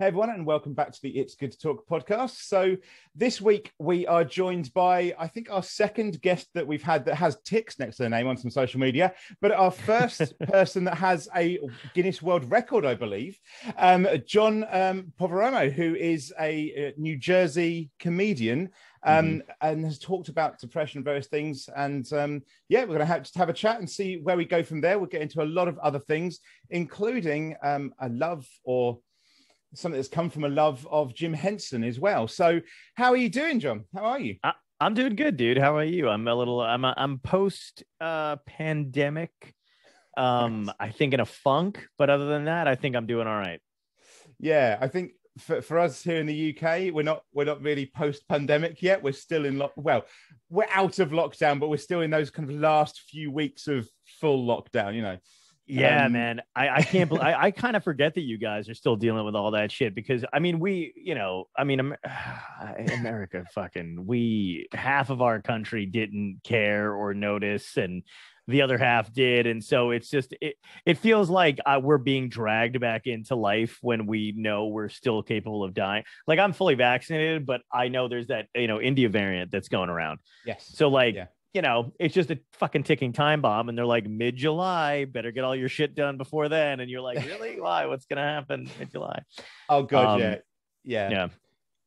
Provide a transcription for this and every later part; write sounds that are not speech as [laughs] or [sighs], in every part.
Hey everyone, and welcome back to the It's Good to Talk podcast. So this week we are joined by, I think, our second guest that we've had that has ticks next to their name on some social media, but our first [laughs] person that has a Guinness World Record, I believe, um, John um, Poveromo, who is a, a New Jersey comedian um, mm-hmm. and has talked about depression and various things. And um, yeah, we're going to have, just have a chat and see where we go from there. We'll get into a lot of other things, including um, a love or something that's come from a love of Jim Henson as well. So, how are you doing, John? How are you? I, am doing good, dude. How are you? I'm a little. I'm. A, I'm post uh, pandemic. Um, I think in a funk, but other than that, I think I'm doing all right. Yeah, I think for, for us here in the UK, we're not we're not really post pandemic yet. We're still in lock. Well, we're out of lockdown, but we're still in those kind of last few weeks of full lockdown. You know. Yeah, um, man. I, I can't believe [laughs] I, I kind of forget that you guys are still dealing with all that shit because I mean, we, you know, I mean, [sighs] America fucking, we, half of our country didn't care or notice and the other half did. And so it's just, it, it feels like uh, we're being dragged back into life when we know we're still capable of dying. Like I'm fully vaccinated, but I know there's that, you know, India variant that's going around. Yes. So like, yeah you know, it's just a fucking ticking time bomb. And they're like, mid July, better get all your shit done before then. And you're like, really? [laughs] Why? What's going to happen mid July? Oh, God. Um, yeah. Yeah. Yeah.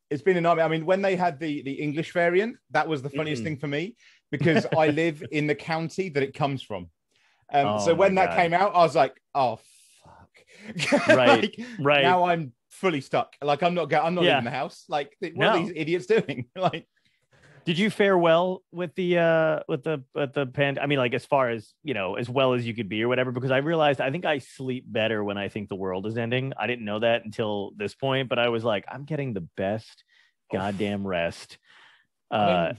It's been a nightmare. I mean, when they had the, the English variant, that was the funniest mm thing for me because I live [laughs] in the county that it comes from. Um, oh, so when that God. came out, I was like, oh, fuck. [laughs] Right. like, right. Now I'm fully stuck. Like, I'm not, going. I'm not yeah. leaving the house. Like, what no. are these idiots doing? like, did you fare well with the uh with the with the pen? I mean, like as far as you know, as well as you could be or whatever. Because I realized I think I sleep better when I think the world is ending. I didn't know that until this point, but I was like, I'm getting the best goddamn rest. Uh,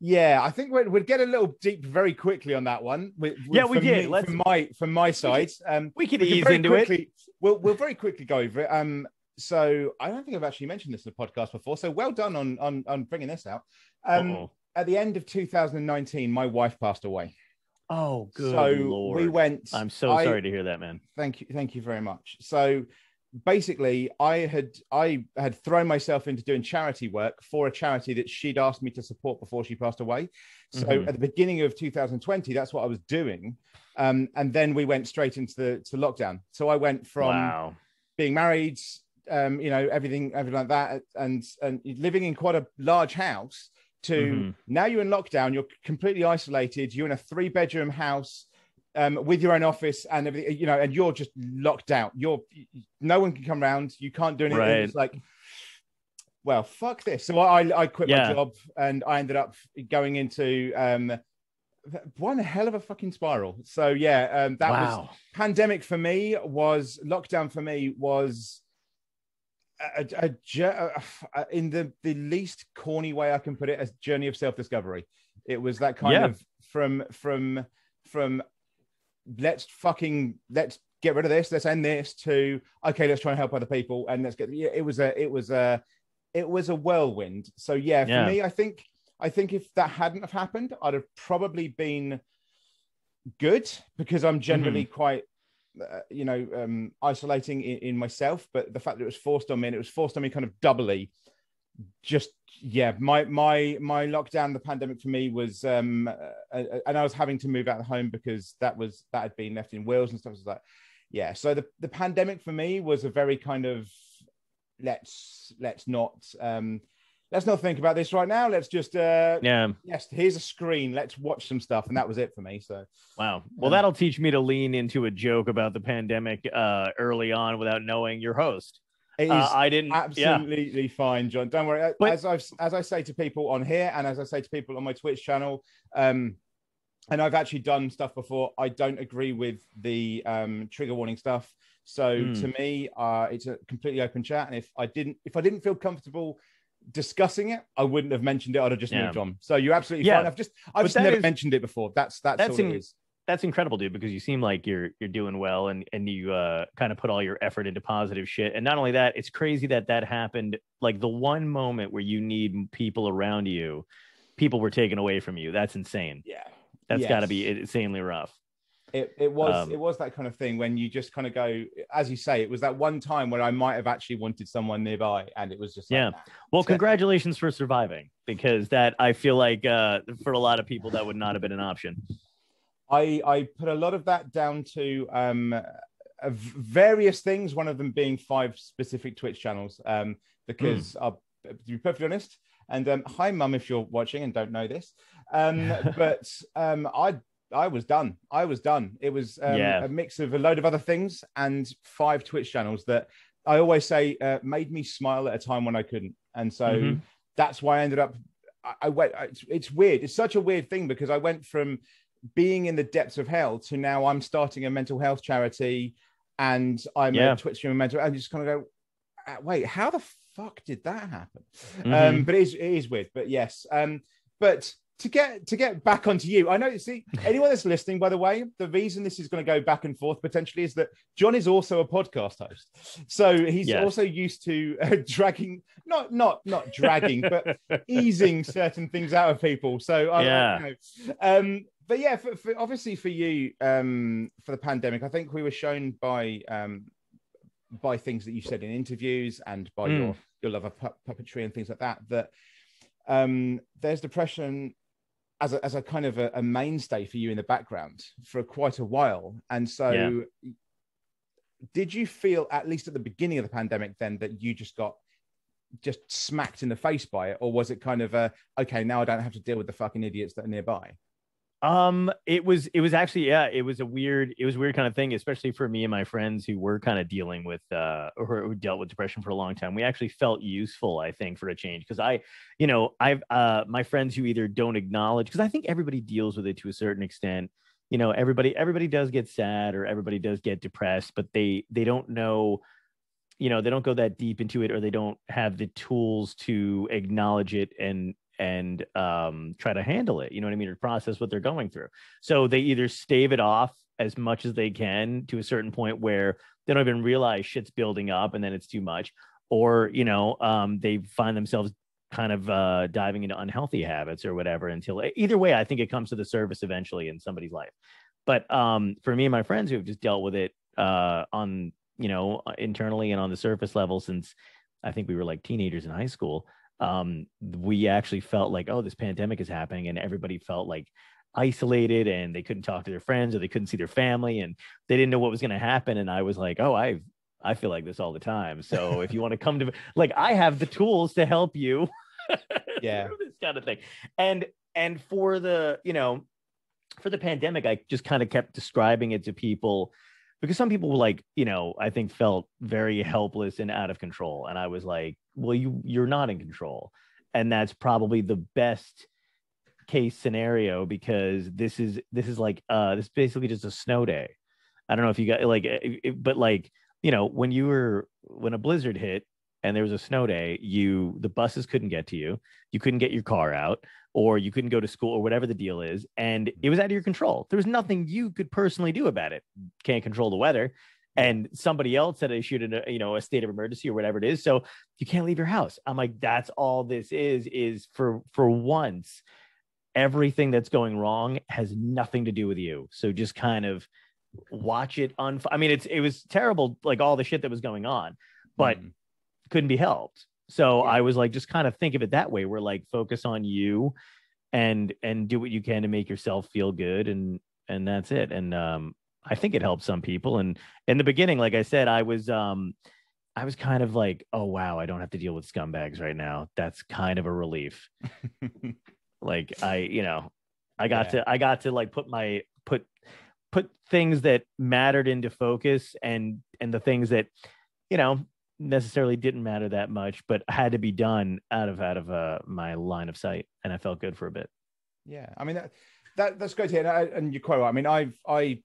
yeah, I think we'd, we'd, get a little deep very quickly on that one. We, yeah, we did. Me, from my from my side, um, we could ease into quickly, it. We'll we'll very quickly go over it. Um, so I don't think I've actually mentioned this in the podcast before. So well done on on, on bringing this out. Um, at the end of 2019, my wife passed away. Oh, good so Lord. we went. I'm so I, sorry to hear that, man. Thank you, thank you very much. So basically, I had I had thrown myself into doing charity work for a charity that she'd asked me to support before she passed away. So mm-hmm. at the beginning of 2020, that's what I was doing, um, and then we went straight into the to lockdown. So I went from wow. being married, um, you know, everything, everything like that, and and living in quite a large house to mm-hmm. now you're in lockdown, you're completely isolated, you're in a three bedroom house um, with your own office and everything, you know, and you're just locked out. You're no one can come around, you can't do anything. Right. It's like, well, fuck this. So I, I quit yeah. my job and I ended up going into um, one hell of a fucking spiral. So yeah, um, that wow. was pandemic for me was lockdown for me was a, a, a, in the, the least corny way I can put it, a journey of self discovery. It was that kind yeah. of from from from let's fucking let's get rid of this, let's end this to okay, let's try and help other people and let's get yeah. It was a it was a it was a whirlwind. So yeah, for yeah. me, I think I think if that hadn't have happened, I'd have probably been good because I'm generally mm-hmm. quite uh, you know, um, isolating in, in, myself, but the fact that it was forced on me and it was forced on me kind of doubly, just yeah, my my my lockdown, the pandemic for me was, um, uh, uh, and I was having to move out of home because that was that had been left in Wales and stuff. So like, yeah, so the the pandemic for me was a very kind of let's let's not um let's not think about this right now. Let's just uh yeah. Yes, here's a screen. Let's watch some stuff, and that was it for me. So wow. Well, um, that'll teach me to lean into a joke about the pandemic uh early on without knowing your host. It uh, uh, I didn't absolutely yeah. fine, John. Don't worry. But, as I as I say to people on here, and as I say to people on my Twitch channel, um, and I've actually done stuff before. I don't agree with the um, trigger warning stuff. So mm. to me, uh, it's a completely open chat. And if I didn't, if I didn't feel comfortable discussing it, I wouldn't have mentioned it. I'd have just yeah. moved on. So you're absolutely yeah. fine. I've just I've just never is, mentioned it before. That's that's, that's in, That's incredible, dude, because you seem like you're you're doing well and and you uh kind of put all your effort into positive shit. And not only that, it's crazy that that happened like the one moment where you need people around you, people were taken away from you. That's insane. Yeah. That's yes. got to be insanely rough. It, it was Um, it was that kind of thing when you just kind of go, as you say, it was that one time where I might have actually wanted someone nearby, and it was just like, Yeah. nah. Well, So- congratulations for surviving because that I feel like uh, for a lot of people that would not have been an option. I I put a lot of that down to um various things. One of them being five specific Twitch channels. Um, because I'll to be perfectly honest. And um, hi, mum, if you're watching and don't know this. Um, [laughs] but um, I I was done. I was done. It was um, Yeah. a mix of a load of other things and five Twitch channels that I always say uh, made me smile at a time when I couldn't. And so Mhm. that's why I ended up. I, I went. It's, it's weird. It's such a weird thing because I went from being in the depths of hell to now I'm starting a mental health charity and I'm Yeah. a Twitch streamer mental. And you just kind of go, "Uh, wait, how the fuck did that happen? Um, Mhm. but it is, it is weird. But yes. Um, but to get to get back onto you, I know. See, anyone that's listening, by the way, the reason this is going to go back and forth potentially is that John is also a podcast host, so he's also used to uh, dragging, not not not dragging, but [laughs] easing certain things out of people. So I, Yeah. I, you know. um, but yeah, for, for, obviously for you, um, for the pandemic, I think we were shown by um, by things that you said in interviews and by Mm. your your love of pu- puppetry and things like that. That um, there's depression as a, as a kind of a, a mainstay for you in the background for quite a while, and so. Did you feel, at least at the beginning of the pandemic, then that you just got just smacked in the face by it, or was it kind of a okay, now I don't have to deal with the fucking idiots that are nearby? Um, it was it was actually yeah, it was a weird it was weird kind of thing, especially for me and my friends who were kind of dealing with uh or who dealt with depression for a long time. We actually felt useful, I think, for a change because I, you know, I've uh my friends who either don't acknowledge because I think everybody deals with it to a certain extent. You know, everybody everybody does get sad or everybody does get depressed, but they they don't know you know they don't go that deep into it or they don't have the tools to acknowledge it and and um, try to handle it you know what i mean or process what they're going through. So they either stave it off as much as they can to a certain point where they don't even realize shit's building up and then it's too much or you know um, they find themselves kind of uh, diving into unhealthy habits or whatever until either way i think it comes to the surface eventually in somebody's life. But um, for me and my friends who have just dealt with it uh, on you know internally and on the surface level since i think we were like teenagers in high school um, we actually felt like oh this pandemic is happening and everybody felt like isolated and they couldn't talk to their friends or they couldn't see their family and they didn't know what was going to happen and i was like oh i i feel like this all the time so if you want to come to like i have the tools to help you [laughs] Yeah. this kind of thing and and for the you know for the pandemic i just kind of kept describing it to people because some people were like you know i think felt very helpless and out of control and i was like well you you're not in control. And that's probably the best case scenario because this is this is like uh this is basically just a snow day. I don't know if you got like it, it- but like you know when you were when a blizzard hit and there was a snow day you the buses couldn't get to you. You couldn't get your car out or you couldn't go to school or whatever the deal is. And it was out of your control. There was nothing you could personally do about it. Can't control the weather and somebody else had issued a you know a state of emergency or whatever it is so you can't leave your house. I'm like that's all this is is for for once everything that's going wrong has nothing to do with you. So just kind of watch it on i mean it's it was terrible like all the shit that was going on but Mm. couldn't be helped. So Yeah. i was like just kind of think of it that way. We're like focus on you and and do what you can to make yourself feel good and and that's it. And um i think it helped some people. And in the beginning like i said i was um i was kind of like oh wow i don't have to deal with scumbags right now. That's kind of a relief. [laughs] Like i you know i got Yeah. to i got to like put my put put things that mattered into focus and and the things that you know necessarily didn't matter that much but had to be done out of out of uh, my line of sight. And i felt good for a bit. Yeah, I mean that, that that's great to hear, and, I- and you're quite right. I mean, I've I,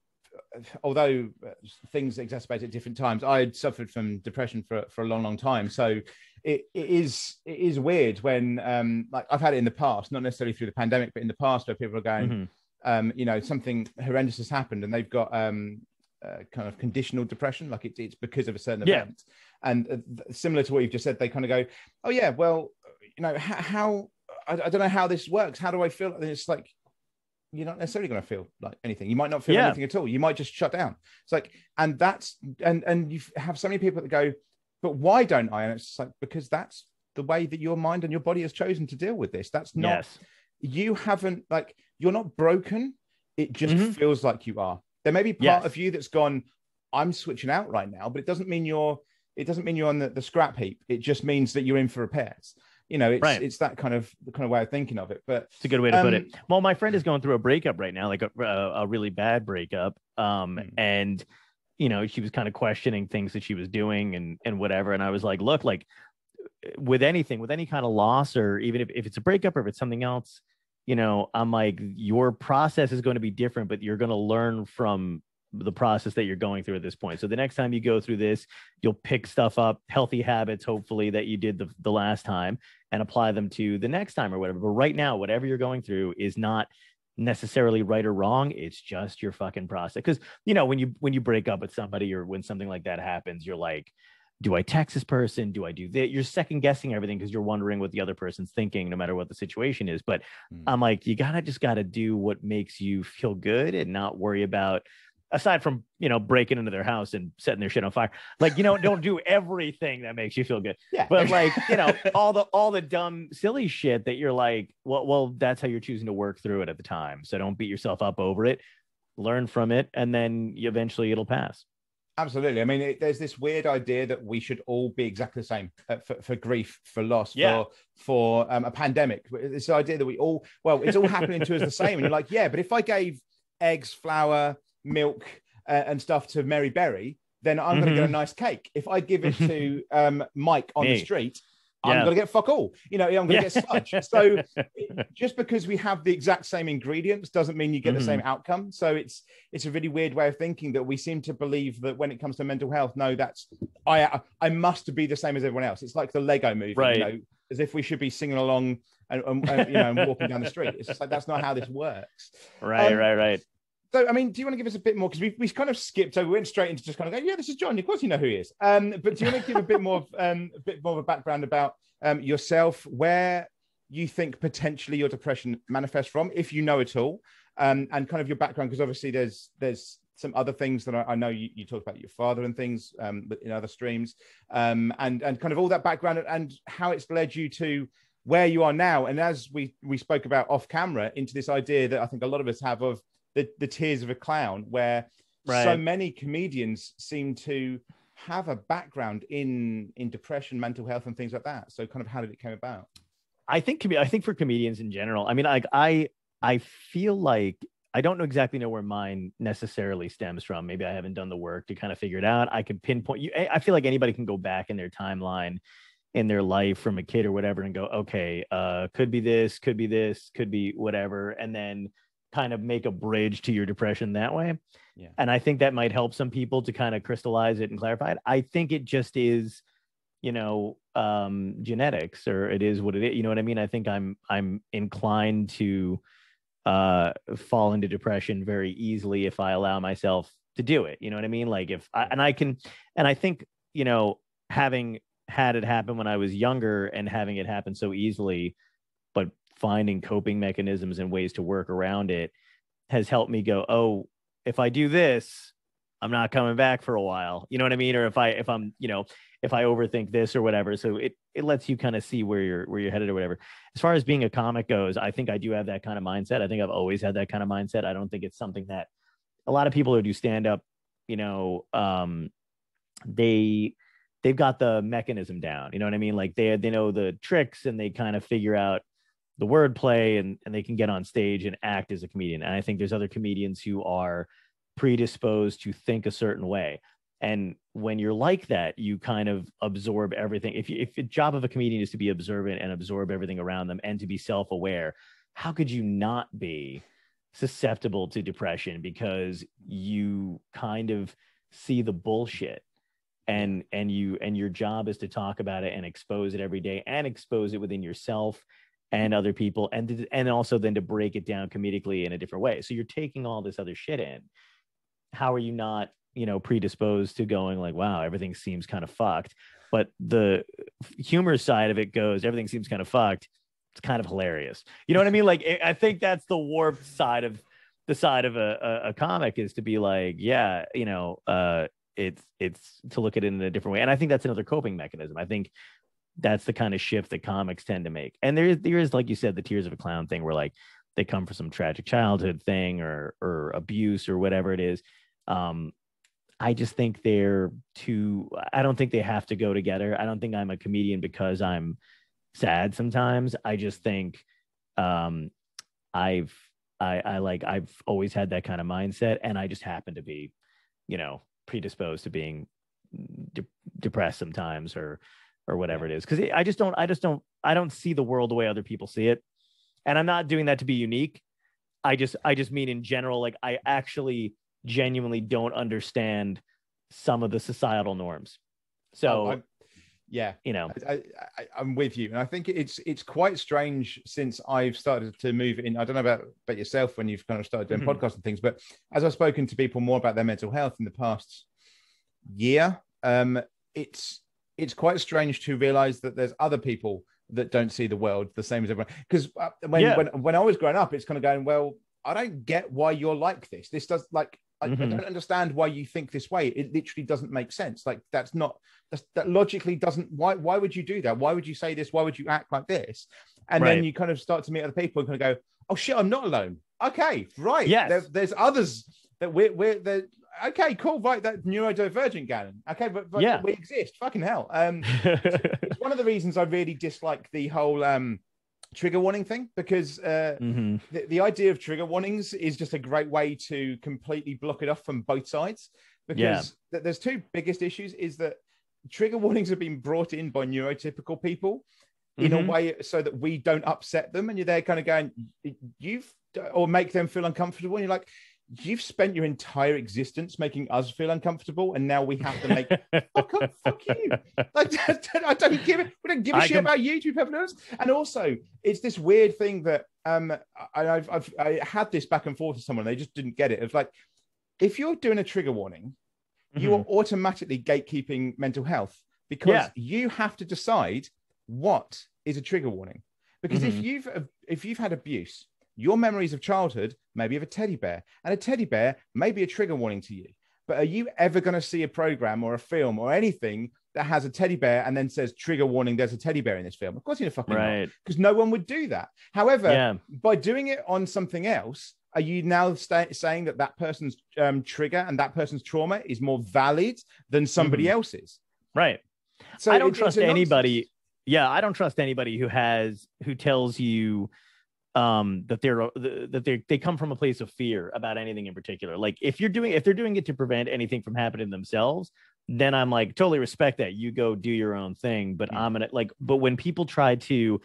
although uh, things exacerbate at different times, I had suffered from depression for for a long, long time. So it, it is it is weird when um like I've had it in the past, not necessarily through the pandemic, but in the past where people are going, Mhm. um, you know, something horrendous has happened, and they've got um uh, kind of conditional depression, like it's it's because of a certain Yeah. event, and uh, th- similar to what you've just said, they kind of go, oh yeah, well, you know, how, how I, I don't know how this works. How do I feel? And it's like, you're not necessarily going to feel like anything. You might not feel Yeah. anything at all. You might just shut down. It's like, and that's and and you have so many people that go, but why don't I? And it's like because that's the way that your mind and your body has chosen to deal with this. That's not yes. you haven't like you're not broken. It just Mhm. feels like you are. There may be part Yes. of you that's gone. I'm switching out right now, but it doesn't mean you're. It doesn't mean you're on the, the scrap heap. It just means that you're in for repairs. You know, it's Right. it's that kind of kind of way of thinking of it. But It's a good way to put Um, it. Well, my friend is going through a breakup right now, like a, a, a really bad breakup. Um, Hmm. and you know, she was kind of questioning things that she was doing and and whatever. And I was like, look, like with anything, with any kind of loss, or even if, if it's a breakup or if it's something else, you know, I'm like, your process is going to be different, but you're going to learn from the process that you're going through at this point. So the next time you go through this, you'll pick stuff up, healthy habits, hopefully that you did the, the last time and apply them to the next time or whatever. But right now, whatever you're going through is not necessarily right or wrong. It's just your fucking process. Because you know, when you when you break up with somebody or when something like that happens, you're like, do I text this person? Do I do that? You're second guessing everything because you're wondering what the other person's thinking, no matter what the situation is. But Mm. I'm like, you gotta just gotta do what makes you feel good and not worry about aside from you know breaking into their house and setting their shit on fire like you know don't do [laughs] everything that makes you feel good yeah, but like you know [laughs] all the all the dumb silly shit that you're like well well that's how you're choosing to work through it at the time so don't beat yourself up over it learn from it and then you, eventually it'll pass Absolutely. I mean, it, there's this weird idea that we should all be exactly the same uh, for, for grief, for loss, Yeah. for for um, a pandemic. This idea that we all, well, it's all happening to us the same. And you're like, yeah, but if I gave eggs, flour, milk, uh, and stuff to Mary Berry, then I'm going to get a nice cake. If I give it to [laughs] um, Mike on the Mm-hmm. Me. street, I'm going to get fuck all. You know, I'm going to Yeah. get sludge. So [laughs] just because we have the exact same ingredients doesn't mean you get the Mhm. same outcome. So it's it's a really weird way of thinking that we seem to believe that when it comes to mental health, no, that's I I must be the same as everyone else. It's like the Lego movie, Right. you know, as if we should be singing along and, and, and, you know and walking down the street. It's just like that's not how this works. [laughs] right Um, right right So, I mean, do you want to give us a bit more? Because we, we kind of skipped over, we went straight into just kind of go, yeah, this is John. Of course, you know who he is. Um, but do you want to give a bit more of [laughs] um, a bit more of a background about um, yourself, where you think potentially your depression manifests from, if you know at all, um, and kind of your background? Because obviously, there's there's some other things that I, I know you, you talk about your father and things um, in other streams, um, and and kind of all that background and, and how it's led you to where you are now. And as we we spoke about off camera, into this idea that I think a lot of us have of the, the tears of a clown, where so many comedians seem to have a background in in depression, mental health, and things like that. So, kind of, how did it come about? I think I think for comedians in general, I mean, like I I feel like I don't know exactly know where mine necessarily stems from. Maybe I haven't done the work to kind of figure it out. I can pinpoint you. I I feel like anybody can go back in their timeline in their life from a kid or whatever and go, okay, uh, could be this, could be this, could be whatever, and then kind of make a bridge to your depression that way. Yeah. And I think that might help some people to kind of crystallize it and clarify it. I think it just is you know um genetics or it is what it is you know what i mean i think i'm i'm inclined to uh fall into depression very easily if i allow myself to do it you know what i mean like if i and i can and i think you know having had it happen when i was younger and having it happen so easily but finding coping mechanisms and ways to work around it has helped me go oh if i do this i'm not coming back for a while you know what i mean or if i if i'm you know if I overthink this or whatever. So it it lets you kind of see where you're where you're headed or whatever. As far as being a comic goes, I think I do have that kind of mindset. I think I've always had that kind of mindset. I don't think it's something that a lot of people who do stand up, you know, um, they they've got the mechanism down. You know what I mean? Like they they know the tricks and they kind of figure out the wordplay and and they can get on stage and act as a comedian. And I think there's other comedians who are predisposed to think a certain way. And when you're like that you kind of absorb everything. If you, if the job of a comedian is to be observant and absorb everything around them and to be self-aware how could you not be susceptible to depression because you kind of see the bullshit? And and you and your job is to talk about it and expose it every day and expose it within yourself and other people and and also then to break it down comedically in a different way so you're taking all this other shit in how are you not you know predisposed to going like wow everything seems kind of fucked but the humor side of it goes everything seems kind of fucked it's kind of hilarious. You know what I mean? Like I think that's the warped side of the side of a, a, a comic is to be like, yeah, you know, uh, it's it's to look at it in a different way, and I think that's another coping mechanism. I think that's the kind of shift that comics tend to make. And there is there is like you said, the tears of a clown thing, where like they come from some tragic childhood thing or or abuse or whatever it is. Um, I just think they're too. I don't think they have to go together. I don't think I'm a comedian because I'm sad sometimes. I just think um, I've I, I like I've always had that kind of mindset, and I just happen to be, you know, predisposed to being de- depressed sometimes or or whatever it is. Because I just don't I just don't I don't see the world the way other people see it, and I'm not doing that to be unique. I just I just mean in general, like I actually genuinely don't understand some of the societal norms. So Oh, yeah, you know, I, I, I'm with you, and I think it's it's quite strange since I've started to move in. I don't know about about yourself when you've kind of started doing Mhm. podcasts and things, but as I've spoken to people more about their mental health in the past year, um, it's it's quite strange to realize that there's other people that don't see the world the same as everyone. Because uh, when, Yeah. when when I was growing up, it's kind of going, well, I don't get why you're like this. This does like I, I don't understand why you think this way. It literally doesn't make sense. Like that's not that's, that logically doesn't. Why why would you do that? Why would you say this? Why would you act like this? And Right. then you kind of start to meet other people and kind of go, oh shit, I'm not alone. Okay, right. Yes. There, there's others that we're we're the okay, cool, right? That neurodivergent Gannon. Okay, but, but Yeah. we exist. Fucking hell. Um, [laughs] it's one of the reasons I really dislike the whole um trigger warning thing because uh Mhm. the, the idea of trigger warnings is just a great way to completely block it off from both sides because Yeah. th- there's two biggest issues is that trigger warnings have been brought in by neurotypical people in Mhm. a way so that we don't upset them and you're there kind of going you've or make them feel uncomfortable and you're like you've spent your entire existence making us feel uncomfortable and now we have to make [laughs] fuck up, fuck you. Like, [laughs] I don't give it. We don't give a I shit com- about you, perfectly honest. And also, it's this weird thing that um, I, I've, I've I had this back and forth with someone. They just didn't get it. It's like if you're doing a trigger warning, you are automatically gatekeeping mental health because Yeah. you have to decide what is a trigger warning. Because if Mhm. you've if you've had abuse, your memories of childhood maybe of a teddy bear, and a teddy bear may be a trigger warning to you. But are you ever going to see a program or a film or anything that has a teddy bear and then says trigger warning? There's a teddy bear in this film. Of course, you're fucking right. because no one would do that. However, Yeah. by doing it on something else, are you now sta saying that that person's um, trigger and that person's trauma is more valid than somebody Mhm. else's? Right. So I don't it- trust nonsense. anybody. Yeah, I don't trust anybody who has who tells you um that they're that they they come from a place of fear about anything in particular. Like if you're doing if they're doing it to prevent anything from happening themselves, then I'm like totally respect that. You go do your own thing, but. I'm gonna like but when people try to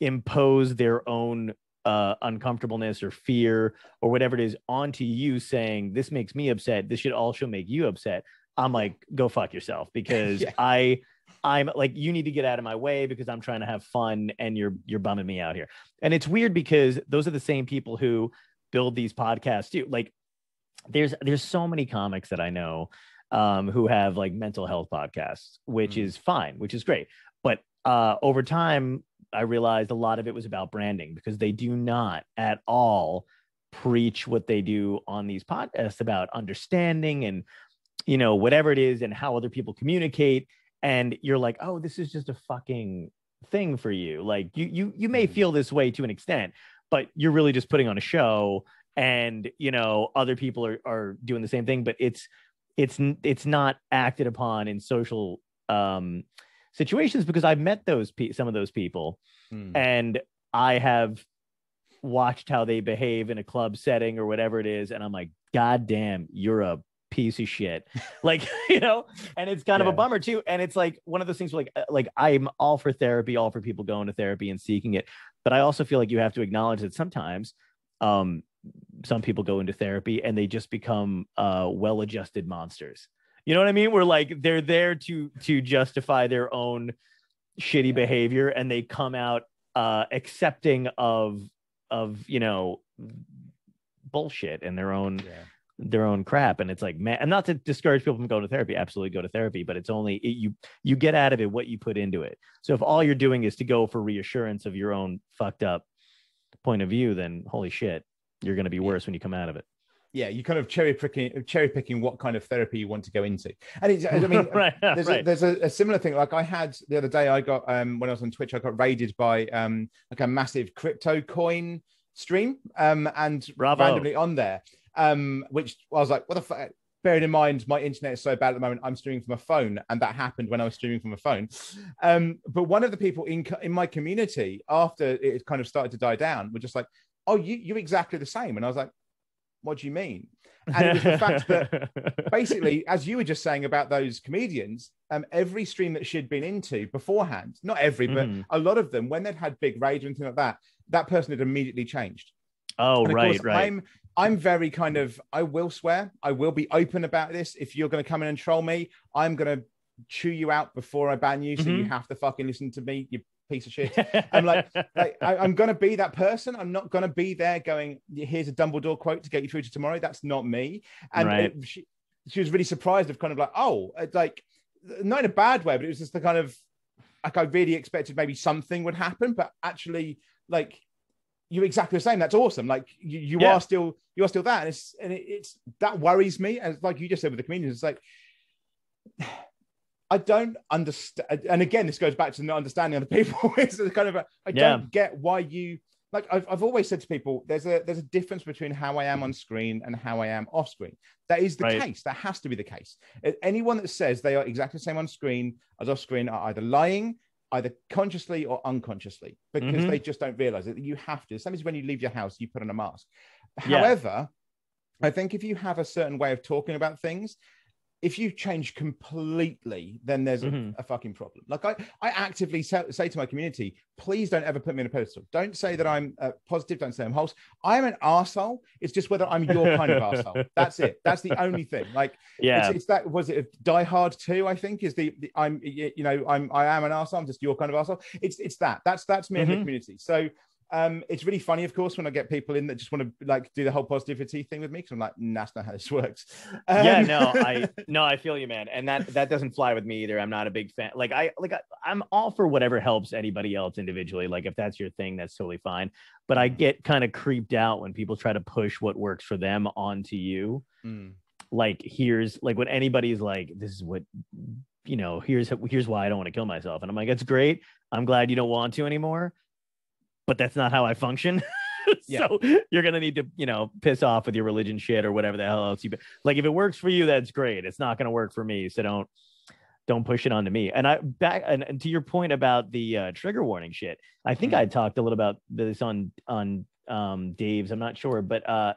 impose their own uh uncomfortableness or fear or whatever it is onto you saying this makes me upset, this should also make you upset. I'm like go fuck yourself [laughs] because Yeah. I I'm like, you need to get out of my way because I'm trying to have fun and you're you're bumming me out here. And it's weird because those are the same people who build these podcasts too. Like there's there's so many comics that I know um who have like mental health podcasts, which Mhm. is fine, which is great. But uh over time I realized a lot of it was about branding because they do not at all preach what they do on these podcasts about understanding and you know whatever it is and how other people communicate and you're like oh this is just a fucking thing for you like you you you may Mhm. feel this way to an extent but you're really just putting on a show and you know other people are are doing the same thing but it's it's it's not acted upon in social um situations because I've met those pe- some of those people Hmm. and I have watched how they behave in a club setting or whatever it is, and I'm like, God damn, you're a piece of shit. like, [laughs] you know, and it's kind of a bummer too. And it's like one of those things where like uh, like I'm all for therapy, all for people going to therapy and seeking it. But I also feel like you have to acknowledge that sometimes um some people go into therapy and they just become uh well-adjusted monsters. You know what I mean? We're like they're there to to justify their own shitty Yeah. behavior and they come out uh accepting of of you know bullshit in their own Yeah. Their own crap and it's like man and not to discourage people from going to therapy absolutely go to therapy but it's only it, you you get out of it what you put into it so if all you're doing is to go for reassurance of your own fucked up point of view then holy shit you're going to be worse when you come out of it yeah, you kind of cherry picking cherry picking what kind of therapy you want to go into. And it's, I [laughs] mean, right, there's, right. a, there's a, a, similar thing. Like I had the other day, I got um, when I was on Twitch, I got raided by um, like a massive crypto coin stream, um, and Bravo. randomly on there, um, which I was like, what the fuck. Bearing in mind, my internet is so bad at the moment, I'm streaming from a phone, and that happened when I was streaming from a phone. Um, but one of the people in in my community, after it kind of started to die down, were just like, "Oh, you you're exactly the same," and I was like, what do you mean? And it was the fact that [laughs] basically, as you were just saying about those comedians, um, every stream that she'd been into beforehand, not every, but mm. a lot of them, when they'd had big rage or anything like that, that person had immediately changed. Oh, right, course, right. I'm I'm very kind of I will swear, I will be open about this. If you're gonna come in and troll me, I'm gonna chew you out before I ban you. So mm-hmm. you have to fucking listen to me, you piece of shit. [laughs] I'm like, like I, am gonna be that person. I'm not gonna be there going, here's a Dumbledore quote to get you through to tomorrow. That's not me. And right. it, she, she was really surprised of kind of like, oh, like not in a bad way, but it was just the kind of like I really expected maybe something would happen, but actually, like you're exactly the same. That's awesome. Like you, you yeah. are still you are still that, and it's and it, it's that worries me. And like you just said with the comedians, it's like [sighs] I don't understand. And again, this goes back to not understanding other people. [laughs] it's kind of a, I yeah. don't get why you like. I've, I've always said to people, there's a there's a difference between how I am on screen and how I am off screen. That is the right. case. That has to be the case. Anyone that says they are exactly the same on screen as off screen are either lying, either consciously or unconsciously, because mm-hmm. they just don't realize it. You have to. Same as when you leave your house, you put on a mask. Yeah. However, I think if you have a certain way of talking about things, if you change completely, then there's mm-hmm. a, a, fucking problem. Like I, I actively say, say, to my community, please don't ever put me in a pedestal. Don't say that I'm uh, positive. Don't say I'm wholesome. I'm an asshole. It's just whether I'm your kind of asshole. [laughs] That's it. That's the only thing. Like, yeah, it's, it's that. Was it Die Hard Two? I think is the, the, I'm you know I'm I am an asshole. I'm just your kind of asshole. It's it's that. That's that's me mm-hmm. in the community. So um, it's really funny, of course, when I get people in that just want to like do the whole positivity thing with me because I'm like, nah, that's not how this [laughs] works. Um, yeah, no, [laughs] I no, I feel you, man, and that that doesn't fly with me either. I'm not a big fan. Like I like I, I'm all for whatever helps anybody else individually. Like if that's your thing, that's totally fine. But I get kind of creeped out when people try to push what works for them onto you. Mm. Like here's like when anybody's like, this is what you know. Here's here's why I don't want to kill myself, and I'm like, it's great. I'm glad you don't want to anymore but that's not how I function. [laughs] yeah. So you're gonna need to, you know, piss off with your religion shit or whatever the hell else you like. If it works for you, that's great. It's not gonna work for me, so don't don't push it onto me. And I back and, and to your point about the uh, trigger warning shit. I think mm-hmm. I talked a little about this on on um, Dave's. I'm not sure, but uh,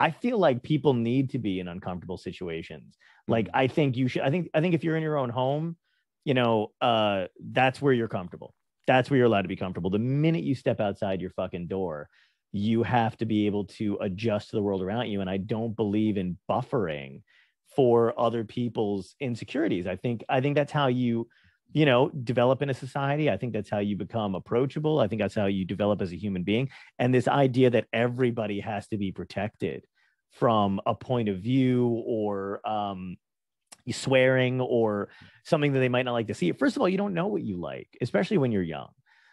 I feel like people need to be in uncomfortable situations. Like mm-hmm. I think you should. I think I think if you're in your own home, you know, uh, that's where you're comfortable that's where you're allowed to be comfortable. The minute you step outside your fucking door, you have to be able to adjust to the world around you. And I don't believe in buffering for other people's insecurities. I think I think that's how you, you know, develop in a society. I think that's how you become approachable. I think that's how you develop as a human being. And this idea that everybody has to be protected from a point of view or um, swearing or something that they might not like to see. First of all, you don't know what you like, especially when you're young.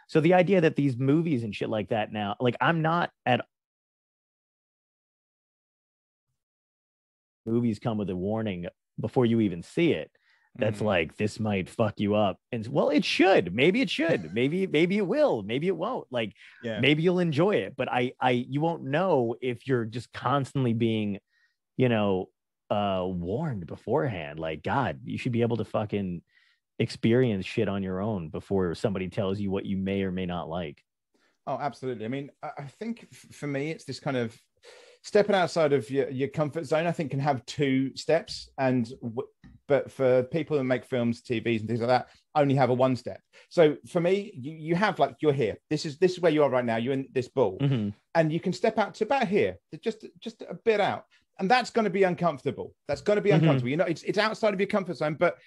So the idea that these movies and shit like that now, like I'm not at movies come with a warning before you even see it that's mm-hmm. like this might fuck you up and well it should maybe it should [laughs] maybe maybe it will maybe it won't like yeah. maybe you'll enjoy it but i i you won't know if you're just constantly being you know uh warned beforehand like god you should be able to fucking experience shit on your own before somebody tells you what you may or may not like. Oh absolutely. I mean i think for me it's this kind of stepping outside of your, your comfort zone i think can have two steps. And but for people who make films tvs and things like that only have a one step. So for me you, you have like you're here. This is this is where you are right now. You're in this ball. Mm-hmm. and you can step out to about here just just a bit out and that's going to be uncomfortable. That's going to be mm-hmm. uncomfortable. You know, it's it's outside of your comfort zone, but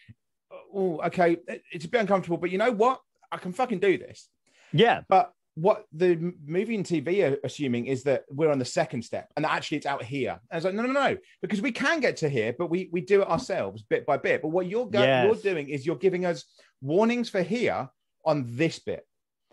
oh, okay, it's a bit uncomfortable. But you know what? I can fucking do this. Yeah. But what the movie and TV are assuming is that we're on the second step, and actually it's out here. And I was like, no, no, no, because we can get to here, but we we do it ourselves bit by bit. But what you're go- Yes. you're doing is you're giving us warnings for here on this bit,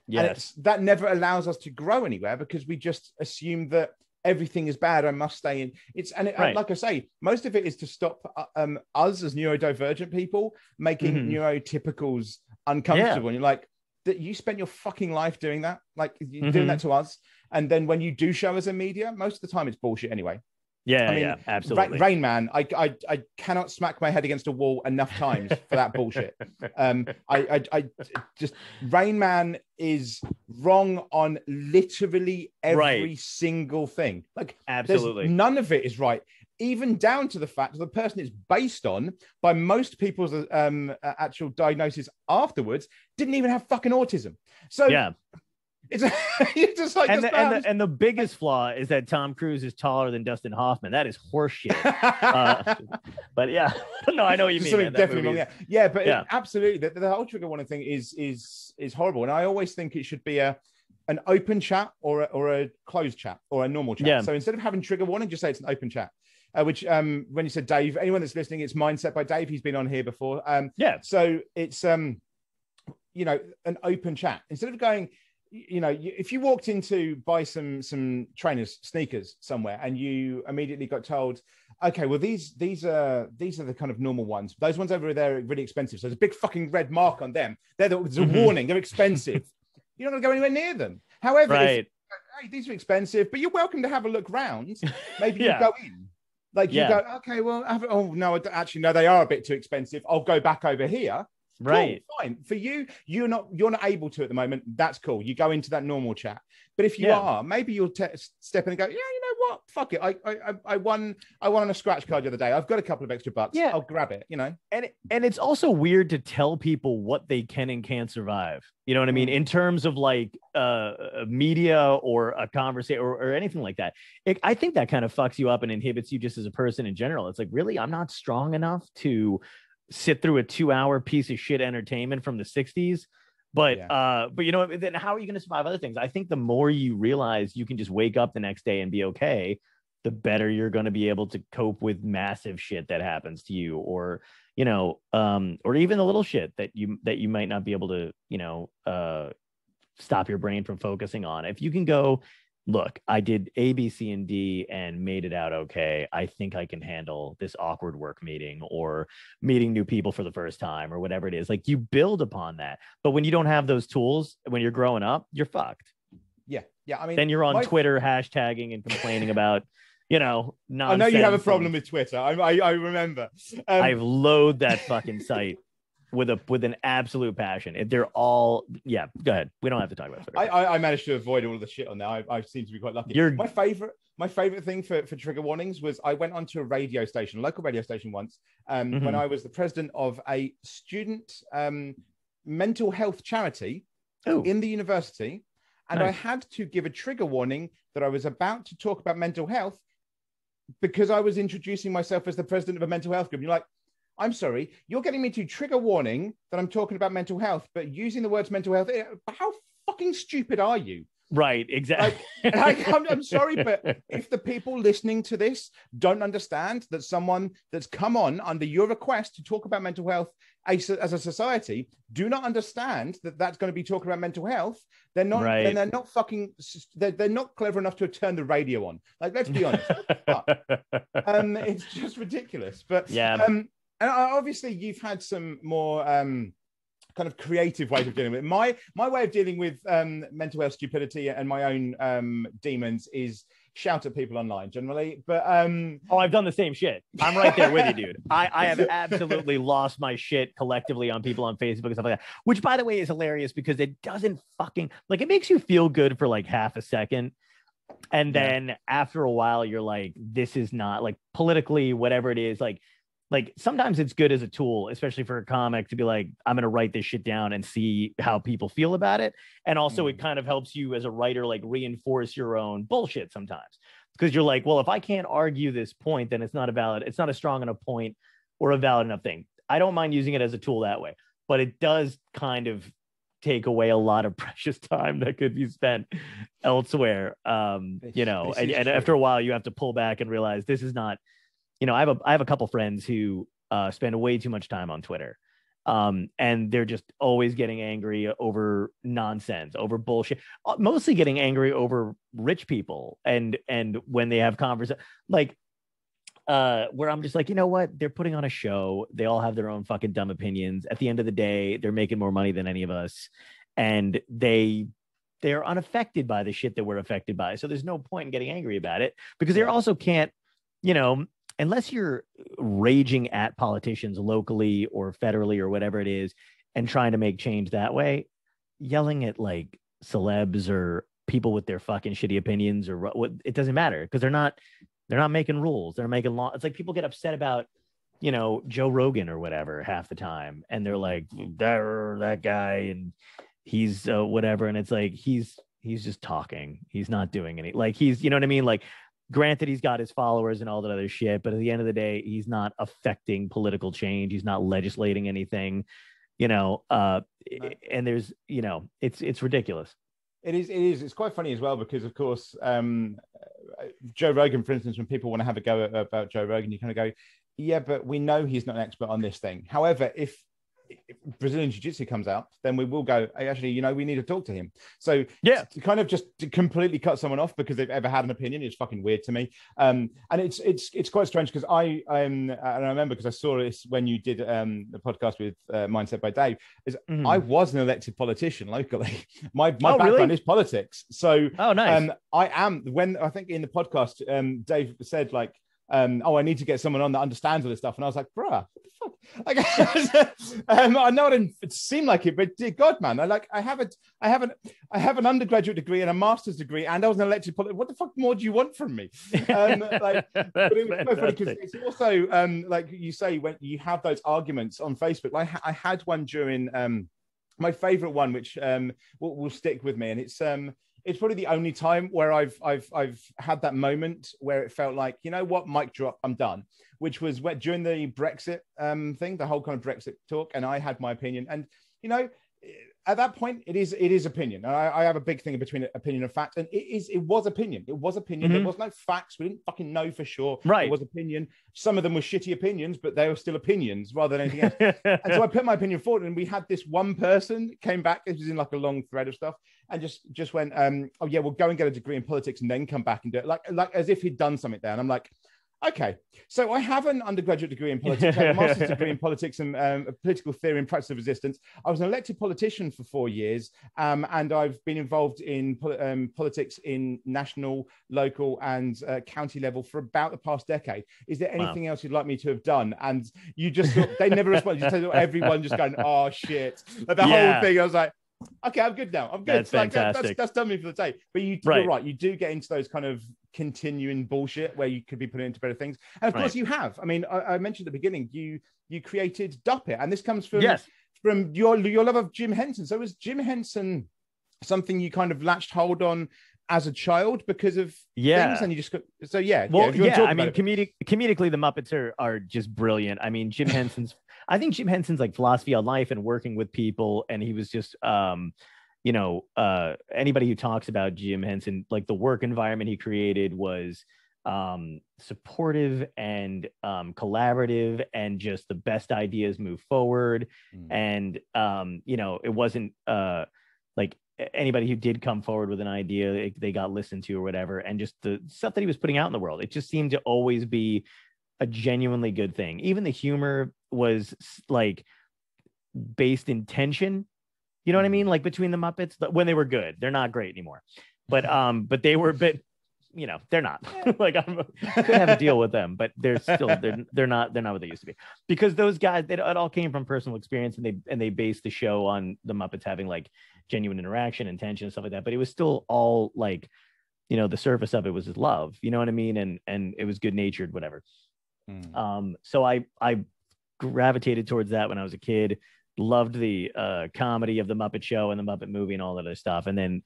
and Yes. it's, that never allows us to grow anywhere because we just assume that everything is bad. I must stay in. It's and, it, Right. like I say, most of it is to stop uh, um, us as neurodivergent people making Mhm. neurotypicals uncomfortable. And you're like, that you spent your fucking life doing that, like you're doing that to us. And then when you do show us a media, most of the time it's bullshit anyway. Yeah, I mean, yeah, Ra- absolutely. Rain Man, I, I I cannot smack my head against a wall enough times for that bullshit. Um, I, I, I just Rain Man is wrong on literally every Right. single thing. Like, absolutely. none of it is right, even down to the fact that the person it's based on, by most people's um uh, actual diagnosis afterwards, didn't even have fucking autism. So yeah. [laughs] it's just like and the, and, the, and the biggest flaw is that Tom Cruise is taller than Dustin Hoffman. That is horseshit. [laughs] uh, but yeah, [laughs] no, I know what you mean. something man. Definitely wrong. Yeah, yeah, but it- absolutely, the, the whole trigger warning thing is is is horrible, and I always think it should be a an open chat or a, or a closed chat or a normal chat. Yeah. So instead of having trigger warning, just say it's an open chat. Uh, which um when you said Dave, anyone that's listening, it's mindset by Dave. He's been on here before. Um, Yeah. so it's um you know an open chat instead of going you know if you walked into buy some some trainers sneakers somewhere and you immediately got told okay well these these are these are the kind of normal ones those ones over there are really expensive so there's a big fucking red mark on them they're the, there's a Mhm. warning they're expensive [laughs] you're not going to go anywhere near them however if- hey, these are expensive, but you're welcome to have a look round. Maybe [laughs] Yeah. you go in. Like you Yeah. go, okay, well, have, oh no, actually, no, they are a bit too expensive. I'll go back over here. Cool, Right. fine. For you, you're not you're not able to at the moment. That's cool. You go into that normal chat. But if you Yeah. are, maybe you'll te- step in and go, yeah, you know what? Fuck it. I, I I- I won I won on a scratch card the other day. I've got a couple of extra bucks. Yeah. I'll grab it. You know. and and it's also weird to tell people what they can and can't survive you know what i mean Mm. in terms of like uh uh, media or a conversation or, or anything like that it, i think that kind of fucks you up and inhibits you just as a person in general it's like really i'm not strong enough to sit through a two hour piece of shit entertainment from the 60s but Yeah. uh but you know then how are you going to survive other things i think the more you realize you can just wake up the next day and be okay the better you're going to be able to cope with massive shit that happens to you or you know um or even the little shit that you that you might not be able to you know uh stop your brain from focusing on if you can go look i did a b c and d and made it out okay i think i can handle this awkward work meeting or meeting new people for the first time or whatever it is like you build upon that but when you don't have those tools when you're growing up you're fucked Yeah. Yeah. I mean, then you're on my- twitter hashtagging and complaining about you know [laughs] I know you have a problem with Twitter. I I, I remember. Um, I've loathed that fucking site with a with an absolute passion. If They're all yeah. Go ahead. We don't have to talk about Twitter. I, I, I managed to avoid all the shit on there. I, I seem to be quite lucky. You're- my favorite, my favorite thing for, for trigger warnings was I went onto a radio station, local radio station once, um, when Mhm. I was the president of a student um, mental health charity oh, in the university, and I had to give a trigger warning that I was about to talk about mental health because I was introducing myself as the president of a mental health group. You're like. I'm sorry, you're getting me to trigger warning that I'm talking about mental health, but using the words mental health. eh, How fucking stupid are you? right. Exactly. And I, I'm, I'm sorry, but if the people listening to this don't understand that someone that's come on under your request to talk about mental health as a, as a society do not understand that that's going to be talking about mental health, they're not. Right. Then they're not fucking. They're, they're not clever enough to turn the radio on. Like, let's be honest. [laughs] um, it's just ridiculous. But Yeah. um, and obviously you've had some more um kind of creative ways of dealing with it. My my way of dealing with um mental health stupidity and my own um demons is shout at people online generally. But um oh, I've done the same shit. I'm right there with you, dude. [laughs] I I have absolutely lost my shit collectively on people on Facebook and stuff like that. Which, by the way, is hilarious because it doesn't fucking like it makes you feel good for like half a second. And Yeah. then after a while, you're like, this is not like politically, whatever it is, like like sometimes it's good as a tool, especially for a comic to be like, I'm gonna write this shit down and see how people feel about it. And also it kind of helps you as a writer like reinforce your own bullshit sometimes. Because you're like, well, if I can't argue this point, then it's not a valid, it's not a strong enough point or a valid enough thing. I don't mind using it as a tool that way, but it does kind of take away a lot of [laughs] precious time that could be spent elsewhere. Um, you know, and, and after a while, you have to pull back and realize this is not. You know, I have a I have a couple friends who uh, spend way too much time on Twitter, um, and they're just always getting angry over nonsense, over bullshit. Uh, Mostly getting angry over rich people, and and when they have conversations, like uh where I'm just like, you know what? They're putting on a show. They all have their own fucking dumb opinions. At the end of the day, they're making more money than any of us. And they they're unaffected by the shit that we're affected by. So there's no point in getting angry about it because they also can't, you know, unless you're raging at politicians locally or federally or whatever it is and trying to make change that way, yelling at like celebs or people with their fucking shitty opinions or what it doesn't matter because they're not they're not making rules. They're making law. It's like people get upset about, you know, Joe Rogan or whatever half the time, and they're like that guy and he's uh, whatever, and it's like he's he's just talking. He's not doing any like he's you know what I mean. Like, granted, he's got his followers and all that other shit, but at the end of the day, he's not affecting political change. He's not legislating anything. You know, uh, and there's you know, it's it's ridiculous. It is. It is. It's quite funny as well because, of course, um, Joe Rogan, for instance, when people want to have a go at, about Joe Rogan, you kind of go, "Yeah, but we know he's not an expert on this thing." However, if Brazilian Jiu Jitsu comes out, then we will go. Hey, actually, you know, we need to talk to him. So Yeah. to kind of just to completely cut someone off because they've ever had an opinion is fucking weird to me. Um, and it's it's it's quite strange because I um and I remember because I saw this when you did um the podcast with uh, Mindset by Dave. Is Mhm. I was an elected politician locally. [laughs] My my Oh, really? background is politics, so oh, nice. um, I am. When I think in the podcast, um, Dave said like, um, "Oh, I need to get someone on that understands all this stuff," and I was like, "Bruh, what the fuck?" Like, [laughs] um, I know it didn't seem like it, but dear God, man, I like, I have a, I have an, I have an undergraduate degree and a master's degree, and I was an elected politician. What the fuck more do you want from me? Um, [laughs] like, but it was quite funny because it's also um, like you say when you have those arguments on Facebook. Like, I, I had one during um, my favorite one, which um, will, will stick with me, and it's um, it's probably the only time where I've I've I've had that moment where it felt like you know what, mic drop, I'm done. Which was where, during the Brexit um, thing, the whole kind of Brexit talk, and I had my opinion, and you know. At that point, it is it is opinion. And I, I have a big thing between opinion and fact, and it is it was opinion. It was opinion. Mhm. There was no facts. We didn't fucking know for sure. Right. It was opinion. Some of them were shitty opinions, but they were still opinions rather than anything else and so I put my opinion forward, and we had this one person came back. It was in like a long thread of stuff, and just just went, um, "Oh yeah, we'll go and get a degree in politics, and then come back and do it." Like like as if he'd done something there. And I'm like, okay, so I have an undergraduate degree in politics, I have a master's degree in [laughs] politics and um, political theory and practice of resistance. I was an elected politician for four years, um, and I've been involved in poli- um, politics in national, local, and uh, county level for about the past decade. Is there Wow. anything else you'd like me to have done? And you just they never responded. You just said everyone just going, oh shit, like [laughs] the Yeah. whole thing. I was like. Okay, I'm good now. I'm good. That's Like, that- fantastic. that's, that's done me for the day. But you, Right. you're right. You do get into those kind of continuing bullshit where you could be put into better things. And of Right. course, you have. I mean, I, I mentioned at the beginning, you you created Duppet, and this comes from yes. from your your love of Jim Henson. So was Jim Henson something you kind of latched hold on as a child because of Yeah. things, and you just got so yeah. Well, if yeah, I mean, comedic, comedically, the Muppets are are just brilliant. I mean, Jim [laughs] Henson's, I think Jim Henson's like philosophy on life and working with people, and he was just, um, you know, uh, anybody who talks about Jim Henson, like the work environment he created was um supportive and um collaborative and just the best ideas move forward Mm. and um you know it wasn't uh like anybody who did come forward with an idea they got listened to or whatever and just the stuff that he was putting out in the world it just seemed to always be a genuinely good thing. Even the humor was like based in tension. You know what i mean? Like between the muppets but when they were good they're not great anymore. But [laughs] um but they were a bit you know they're not. [laughs] Like i'm could have a deal with them but they're still they're they're not they're not what they used to be. Because those guys they, it all came from personal experience and they and they based the show on the muppets having like genuine interaction and tension and stuff like that. But it was still all like you know the surface of it was his love. You know what i mean? And and it was good natured whatever Mm. um so i i gravitated towards that when i was a kid loved the uh comedy of the muppet show and the muppet movie and all that other stuff and then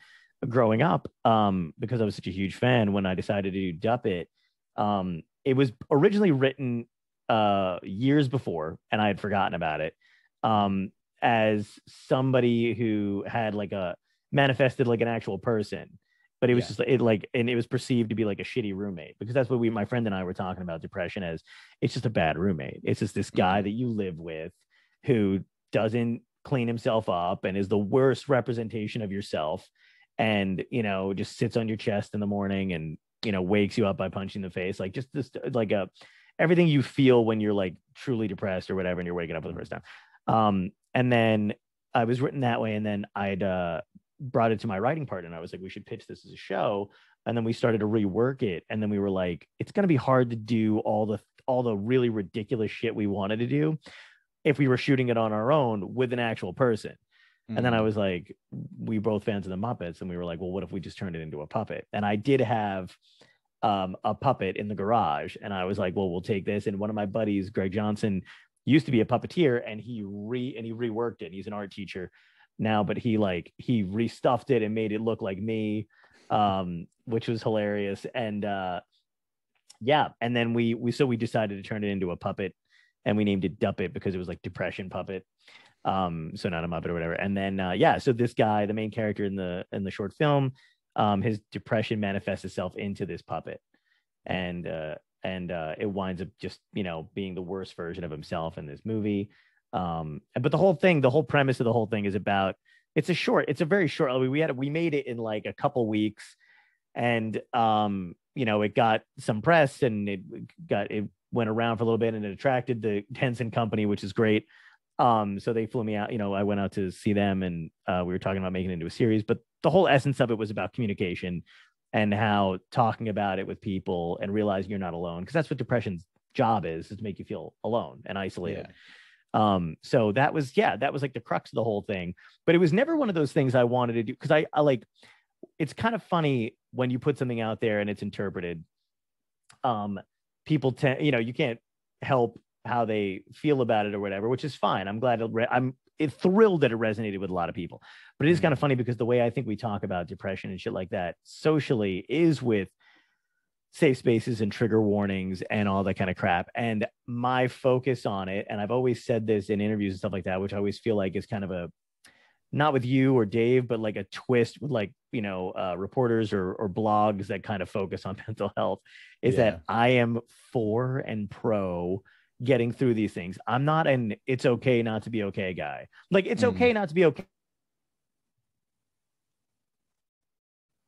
growing up um because i was such a huge fan when i decided to do Duppet um it was originally written uh years before and i had forgotten about it um as somebody who had like a manifested like an actual person but it was Yeah. just it like and it was perceived to be like a shitty roommate because that's what we my friend and I were talking about depression as it's just a bad roommate. It's just this guy that you live with who doesn't clean himself up and is the worst representation of yourself and you know just sits on your chest in the morning and you know wakes you up by punching the face. Like just this like a everything you feel when you're like truly depressed or whatever and you're waking up for the first time. Um and then i was written that way and then i'd uh brought it to my writing partner and i was like we should pitch this as a show and then we started to rework it and then we were like it's going to be hard to do all the all the really ridiculous shit we wanted to do if we were shooting it on our own with an actual person and then I Mm. was like, we both fans of the Muppets, and we were like, well, what if we just turned it into a puppet? And I did have um, a puppet in the garage, and I was like, well, we'll take this. And one of my buddies, Greg Johnson, used to be a puppeteer, and he re and he reworked it. He's an art teacher now, but he like he restuffed it and made it look like me, um, which was hilarious. And uh, yeah, and then we we so we decided to turn it into a puppet, and we named it Duppet because it was like depression puppet um so not a muppet or whatever. And then uh yeah so this guy the main character in the in the short film um his depression manifests itself into this puppet. And uh and uh it winds up just you know being the worst version of himself in this movie um but the whole thing the whole premise of the whole thing is about it's a short it's a very short we had we made it in like a couple weeks. And um you know it got some press and it got it went around for a little bit and it attracted the Henson company which is great. Um so they flew me out you know i went out to see them and uh, we were talking about making it into a series but the whole essence of it was about communication and how talking about it with people and realizing you're not alone because that's what depression's job is is to make you feel alone and isolated um so that was yeah that was like the crux of the whole thing. But it was never one of those things i wanted to do because I, I like it's kind of funny when you put something out there and it's interpreted. Um people tend you know you can't help how they feel about it or whatever which is fine. I'm glad it re- i'm it thrilled that it resonated with a lot of people. But it is kind of funny because the way i think we talk about depression and shit like that socially is with safe spaces and trigger warnings and all that kind of crap and my focus on it and i've always said this in interviews and stuff like that which i always feel like is kind of a not with you or Dave, but like a twist with like, you know, uh, reporters or, or blogs that kind of focus on [laughs] mental health is Yeah. that I am for and pro getting through these things. I'm not an it's okay not to be okay guy. Like it's Mhm. okay not to be okay.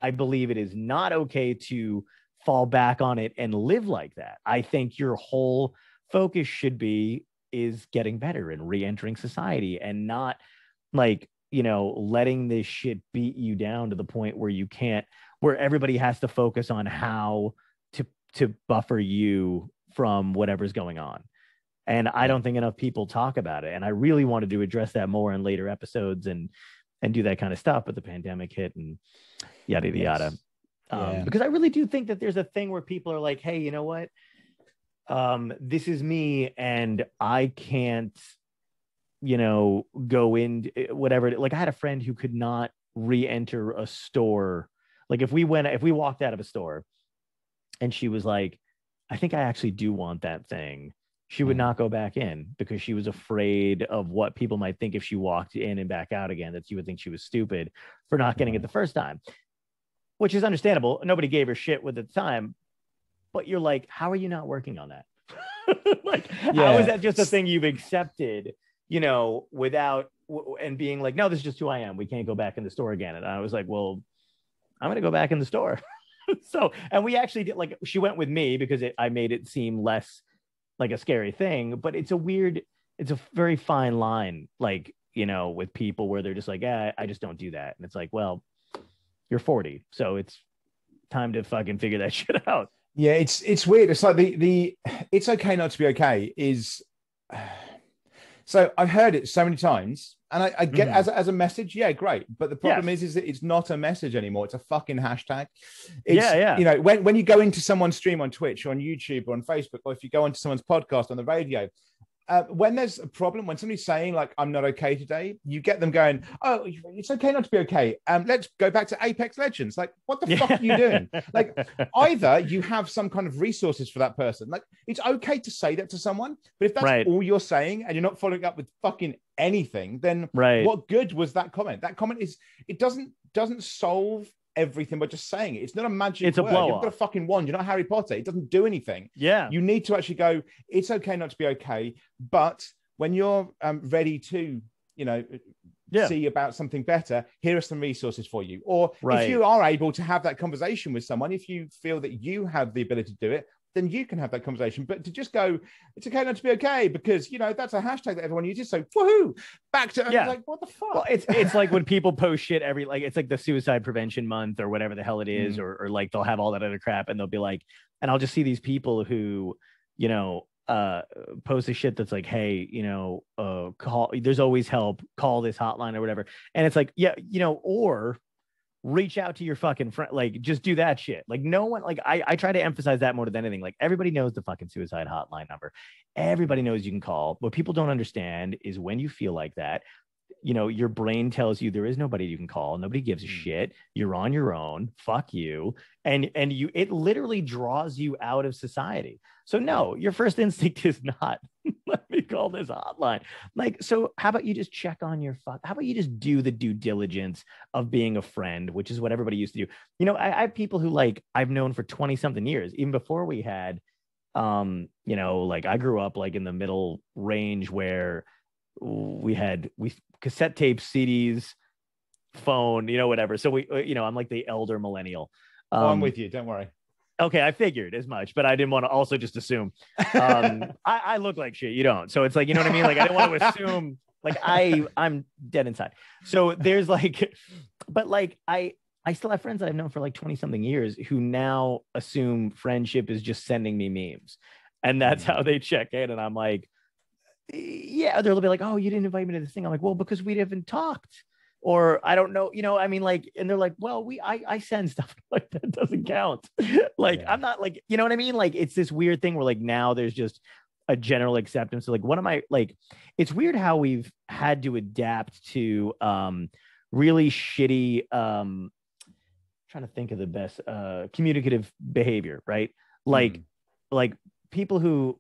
I believe it is not okay to fall back on it and live like that. I think your whole focus should be is getting better and re-entering society and not like you know letting this shit beat you down to the point where you can't where everybody has to focus on how to to buffer you from whatever's going on and i don't think enough people talk about it and i really wanted to address that more in later episodes and and do that kind of stuff but the pandemic hit and yada yada yada Yes. Um, Yeah. because i really do think that there's a thing where people are like hey you know what um this is me and i can't you know go in whatever like i had a friend who could not re-enter a store like if we went if we walked out of a store and she was like i think i actually do want that thing she would Mhm. not go back in because she was afraid of what people might think if she walked in and back out again that she would think she was stupid for not getting it the first time which is understandable. Nobody gave her shit with the time but you're like how are you not working on that? [laughs] Like how Yeah. is that just a thing you've accepted you know without w- and being like no this is just who i am. We can't go back in the store again. And i was like well i'm going to go back in the store. [laughs] So and we actually did like she went with me because it, i made it seem less like a scary thing but it's a weird it's a very fine line like you know with people where they're just like yeah i just don't do that. And it's like well you're 40 so it's time to fucking figure that [laughs] shit out Yeah, it's it's weird. It's like the the it's okay not to be okay is. [sighs] So I've heard it so many times, and I, I get Mhm. as a, as a message, yeah, great. But the problem is, is that it's not a message anymore. It's a fucking hashtag. It's, Yeah, yeah. You know, when when you go into someone's stream on Twitch or on YouTube or on Facebook, or if you go into someone's podcast on the radio, uh, when there's a problem, when somebody's saying like "I'm not okay today," you get them going, "Oh, it's okay not to be okay." Um, let's go back to Apex Legends. Like, what the fuck are you doing? like, [laughs] either you have some kind of resources for that person. Like, it's okay to say that to someone, but if that's Right. all you're saying and you're not following up with fucking anything, then right. what good was that comment? That comment is it doesn't doesn't solve everything by just saying it. It's not a magic. It's a word. blow You've got a fucking wand. You're not Harry Potter. It doesn't do anything yeah. you need to actually go it's okay not to be okay but when you're um, ready to you know Yeah. see about something better here are some resources for you or Right. if you are able to have that conversation with someone if you feel that you have the ability to do it then you can have that conversation but to just go it's okay not to be okay because you know that's a hashtag that everyone uses so woohoo back to Yeah. like what the fuck Well, it's it's like when [laughs] people post shit every like it's like the suicide prevention month or whatever the hell it is, Mm. or or like they'll have all that other crap and they'll be like, and I'll just see these people who, you know, uh post a shit that's like, hey, you know, uh call there's always help, call this hotline or whatever. And it's like, yeah, you know, or reach out to your fucking friend, like just do that shit. Like no one like I, I try to emphasize that more than anything. Like everybody knows the fucking suicide hotline number. Everybody knows you can call. What people don't understand is when you feel like that, you know, your brain tells you there is nobody you can call. Nobody gives a Mm. shit. You're on your own. Fuck you. And and you it literally draws you out of society. So no, your first instinct [laughs] is not let me call this hotline. Like, so how about you just check on your fuck? How about you just do the due diligence of being a friend, which is what everybody used to do. You know, I, I have people who like I've known for 20 something years, even before we had um, you know, like I grew up like in the middle range where we had we cassette tapes, CDs, phone, you know, whatever. So we, you know, I'm like the elder millennial. Um, Oh, i'm with you don't worry Okay, I figured as much, but I didn't want to also just assume. Um, [laughs] I, I look like shit. You don't. So it's like, you know what I mean? Like I didn't want to assume. Like I, I'm dead inside. So there's like, but like I, I still have friends that I've known for like 20 something years who now assume friendship is just sending me memes. And that's Mm. how they check in. And I'm like, yeah, they're a little bit like, oh, you didn't invite me to this thing. I'm like, well, because we haven't talked. Or I don't know, you know, I mean, like, and they're like, well, we, I, I send [laughs] stuff like that doesn't count. [laughs] like, Yeah. I'm not like, you know what I mean? Like, it's this weird thing where like now there's just a general acceptance. So like, what am I like? It's weird how we've had to adapt to um really shitty um trying to think of the best uh communicative behavior, right? Like Mm. like people who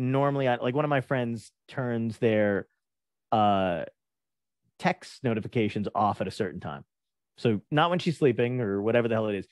normally I, like one of my friends turns their uh text notifications off at a certain time. So not when she's sleeping or whatever the hell it is.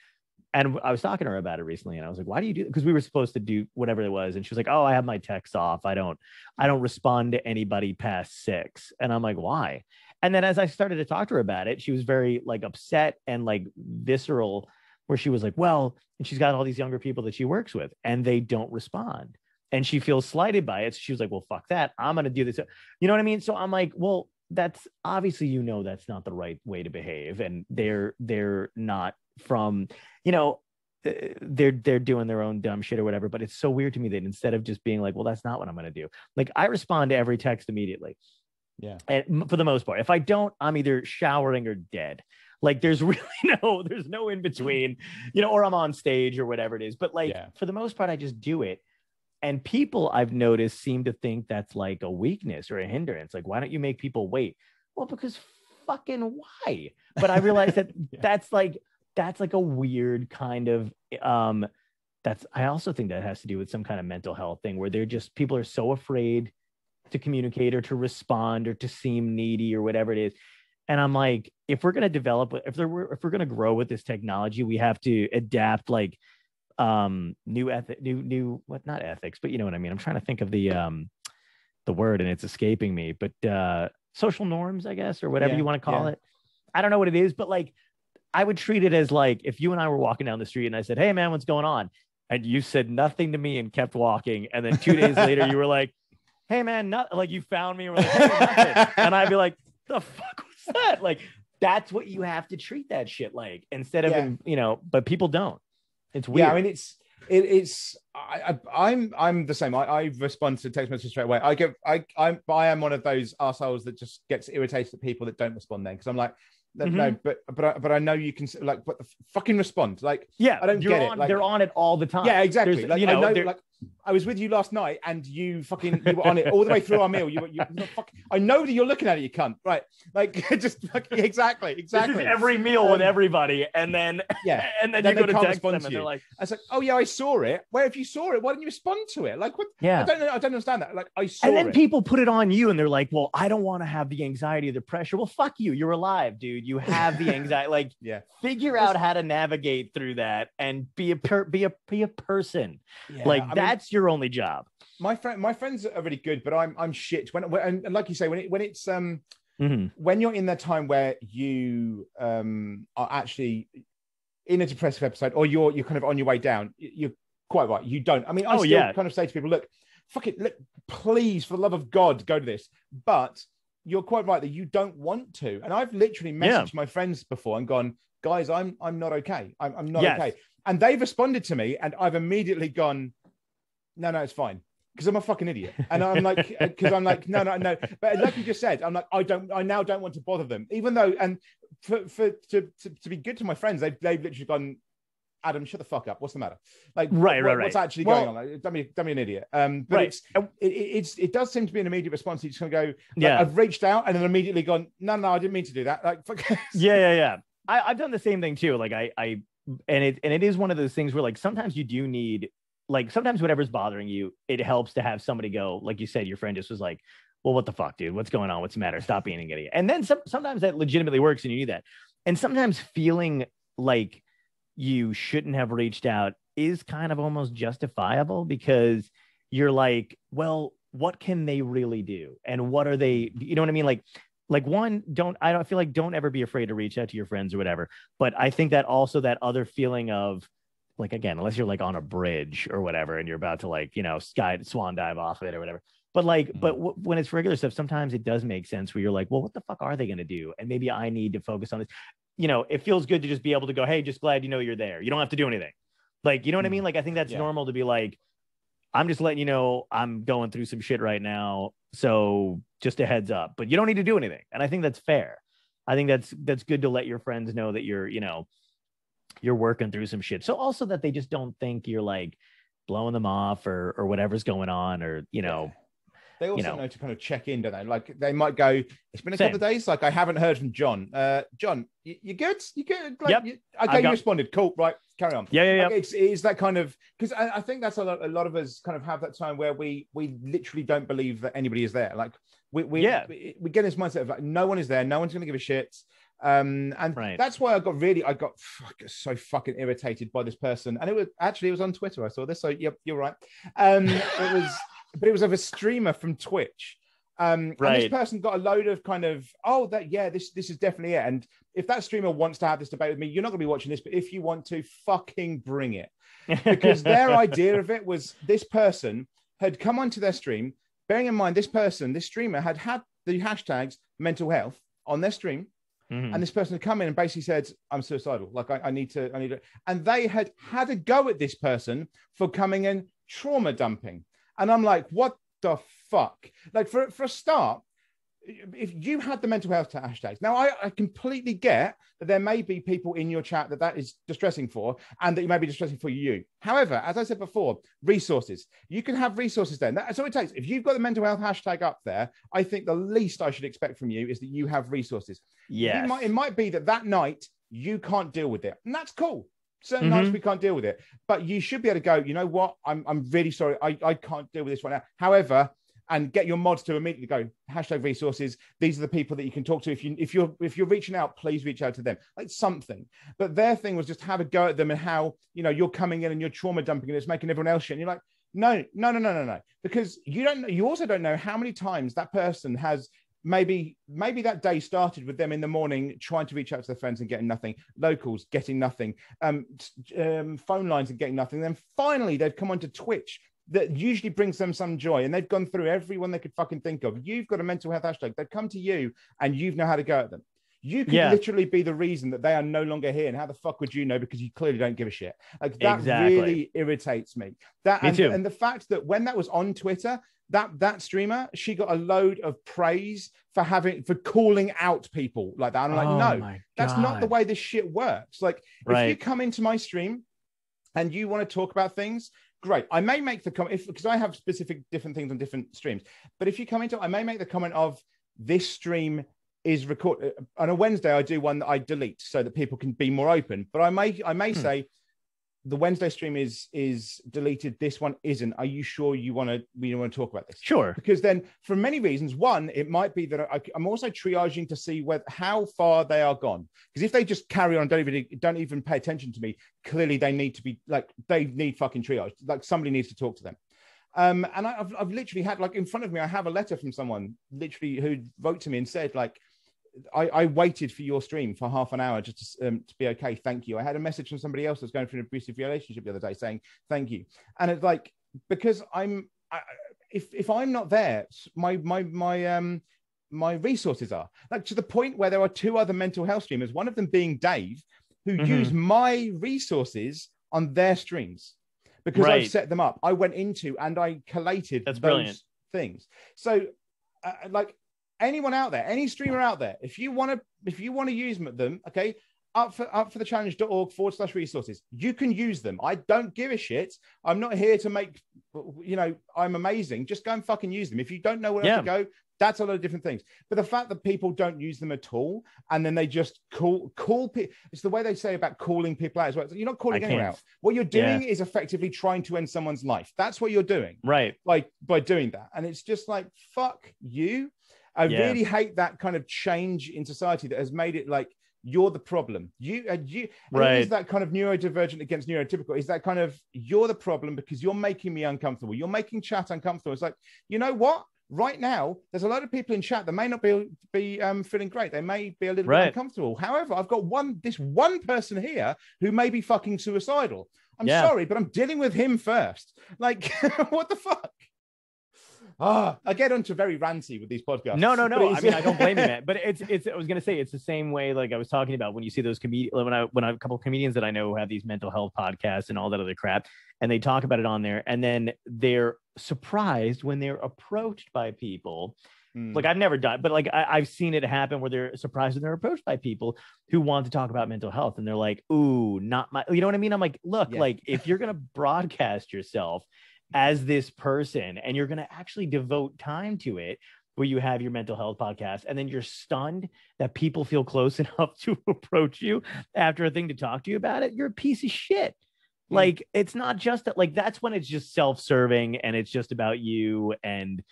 And I was talking to her about it recently, and I was like, "Why do you do?" Because we were supposed to do whatever it was, and she was like, "Oh, I have my text off. I don't, I don't respond to anybody past six. And I'm like, "Why?" And then as I started to talk to her about it, she was very like upset and like visceral, where she was like, "Well," and she's got all these younger people that she works with, and they don't respond, and she feels slighted by it. So she was like, "Well, fuck that. I'm gonna do this." You know what I mean? So I'm like, "Well." That's obviously you know that's not the right way to behave, and they're they're not from you know uh, they're they're doing their own dumb shit or whatever but it's so weird to me that instead of just being like well that's not what i'm going to do like i respond to every text immediately Yeah. and for the most part if i don't i'm either showering or dead like there's [laughs] really no there's no in between you know or i'm on stage or whatever it is but like Yeah. for the most part i just do it and people i've noticed seem to think that's like a weakness or a hindrance like why don't you make people wait? Well because fucking why? But i realize that [laughs] Yeah. that's like that's like a weird kind of um that's i also think that has to do with some kind of mental health thing where they're just people are so afraid to communicate or to respond or to seem needy or whatever it is. And i'm like if we're going to develop if there were if we're going to grow with this technology we have to adapt like um new ethic new new what not ethics but you know what i mean. I'm trying to think of the um the word and it's escaping me but uh social norms i guess or whatever Yeah, you want to call yeah. it. I don't know what it is but like i would treat it as like if you and i were walking down the street and i said hey man what's going on? And you said nothing to me and kept walking and then two days later you were like hey man not like you found me and were like hey, [laughs] and i'd be like the fuck was that? Like that's what you have to treat that shit like instead of Yeah. you know but people don't it's weird Yeah, I mean it's it, it's I, I I'm I'm the same. I, I respond to text messages straight away. I get I I'm I am one of those assholes that just gets irritated at people that don't respond then because I'm like no, no, mm-hmm. but but I, but I know you can like but the fucking respond. Like yeah I don't you're get it, like- they're on it all the time. Yeah exactly. There's- like you know, know like I was with you last night, and you fucking you were on it all the way through our meal. You were, you, you fuck, I know that you're looking at it, you cunt. Right? Like [laughs] just fucking, exactly, exactly. every meal um, with everybody, and then yeah, [laughs] and then, then you go to text them, and they're like, "I was like, oh yeah, I saw it. Where if you saw it, why didn't you respond to it? Like what? Yeah, I don't. I don't understand that. Like I saw And then it. people put it on you, and they're like, well, I don't want to have the anxiety or the pressure. Well, fuck you. You're alive, dude. You have the anxiety. [laughs] like, yeah, figure out how to navigate through that and be a per- be a be a person. yeah. like I mean, that's your only job. my friend, my friends are really good, but I'm I'm shit. When, when and, and like you say, when it when it's um Mhm. when you're in that time where you um are actually in a depressive episode or you're you're kind of on your way down you're quite right you don't i mean i Oh, still yeah. kind of say to people look fuck it look please for the love of god go to this but you're quite right that you don't want to and i've literally Yeah. messaged my friends before and gone guys i'm i'm not okay i'm, I'm not Yes. okay and they've responded to me and i've immediately gone no no it's fine because I'm a fucking idiot. And I'm like, [laughs] because I'm like, no, no, no. But like you just said, I'm like, I don't, I now don't want to bother them, even though, and for, for to, to, to be good to my friends, they've, they've literally gone, Adam, shut the fuck up. What's the matter? Like, Right, what- right, What's right. actually Well- going on? Like, don't be, don't be an idiot. Um, but Right. it's, it, it, it's, it does seem to be an immediate response. You just kind of go, like, Yeah. I've reached out and then immediately gone, no, no, I didn't mean to do that. Like, [laughs] fuck. yeah, yeah, yeah. I, I've done the same thing too. Like I, I, and it, and it is one of those things where like sometimes you do need, like sometimes whatever's bothering you, it helps to have somebody go, like you said, your friend just was like, well, what the fuck, dude? What's going on? What's the matter? Stop being an idiot. And then some, sometimes that legitimately works and you need that. And sometimes feeling like you shouldn't have reached out is kind of almost justifiable because you're like, well, what can they really do? And what are they, you know what I mean? Like, like one, don't, I don't feel like don't ever be afraid to reach out to your friends or whatever. But I think that also that other feeling of, like again, unless you're like on a bridge or whatever, and you're about to like, you know, sky swan dive off of it or whatever. But like, but w- when it's regular stuff, sometimes it does make sense where you're like, well, what the fuck are they going to do? And maybe I need to focus on this. You know, it feels good to just be able to go, hey, just glad you know you're there. You don't have to do anything. Like, you know what I Mm. mean? Like, I think that's Yeah. normal to be like, I'm just letting you know I'm going through some shit right now. So just a heads up, but you don't need to do anything. And I think that's fair. I think that's that's good to let your friends know that you're, you know, you're working through some shit. So also that they just don't think you're like blowing them off or or whatever's going on or you know They also know. know. to kind of check in, don't they? Like they might go, it's been a couple of days. Like I haven't heard from John. Uh, John, you, you good? You good? Like, Yep. You, I okay, you responded. Cool. Right. Carry on. yeah yeah yeah Like, it's, it's that kind of because I, I think that's a lot, a lot of us kind of have that time where we we literally don't believe that anybody is there. Like we we Yeah. we, we get this mindset of like no one is there, no one's going to give a shit. Um, and Right. that's why I got really I got fuck, so fucking irritated by this person, and it was actually it was on Twitter. I saw this, so yep, you're right. Um, it [laughs] was, but it was of a streamer from Twitch. Um, and Right. this person got a load of kind of, oh, that yeah, this this is definitely it. And if that streamer wants to have this debate with me, you're not going to be watching this, but if you want to, fucking bring it because their [laughs] idea of it was this person had come onto their stream, bearing in mind this person, this streamer had had the hashtags mental health on their stream, Mhm. and this person had come in and basically said, "I'm suicidal. Like I, I need to, I need to," and they had had a go at this person for coming in trauma dumping, and I'm like, what the fuck? Like for for a start. If you had the mental health hashtags, now I, I completely get that there may be people in your chat that that is distressing for, and that you may be distressing for you. However, as I said before, resources. You can have resources then That's all it takes. If you've got the mental health hashtag up there, I think the least I should expect from you is that you have resources. yeah might, it might be that that night you can't deal with it, and that's cool. Certain Mhm. nights we can't deal with it, but you should be able to go. You know what? I'm I'm really sorry. I I can't deal with this right now. However, and get your mods to immediately go hashtag resources. These are the people that you can talk to. If you if you're if you're reaching out, please reach out to them. Like something. But their thing was just have a go at them and how you know you're coming in and you're trauma dumping and it's making everyone else shit. And you're like, no, no, no, no, no, no. Because you don't you also don't know how many times that person has maybe maybe that day started with them in the morning trying to reach out to their friends and getting nothing locals getting nothing um, um phone lines and getting nothing then finally they've come onto twitch that usually brings them some joy and they've gone through everyone they could fucking think of. You've got a mental health hashtag. They've come to you and you've know how to go at them. You could Yeah. literally be the reason that they are no longer here and how the fuck would you know? Because you clearly don't give a shit. Like that Exactly. really irritates me. That Me and, too. and the fact that when that was on twitter that that streamer she got a load of praise for having for calling out people like that. I'm Oh like no that's not the way this shit works. Like if you come into my stream and you want to talk about things great. I may make the comment because I have specific different things on different streams. But if you come into, I may make the comment of this stream is record uh, on a Wednesday. I do one that I delete so that people can be more open. But I may I may hmm. say the Wednesday stream is is deleted. This one isn't. Are you sure you want to we want to talk about this? Sure. Because then, for many reasons, one, it might be that I, am also triaging to see whether how far they are gone. Because if they just carry on, don't even don't even pay attention to me, clearly they need to be like they need fucking triage. Like somebody needs to talk to them. Um, and I, have I've literally had like in front of me, I have a letter from someone literally who wrote to me and said like I, I, waited for your stream for half an hour just to, um, to, be okay. Thank you. I had a message from somebody else that's going through an abusive relationship the other day saying thank you. And it's like because I'm I, if if I'm not there, my my my um my resources are like to the point where there are two other mental health streamers. One of them being Dave, who mm-hmm. use my resources on their streams because right. I've set them up. I went into and I collated That's those brilliant. things. So uh, like anyone out there, any streamer out there, if you want to, if you want to use them, okay, up for up for the challenge.org forward slash resources. You can use them. I don't give a shit. I'm not here to make, you know, I'm amazing. Just go and fucking use them. If you don't know where yeah. to go, that's a lot of different things. But the fact that people don't use them at all, and then they just call call people, it's the way they say about calling people out as well. You're not calling anyone out. What you're doing yeah. is effectively trying to end someone's life. That's what you're doing, right? Like by doing that, and it's just like fuck you. I yeah. really hate that kind of change in society that has made it like you're the problem. You, uh, you, right? Is that kind of neurodivergent against neurotypical? Is that kind of you're the problem because you're making me uncomfortable? You're making chat uncomfortable. It's like you know what? Right now, there's a lot of people in chat that may not be be um, feeling great. They may be a little right. bit uncomfortable. However, I've got one this one person here who may be fucking suicidal. I'm yeah. sorry, but I'm dealing with him first. Like, [laughs] what the fuck? Ah, I get onto very ranty with these podcasts. No, no, no. I mean, I don't blame you, [laughs] man. But it's, it's. I was gonna say it's the same way. Like I was talking about when you see those comedians, when I, when I have a couple of comedians that I know have these mental health podcasts and all that other crap, and they talk about it on there, and then they're surprised when they're approached by people. Mm. Like I've never done, but like I, have seen it happen where they're surprised when they're approached by people who want to talk about mental health, and they're like, "Ooh, not my," you know what I mean? I'm like, look, yeah. like if you're gonna broadcast yourself as this person and you're going to actually devote time to it where you have your mental health podcast and then you're stunned that people feel close [laughs] enough to approach you after a thing to talk to you about it you're a piece of shit mm. like it's not just that like that's when it's just self-serving and it's just about you and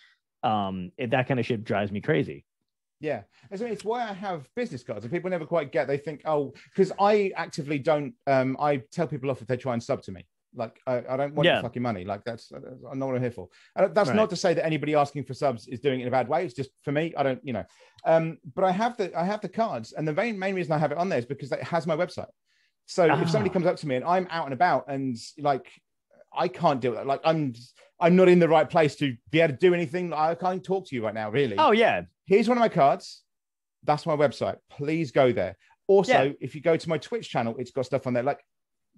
um it, that kind of shit drives me crazy yeah, it's why I have business cards, and people never quite get. They think, oh, because I actively don't. Um, I tell people off if they try and sub to me. Like I, I don't want yeah. your fucking money. Like that's I'm not what I'm here for. And that's right. not to say that anybody asking for subs is doing it in a bad way. It's just for me, I don't, you know. Um, but I have the I have the cards, and the main main reason I have it on there is because it has my website. So if somebody ah. comes up to me and I'm out and about and like I can't deal with that, like I'm I'm not in the right place to be able to do anything. I can't talk to you right now, really. Oh yeah. Here's one of my cards. That's my website. Please go there. Also, yeah. if you go to my Twitch channel, it's got stuff on there. Like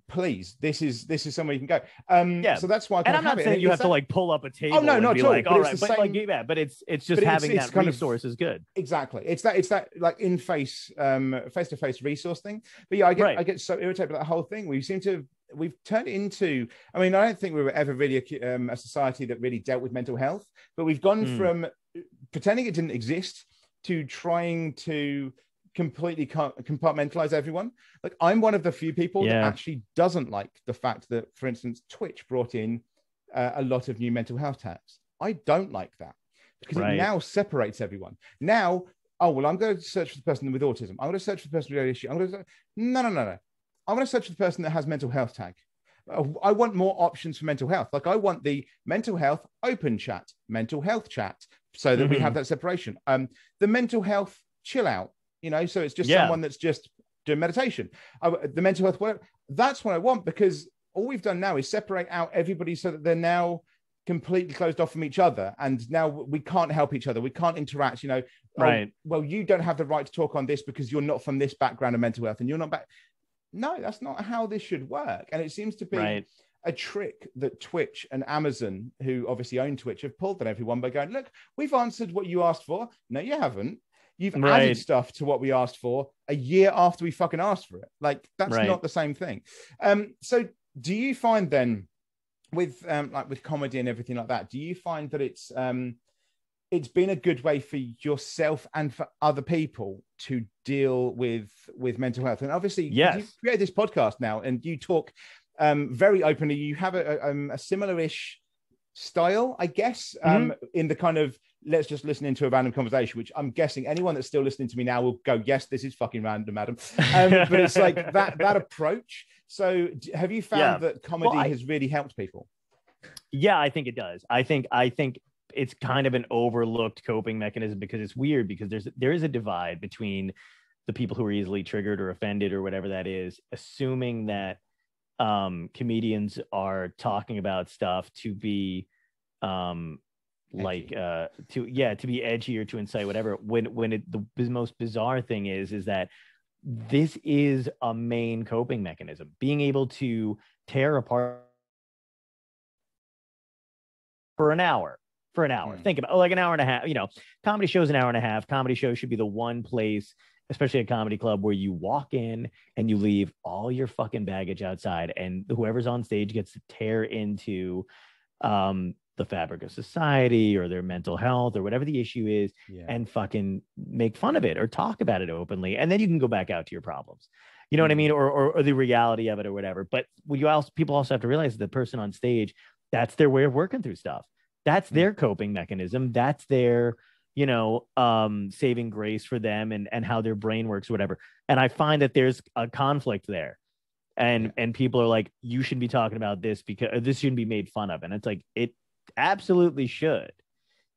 please this is this is somewhere you can go. Um yeah. so that's why I and i'm not saying you have that... to like pull up a table oh no not at all like, all right but like yeah but it's it's just having it's, it's that resource of, is good. Exactly. It's that it's that like in face um face to face resource thing. But yeah i get right. i get so irritated by that whole thing. We seem to we've turned into i mean i don't think we were ever really a, um, a society that really dealt with mental health but we've gone mm. from pretending it didn't exist to trying to completely compartmentalize everyone. Like I'm one of the few people yeah. that actually doesn't like the fact that, for instance, Twitch brought in uh, a lot of new mental health tags. I don't like that because right. it now separates everyone. Now, oh well, I'm going to search for the person with autism. I'm going to search for the person with issue. I'm going to no, no, no, no. I'm going to search for the person that has mental health tag. Uh, I want more options for mental health. Like I want the mental health open chat, mental health chat, so that mm-hmm. we have that separation. Um, the mental health chill out you know so it's just yeah. someone that's just doing meditation. I, the mental health work that's what i want because all we've done now is separate out everybody so that they're now completely closed off from each other and now we can't help each other. We can't interact you know oh, right. oh, well you don't have the right to talk on this because you're not from this background of mental health and you're not back no that's not how this should work. And it seems to be right. a trick that twitch and amazon who obviously own twitch have pulled on everyone by going look we've answered what you asked for. No you haven't You've right. added stuff to what we asked for a year after we fucking asked for it. Like that's right. not the same thing. Um, so do you find then with um, like with comedy and everything like that, do you find that it's um, it's been a good way for yourself and for other people to deal with with mental health? And obviously, yes. you create this podcast now, and you talk um, very openly. You have a, a, um, a similar-ish style, I guess, um, mm-hmm. in the kind of let's just listen into a random conversation, which I'm guessing anyone that's still listening to me now will go, yes, this is fucking random, Adam. Um, [laughs] but it's like that that approach. So, have you found yeah. that comedy well, I, has really helped people? Yeah, I think it does. I think I think it's kind of an overlooked coping mechanism because it's weird because there's there is a divide between the people who are easily triggered or offended or whatever that is, assuming that um, comedians are talking about stuff to be um, like uh, to yeah to be edgy or to incite whatever. When when it, the most bizarre thing is is that this is a main coping mechanism, being able to tear apart for an hour for an hour. Mm. Think about oh, like an hour and a half. You know, comedy shows an hour and a half. Comedy shows should be the one place, especially a comedy club, where you walk in and you leave all your fucking baggage outside, and whoever's on stage gets to tear into um, the fabric of society or their mental health or whatever the issue is, yeah. and fucking make fun of it or talk about it openly, and then you can go back out to your problems. You know mm. what I mm-hmm. mean, or, or, or the reality of it or whatever. But you also people also have to realize the person on stage that's their way of working through stuff that's their coping mechanism that's their you know um saving grace for them and and how their brain works whatever and i find that there's a conflict there and yeah. and people are like you shouldn't be talking about this because this shouldn't be made fun of and it's like it absolutely should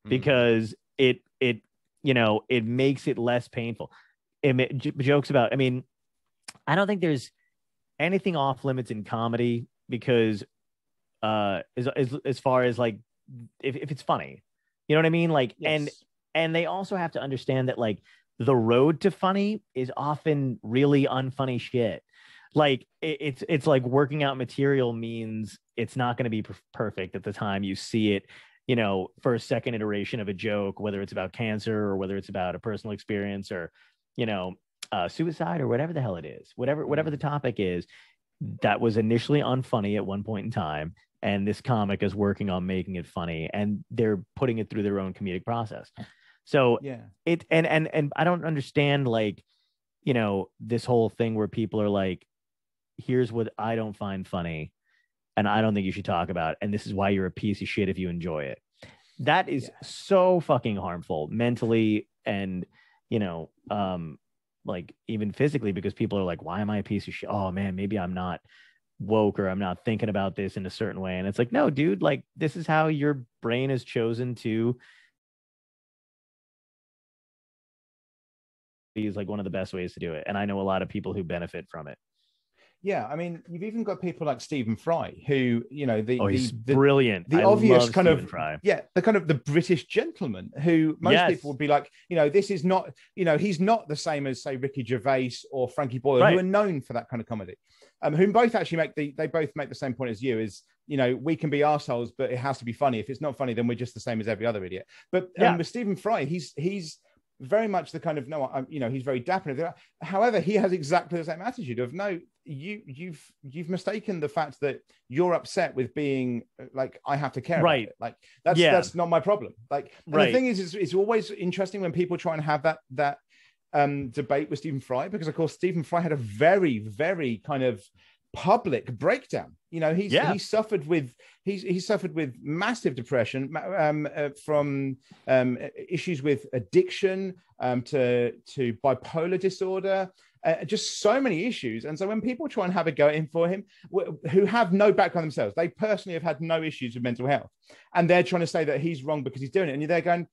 mm. because it it you know it makes it less painful it j- jokes about i mean i don't think there's anything off limits in comedy because uh as as, as far as like if, if it's funny you know what i mean like yes. and and they also have to understand that like the road to funny is often really unfunny shit like it, it's it's like working out material means it's not going to be per- perfect at the time you see it you know for a second iteration of a joke whether it's about cancer or whether it's about a personal experience or you know uh, suicide or whatever the hell it is whatever whatever mm. the topic is that was initially unfunny at one point in time and this comic is working on making it funny and they're putting it through their own comedic process so yeah it and and and i don't understand like you know this whole thing where people are like here's what i don't find funny and i don't think you should talk about and this is why you're a piece of shit if you enjoy it that is yeah. so fucking harmful mentally and you know um like even physically because people are like why am i a piece of shit oh man maybe i'm not woke or I'm not thinking about this in a certain way. And it's like, no, dude, like this is how your brain has chosen to is like one of the best ways to do it. And I know a lot of people who benefit from it. Yeah, I mean, you've even got people like Stephen Fry, who you know the oh, he's the, the, brilliant. The I obvious kind Stephen of Fry. yeah, the kind of the British gentleman who most yes. people would be like, you know, this is not, you know, he's not the same as say Ricky Gervais or Frankie Boyle, right. who are known for that kind of comedy um, whom both actually make the they both make the same point as you is you know we can be assholes but it has to be funny if it's not funny then we're just the same as every other idiot but um, yeah. with Stephen Fry he's he's very much the kind of no I'm, you know he's very dapper however he has exactly the same attitude of no you you've you've mistaken the fact that you're upset with being like I have to care right like that's yeah. that's not my problem like right. the thing is it's, it's always interesting when people try and have that that um, debate with Stephen Fry because, of course, Stephen Fry had a very, very kind of public breakdown. You know, he's yeah. he suffered with he's he suffered with massive depression um, uh, from um, issues with addiction um, to to bipolar disorder. Uh, just so many issues, and so when people try and have a go in for him, who have no background themselves, they personally have had no issues with mental health, and they're trying to say that he's wrong because he's doing it, and they're going,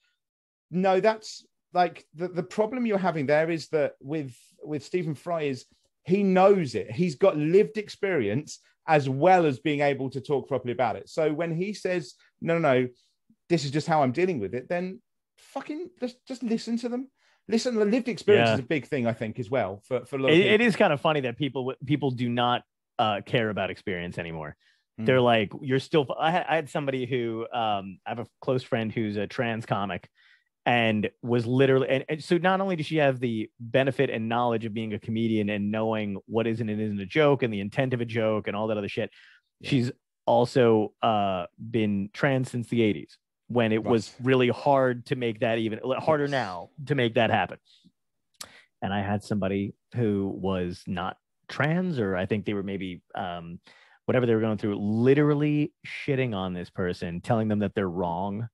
no, that's like the, the problem you're having there is that with with Stephen Fry is he knows it. He's got lived experience as well as being able to talk properly about it. So when he says, no, no, no, this is just how I'm dealing with it, then fucking just, just listen to them. Listen, the lived experience yeah. is a big thing, I think, as well. For for it, it is kind of funny that people people do not uh, care about experience anymore. Mm. They're like, you're still. I had, I had somebody who um, I have a close friend who's a trans comic, and was literally and, and, so not only does she have the benefit and knowledge of being a comedian and knowing what is and isn't a joke and the intent of a joke and all that other shit yeah. she's also uh, been trans since the 80s when it was really hard to make that even harder Yes. now to make that happen. And I had somebody who was not trans, or I think they were maybe um, whatever they were going through, literally shitting on this person, telling them that they're wrong.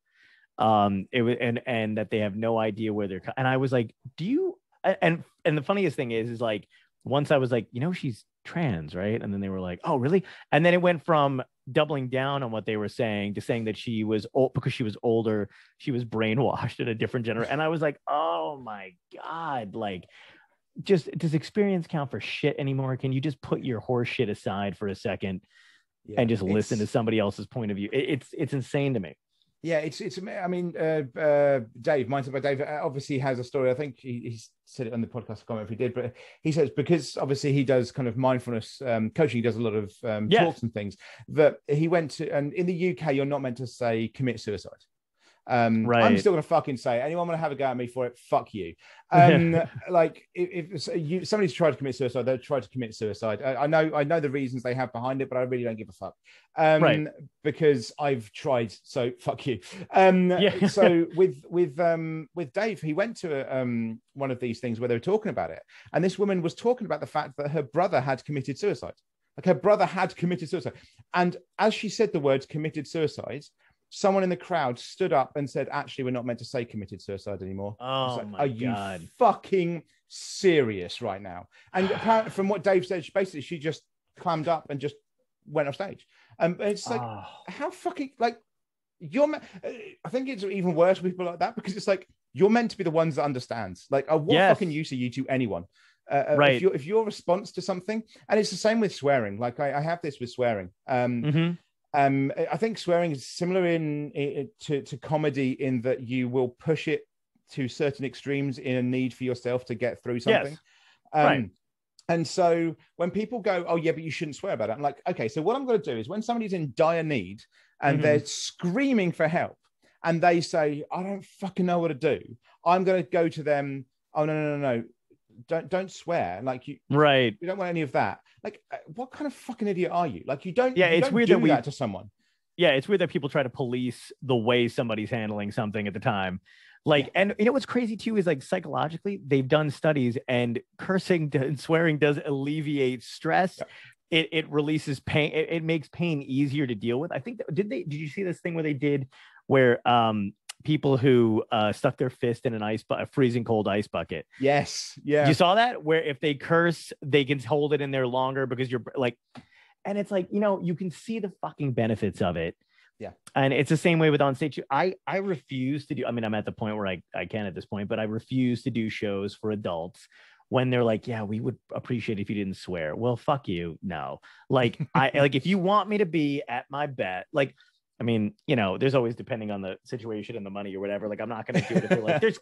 Um, it was and and that they have no idea where they're. And I was like, do you? And and the funniest thing is, is like once I was like, you know, she's trans, right? And then they were like, oh, really? And then it went from doubling down on what they were saying to saying that she was old because she was older, she was brainwashed in a different [laughs] generation. And I was like, oh my God, like just does experience count for shit anymore? Can you just put your horse shit aside for a second Yeah, and just listen to somebody else's point of view? It- it's it's insane to me. Yeah, it's it's. I mean, uh, uh, Dave, Mindset by Dave, uh, obviously has a story. I think he, he said it on the podcast. I can't remember if he did, but he says because obviously he does kind of mindfulness um, coaching. He does a lot of um, talks and things. That he went to, and in the UK, you're not meant to say commit suicide. Um, I'm still gonna fucking say it. anyone want to have a go at me for it? Fuck you. [laughs] Um, like if, if you, somebody's tried to commit suicide, they'll try to commit suicide. I, I know, I know the reasons they have behind it, but I really don't give a fuck. Um, Right. Because I've tried, so [laughs] fuck you. Um, Yeah. [laughs] so with with um with Dave, he went to a, um one of these things where they were talking about it, and this woman was talking about the fact that her brother had committed suicide. Like her brother had committed suicide, and as she said the words committed suicide, someone in the crowd stood up and said, "Actually, we're not meant to say committed suicide anymore." Oh like, my are you fucking serious right now? And [sighs] apparently, from what Dave said, she, basically she just clammed up and just went off stage. Um, and it's like, Oh. how fucking like you're. me- uh, I think it's even worse with people like that because it's like you're meant to be the ones that understands. Like, uh, what Yes. fucking use are you to anyone? Uh, uh, Right. If, your if your response to something, and it's the same with swearing. Like I, I have this with swearing. Um, Mhm. Um, I think swearing is similar in, in to, to comedy in that you will push it to certain extremes in a need for yourself to get through something. Yes. Um, Right. And so when people go, "Oh yeah, but you shouldn't swear about it," I'm like, "Okay, so what I'm going to do is when somebody's in dire need and Mhm. they're screaming for help, and they say, "I don't fucking know what to do," I'm going to go to them. Oh no no no no, don't don't swear. Like you, Right. we don't want any of that. Like, uh, what kind of fucking idiot are you? Like, you don't. Yeah, you it's don't weird that we- that to someone. yeah, it's weird that people try to police the way somebody's handling something at the time. Like, and you know what's crazy too is like psychologically, they've done studies and cursing [laughs] and swearing does alleviate stress. It, it releases pain. It, it makes pain easier to deal with. I think that, did they? Did you see this thing where they did where um people who uh stuck their fist in an ice bu- a freezing cold ice bucket? Yes. Yeah. You saw that where if they curse, they can hold it in there longer because you're like, and it's like you know you can see the fucking benefits of it. Yeah. And it's the same way with on stage. I I refuse to do. I mean, I'm at the point where I I can at this point, but I refuse to do shows for adults when they're like, yeah, we would appreciate if you didn't swear. Well, fuck you. No. Like I like if you want me to be at my bet, like. I mean, you know, there's always depending on the situation and the money or whatever. Like, I'm not going to do it if they're like, [laughs] there's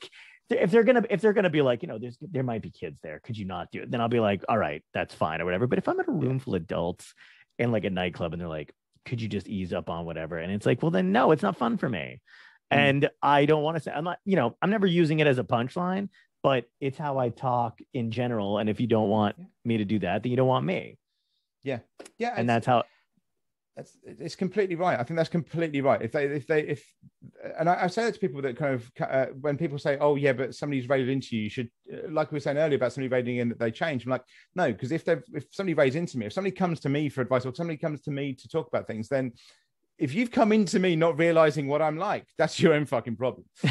if they're gonna if they're gonna be like you know there's there might be kids there could you not do it then i'll be like all right that's fine or whatever but if i'm in a room full of adults in like a nightclub and they're like could you just ease up on whatever and it's like well then no it's not fun for me Mm. and i don't want to say i'm not you know i'm never using it as a punchline but it's how i talk in general and if you don't want me to do that then you don't want me Yeah. yeah. and that's how that's it's completely right. I think that's completely right. If they if they if and I, I say that to people that kind of uh, when people say, "Oh yeah, but somebody's raided into you," you should uh, like we were saying earlier about somebody raiding in that they change. I'm like, no, because if they if somebody raids into me, if somebody comes to me for advice or somebody comes to me to talk about things, then if you've come into me not realizing what I'm like, that's your own fucking problem. [laughs]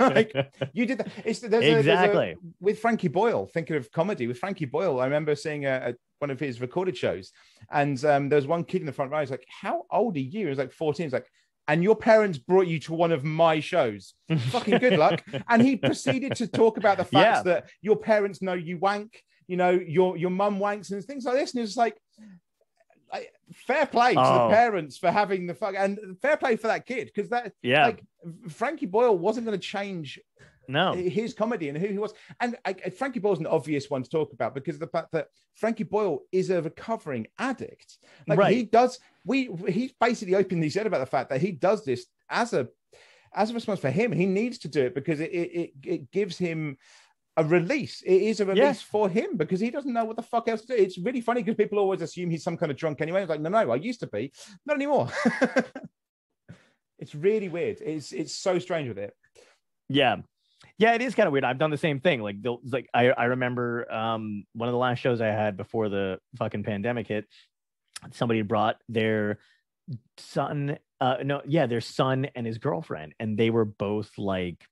Like, you did that. It's there's a- a- Exactly. with Frankie Boyle. Thinking of comedy with Frankie Boyle, I remember seeing a, a one of his recorded shows, and um, there was one kid in the front row. He's like, "How old are you?" He was like 14. He's like, "And your parents brought you to one of my shows. Fucking good luck." [laughs] And he proceeded to talk about the fact Yeah. that your parents know you wank. You know, your your mum wanks and things like this. And it's like, like, fair play to Oh. the parents for having the fuck, and fair play for that kid because that yeah like Frankie Boyle wasn't going to change no his comedy and who he was. And I, Frankie Boyle's an obvious one to talk about because of the fact that Frankie Boyle is a recovering addict. Like Right. he does, we he's basically openly said about the fact that he does this as a as a response for him. He needs to do it because it it, it, it gives him a release. It is a release for him because he doesn't know what the fuck else to do. It's really funny because people always assume he's some kind of drunk anyway. It's like, no, no, I used to be, not anymore. [laughs] it's really weird. It's it's so strange with it. Yeah. Yeah, it is kind of weird. I've done the same thing. Like, like I, I remember um, one of the last shows I had before the fucking pandemic hit. Somebody brought their son, uh, no, yeah, their son and his girlfriend, and they were both like,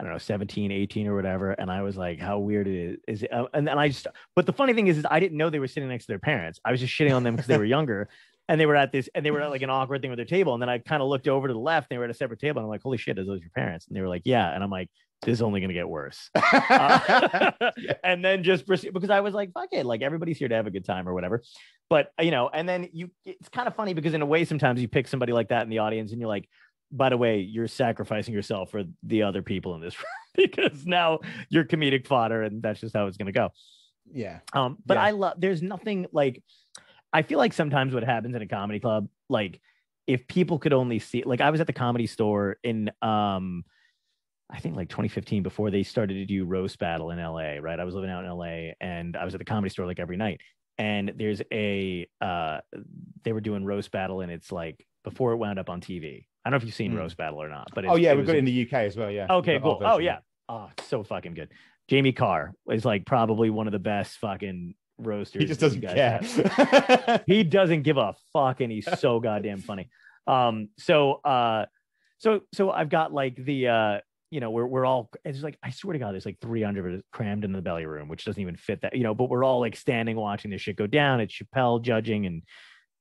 I don't know, 17, 18 or whatever. And I was like, how weird it is. Is it? Uh, and then I just, but the funny thing is, is I didn't know they were sitting next to their parents. I was just shitting on them because they were [laughs] younger. And they were at this, and they were at like an awkward thing with their table. And then I kind of looked over to the left. And they were at a separate table. And I'm like, holy shit, are those your parents? And they were like, yeah. And I'm like, this is only going to get worse. [laughs] Uh, [laughs] and then just proceed because I was like, fuck it, like everybody's here to have a good time or whatever. But you know, and then you, it's kind of funny because in a way, sometimes you pick somebody like that in the audience, and you're like, by the way, you're sacrificing yourself for the other people in this [laughs] room because now you're comedic fodder, and that's just how it's going to go. yeah. Um, but Yeah. I love. There's nothing like. I feel like sometimes what happens in a comedy club, like if people could only see, like I was at the comedy store in, um, I think like 2015 before they started to do roast battle in LA. Right, I was living out in LA, and I was at the comedy store like every night. And there's a, uh, they were doing roast battle, and it's like before it wound up on TV. I don't know if you've seen roast battle or not, but Oh yeah, we've got it in the UK as well. Yeah. Okay, cool. Oh yeah. Oh, so fucking good. Jimmy Carr is like probably one of the best fucking roasters. He just doesn't care. [laughs] He doesn't give a fuck, and he's so goddamn funny. Um, so uh, so so I've got like the uh, you know, we're we're all it's like I swear to God, there's like 300 crammed in the belly room, which doesn't even fit that, you know, but we're all like standing watching this shit go down. It's Chappelle judging and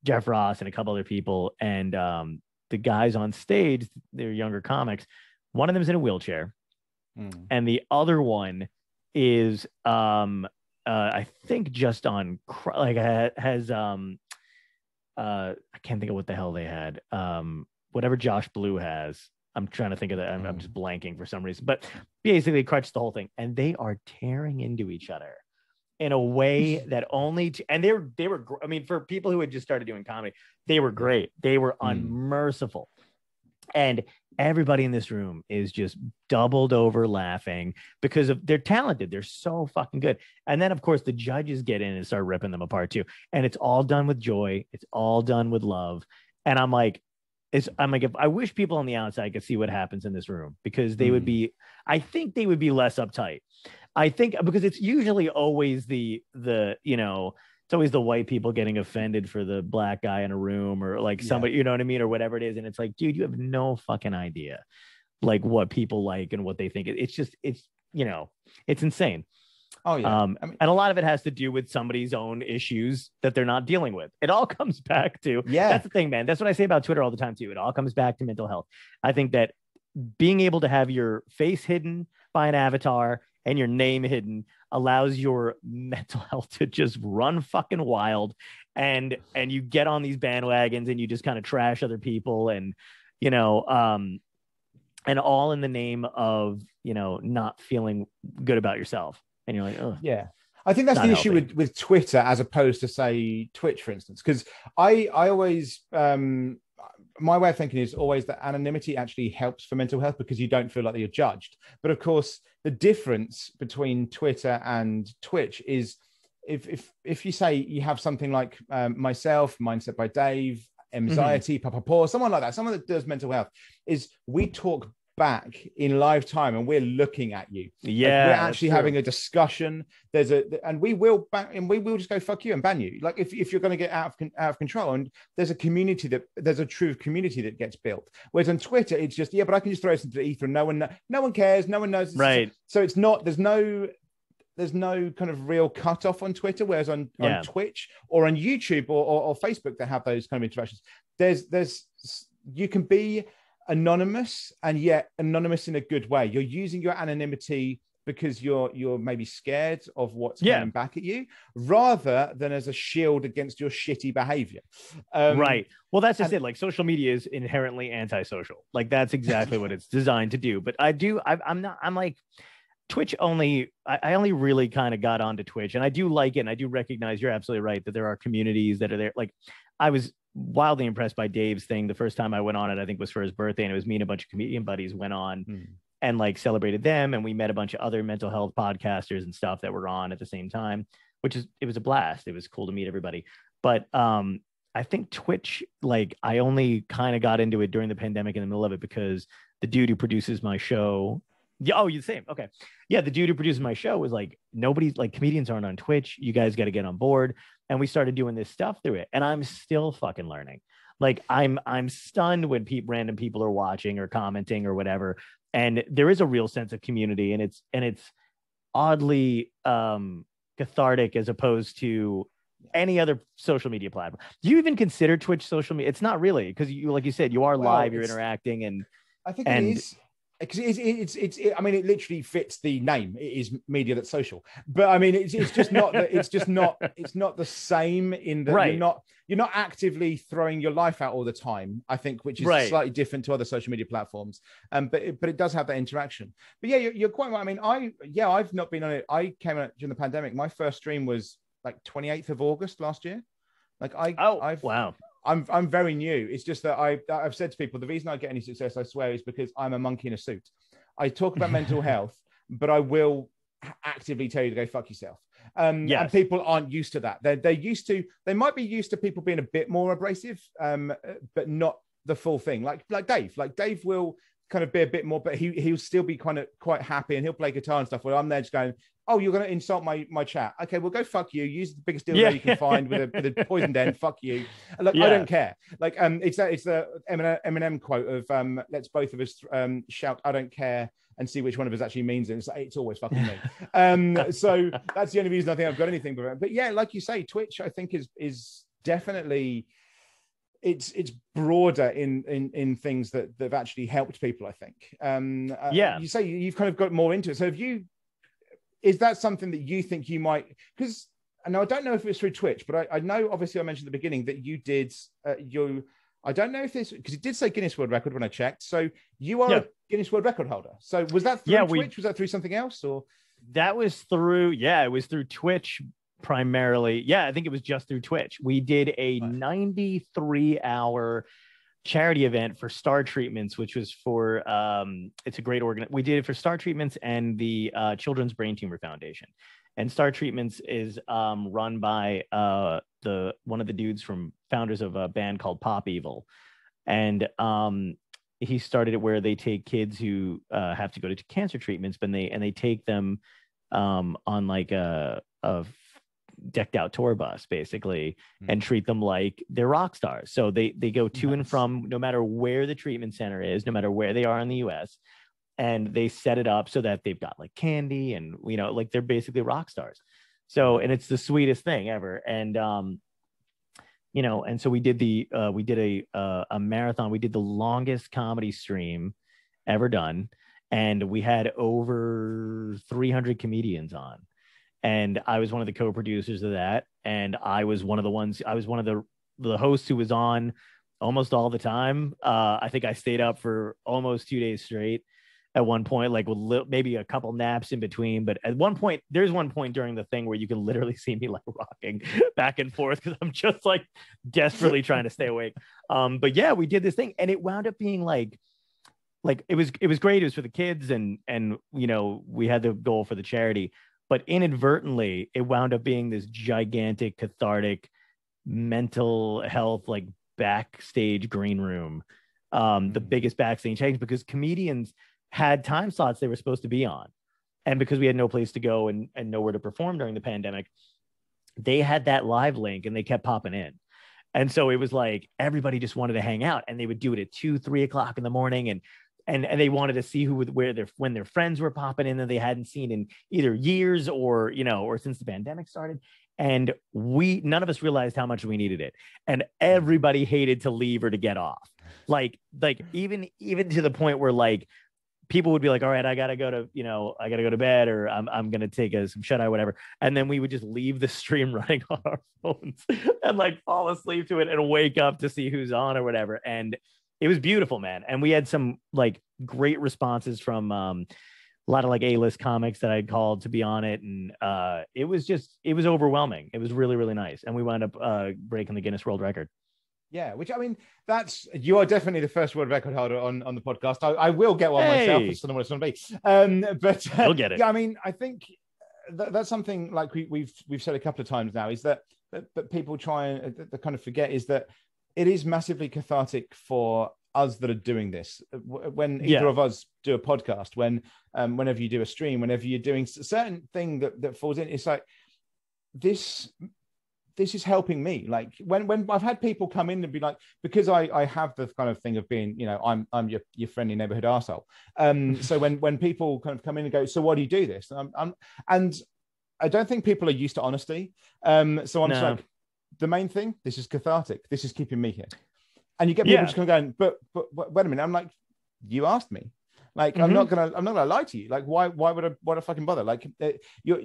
Jeff Ross and a couple other people, and um, the guys on stage, they're younger comics. One of them's in a wheelchair Mm. and the other one is um uh i think just on cr- like has um uh i can't think of what the hell they had um whatever josh blue has i'm trying to think of that I'm, I'm Mm. just blanking for some reason but basically crutched the whole thing and they are tearing into each other in a way [laughs] that only and they were they were i mean for people who had just started doing comedy they were great. They were Mm. unmerciful. And everybody in this room is just doubled over laughing because of they're talented. They're so fucking good. And then of course the judges get in and start ripping them apart too. And it's all done with joy. It's all done with love. And i'm like it's i'm like if i wish people on the outside could see what happens in this room because they would Mm. be i think they would be less uptight i think because it's usually always the the you know it's always the white people getting offended for the black guy in a room or like Yeah. somebody, you know what I mean, or whatever it is. And it's like, dude, you have no fucking idea like what people like and what they think. It's just, it's, you know, it's insane. Oh yeah. Um, I mean- and a lot of it has to do with somebody's own issues that they're not dealing with. It all [laughs] comes back to, yeah. that's the thing, man. That's what I say about Twitter all the time too. It all comes back to mental health. I think that being able to have your face hidden by an avatar and your name hidden allows your mental [laughs] health to just run fucking wild and and you get on these bandwagons and you just kind of trash other people and you know um and all in the name of you know not feeling good about yourself and you're like oh Yeah. I think that's the issue healthy. with, with Twitter as opposed to say Twitch, for instance, because I I always um my way of thinking is always that anonymity actually helps for mental health because you don't feel like you're judged. But of course, the difference between Twitter and Twitch is if if if you say you have something like um, myself, Mindset by Dave, anxiety, Papa Paw, someone like that, someone that does mental health, is we talk back in live time and we're looking at you. Like, yeah we're actually having a discussion. There's a and we will back and we will just go fuck you and ban you. Like if, if you're going to get out of out of control, and there's a community that there's a true community that gets built. Whereas on Twitter, it's just yeah, but I can just throw this into the ether and no one no one cares, no one knows. Right So it's not there's no there's no kind of real cutoff on Twitter, whereas on, Yeah. on Twitch or on YouTube or, or, or Facebook that have those kind of interactions. There's there's you can be anonymous and yet anonymous in a good way. You're using your anonymity because you're you're maybe scared of what's Yeah. coming back at you, rather than as a shield against your shitty behavior. Um, right. Well, that's just and- it. Like social media is inherently antisocial. Like that's exactly what it's designed to do. But I do. I, I'm not. I'm like Twitch only. I, I only really kind of got onto Twitch, and I do like it. And I do recognize you're absolutely right that there are communities that are there. Like I was wildly impressed by Dave's thing the first time I went on it. I think was for his birthday, and it was me and a bunch of comedian buddies went on. Hmm. and like celebrated them. And we met a bunch of other mental health podcasters and stuff that were on at the same time, which is it was a blast. It was cool to meet everybody. But um, I think Twitch, like I only kind of got into it during the pandemic in the middle of it because the dude who produces my show. Yeah, oh, you're the same. Okay. Yeah, the dude who produces my show was like, nobody's like comedians aren't on Twitch. You guys got to get on board. And we started doing this stuff through it. And I'm still fucking learning. Like I'm I'm stunned when pe- random people are watching or commenting or whatever. And there is a real sense of community and it's and it's oddly um cathartic as opposed to any other social media platform. Do you even consider Twitch social media? It's not really because you, like you said, you are well, live, you're interacting, and I think and, it is because it's, it's, it's, it, I mean, it literally fits the name. It is media that's social, but I mean, it's, it's just not. It's just not. [laughs] It's not the same in that right. you're not you're not actively throwing your life out all the time. I think, which is right. slightly different to other social media platforms. Um, but it, but it does have that interaction. But yeah, you're, you're quite right. I mean, I yeah, I've not been on it. I came out during the pandemic. My first stream was like 28th of August last year. Like I, oh I've, wow, I'm I'm very new. It's just that I I've said to people the reason I get any success, I swear, is because I'm a monkey in a suit. I talk about mental [laughs] health, but I will actively tell you to go fuck yourself. Um, yes. and people aren't used to that. They're they're used to they might be used to people being a bit more abrasive, um, but not the full thing. Like like Dave, like Dave will kind of be a bit more, but he he'll still be kind of quite happy and he'll play guitar and stuff. Where I'm there just going, oh, you're going to insult my my chat. Okay, well, go fuck you. Use the biggest deal yeah. you can find with a, with a poison den. Fuck you. look, yeah. I don't care. Like, um, it's that it's the Eminem quote of um, let's both of us um shout, I don't care. And see which one of us actually means it. It's, it's always fucking me. [laughs] um, so that's the only reason I think I've got anything. But, but yeah, like you say, Twitch, I think is is definitely it's it's broader in in in things that that have actually helped people i think um uh, yeah you say you've kind of got more into it so have you is that something that you think you might because and I don't know if it's through Twitch, but I, I, know obviously I mentioned at the beginning that you did uh, you. I don't know if this because it did say Guinness World Record when I checked. So you are yeah. a Guinness World Record holder. So was that through yeah, Twitch? We, was that through something else or? That was through yeah, it was through Twitch primarily. Yeah, I think it was just through Twitch. We did a right. 93 hour charity event for Star Treatments, which was for um, it's a great organ. We did it for Star Treatments and the uh, Children's Brain Tumor Foundation. And Star Treatments is um, run by uh, the one of the dudes from founders of a band called Pop Evil, and um, he started it where they take kids who uh, have to go to cancer treatments, but they and they take them um, on like a, a decked out tour bus basically mm-hmm. and treat them like they're rock stars. So they they go to nice. and from no matter where the treatment center is, no matter where they are in the US, and they set it up so that they've got like candy and you know like they're basically rock stars. So and it's the sweetest thing ever. And um you know, and so we did the uh we did a uh, a marathon. We did the longest comedy stream ever done and we had over 300 comedians on and I was one of the co-producers of that, and I was one of the ones. I was one of the the hosts who was on almost all the time. Uh, I think I stayed up for almost two days straight at one point, like with li- maybe a couple naps in between. But at one point, there's one point during the thing where you can literally see me like [laughs] rocking back and forth because I'm just like desperately trying to stay awake. Um, but yeah, we did this thing, and it wound up being like like it was it was great it was for the kids and and you know we had the goal for the charity but inadvertently it wound up being this gigantic cathartic mental health like backstage green room. Um the mm. biggest backstage change because comedians had time slots they were supposed to be on. And because we had no place to go and, and nowhere to perform during the pandemic they had that live link and they kept popping in. And so it was like everybody just wanted to hang out and they would do it at two three o'clock in the morning and and and they wanted to see who would where their when their friends were popping in that they hadn't seen in either years or you know or since the pandemic started. And we none of us realized how much we needed it. And everybody hated to leave or to get off. Like like even even to the point where like people would be like all right i gotta go to you know i gotta go to bed or i'm, I'm gonna take a, some shut eye whatever. And then we would just leave the stream [laughs] running on our phones and like fall asleep to it and wake up to see who's on or whatever. And it was beautiful, man. And we had some like great responses from um, a lot of like A-list comics that I'd called to be on it, and uh, it was just it was overwhelming. It was really really nice, and we wound up uh, breaking the Guinness World Record. Yeah, which I mean, that's you are definitely the first world record holder on, on the podcast. I, I will get one Hey. myself. I don't know what it's going to be. Um, but uh, You'll get it. Yeah, I mean, I think that, that's something like we, we've we've said a couple of times now is that that, that people try and uh, they kind of forget is that it is massively cathartic for us that are doing this. When either Yeah. of us do a podcast, when um, whenever you do a stream, whenever you're doing a certain thing that that falls in, it's like this this is helping me like when when i've had people come in and be like because i i have the kind of thing of being you know i'm i'm your, your friendly neighborhood asshole um [laughs] so when when people kind of come in and go so why do you do this and i'm, I'm and i don't think people are used to honesty um so i'm just No. like the main thing this is cathartic this is keeping me here and you get people Yeah. just kind of going but but but wait a minute i'm like you asked me like i'm Mhm. not gonna i'm not gonna lie to you like why why would i why i fucking bother like uh, you're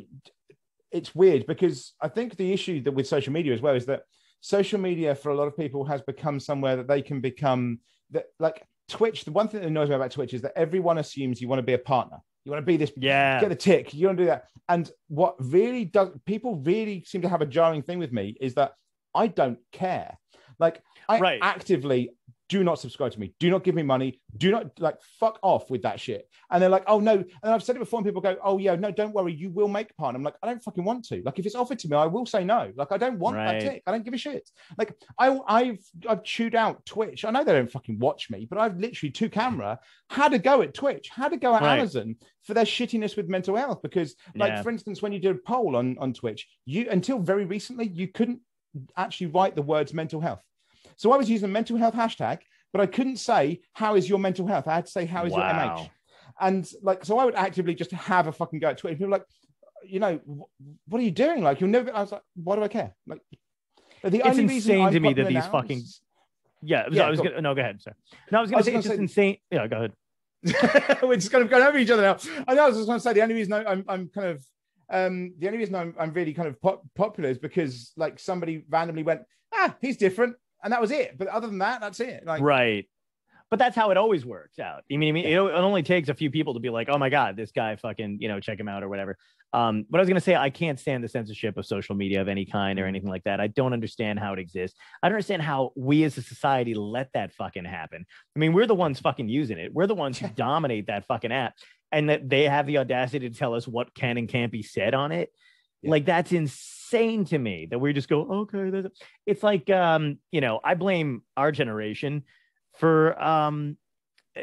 it's weird because I think the issue that with social media as well is that social media for a lot of people has become somewhere that they can become that like Twitch. The one thing that annoys me about Twitch is that everyone assumes you want to be a partner. You want to be this Yeah. get the tick. You want to do that. And what really does people really seem to have a jarring thing with me is that I don't care. Like I Right. actively do not subscribe to me. Do not give me money. Do not like fuck off with that shit. And they're like, oh no. And I've said it before, and people go, oh yeah, no, don't worry, you will make part. I'm like, I don't fucking want to. Like if it's offered to me, I will say no. Like I don't want Right. that tick. I don't give a shit. Like I, I've I've chewed out Twitch. I know they don't fucking watch me, but I've literally two camera had a go at Twitch, had a go at Right. Amazon for their shittiness with mental health. Because like Yeah. for instance, when you did a poll on on Twitch, you until very recently you couldn't actually write the words mental health. So I was using mental health hashtag, but I couldn't say how is your mental health. I had to say how is your MH. And like, so I would actively just have a fucking go at Twitter. People were like, you know, what are you doing? Like, you'll never. I was like, why do I care? Like, the It's only reason insane to me that these fucking- Yeah. Yeah, I was go- gonna no, go ahead. No, I was gonna was say gonna it's just insane. Yeah, go ahead. [laughs] we're just kind of going over each other now. I know I was just going to say the only reason I- I'm, I'm kind of um the only reason I'm, I'm really kind of pop- popular is because like somebody randomly went ah he's different and that was it. But other than that, that's it. Like right. But that's how it always works out. I mean, I mean, it, it only takes a few people to be like, "Oh my god, this guy fucking, you know, check him out or whatever." Um, but I was gonna say, I can't stand the censorship of social media of any kind or anything like that. I don't understand how it exists. I don't understand how we as a society let that fucking happen. I mean, we're the ones fucking using it. We're the ones who [laughs] dominate that fucking app, and that they have the audacity to tell us what can and can't be said on it. Yeah. Like that's insane to me that we just go, okay. there's a-" It's like, um, you know, I blame our generation for um uh,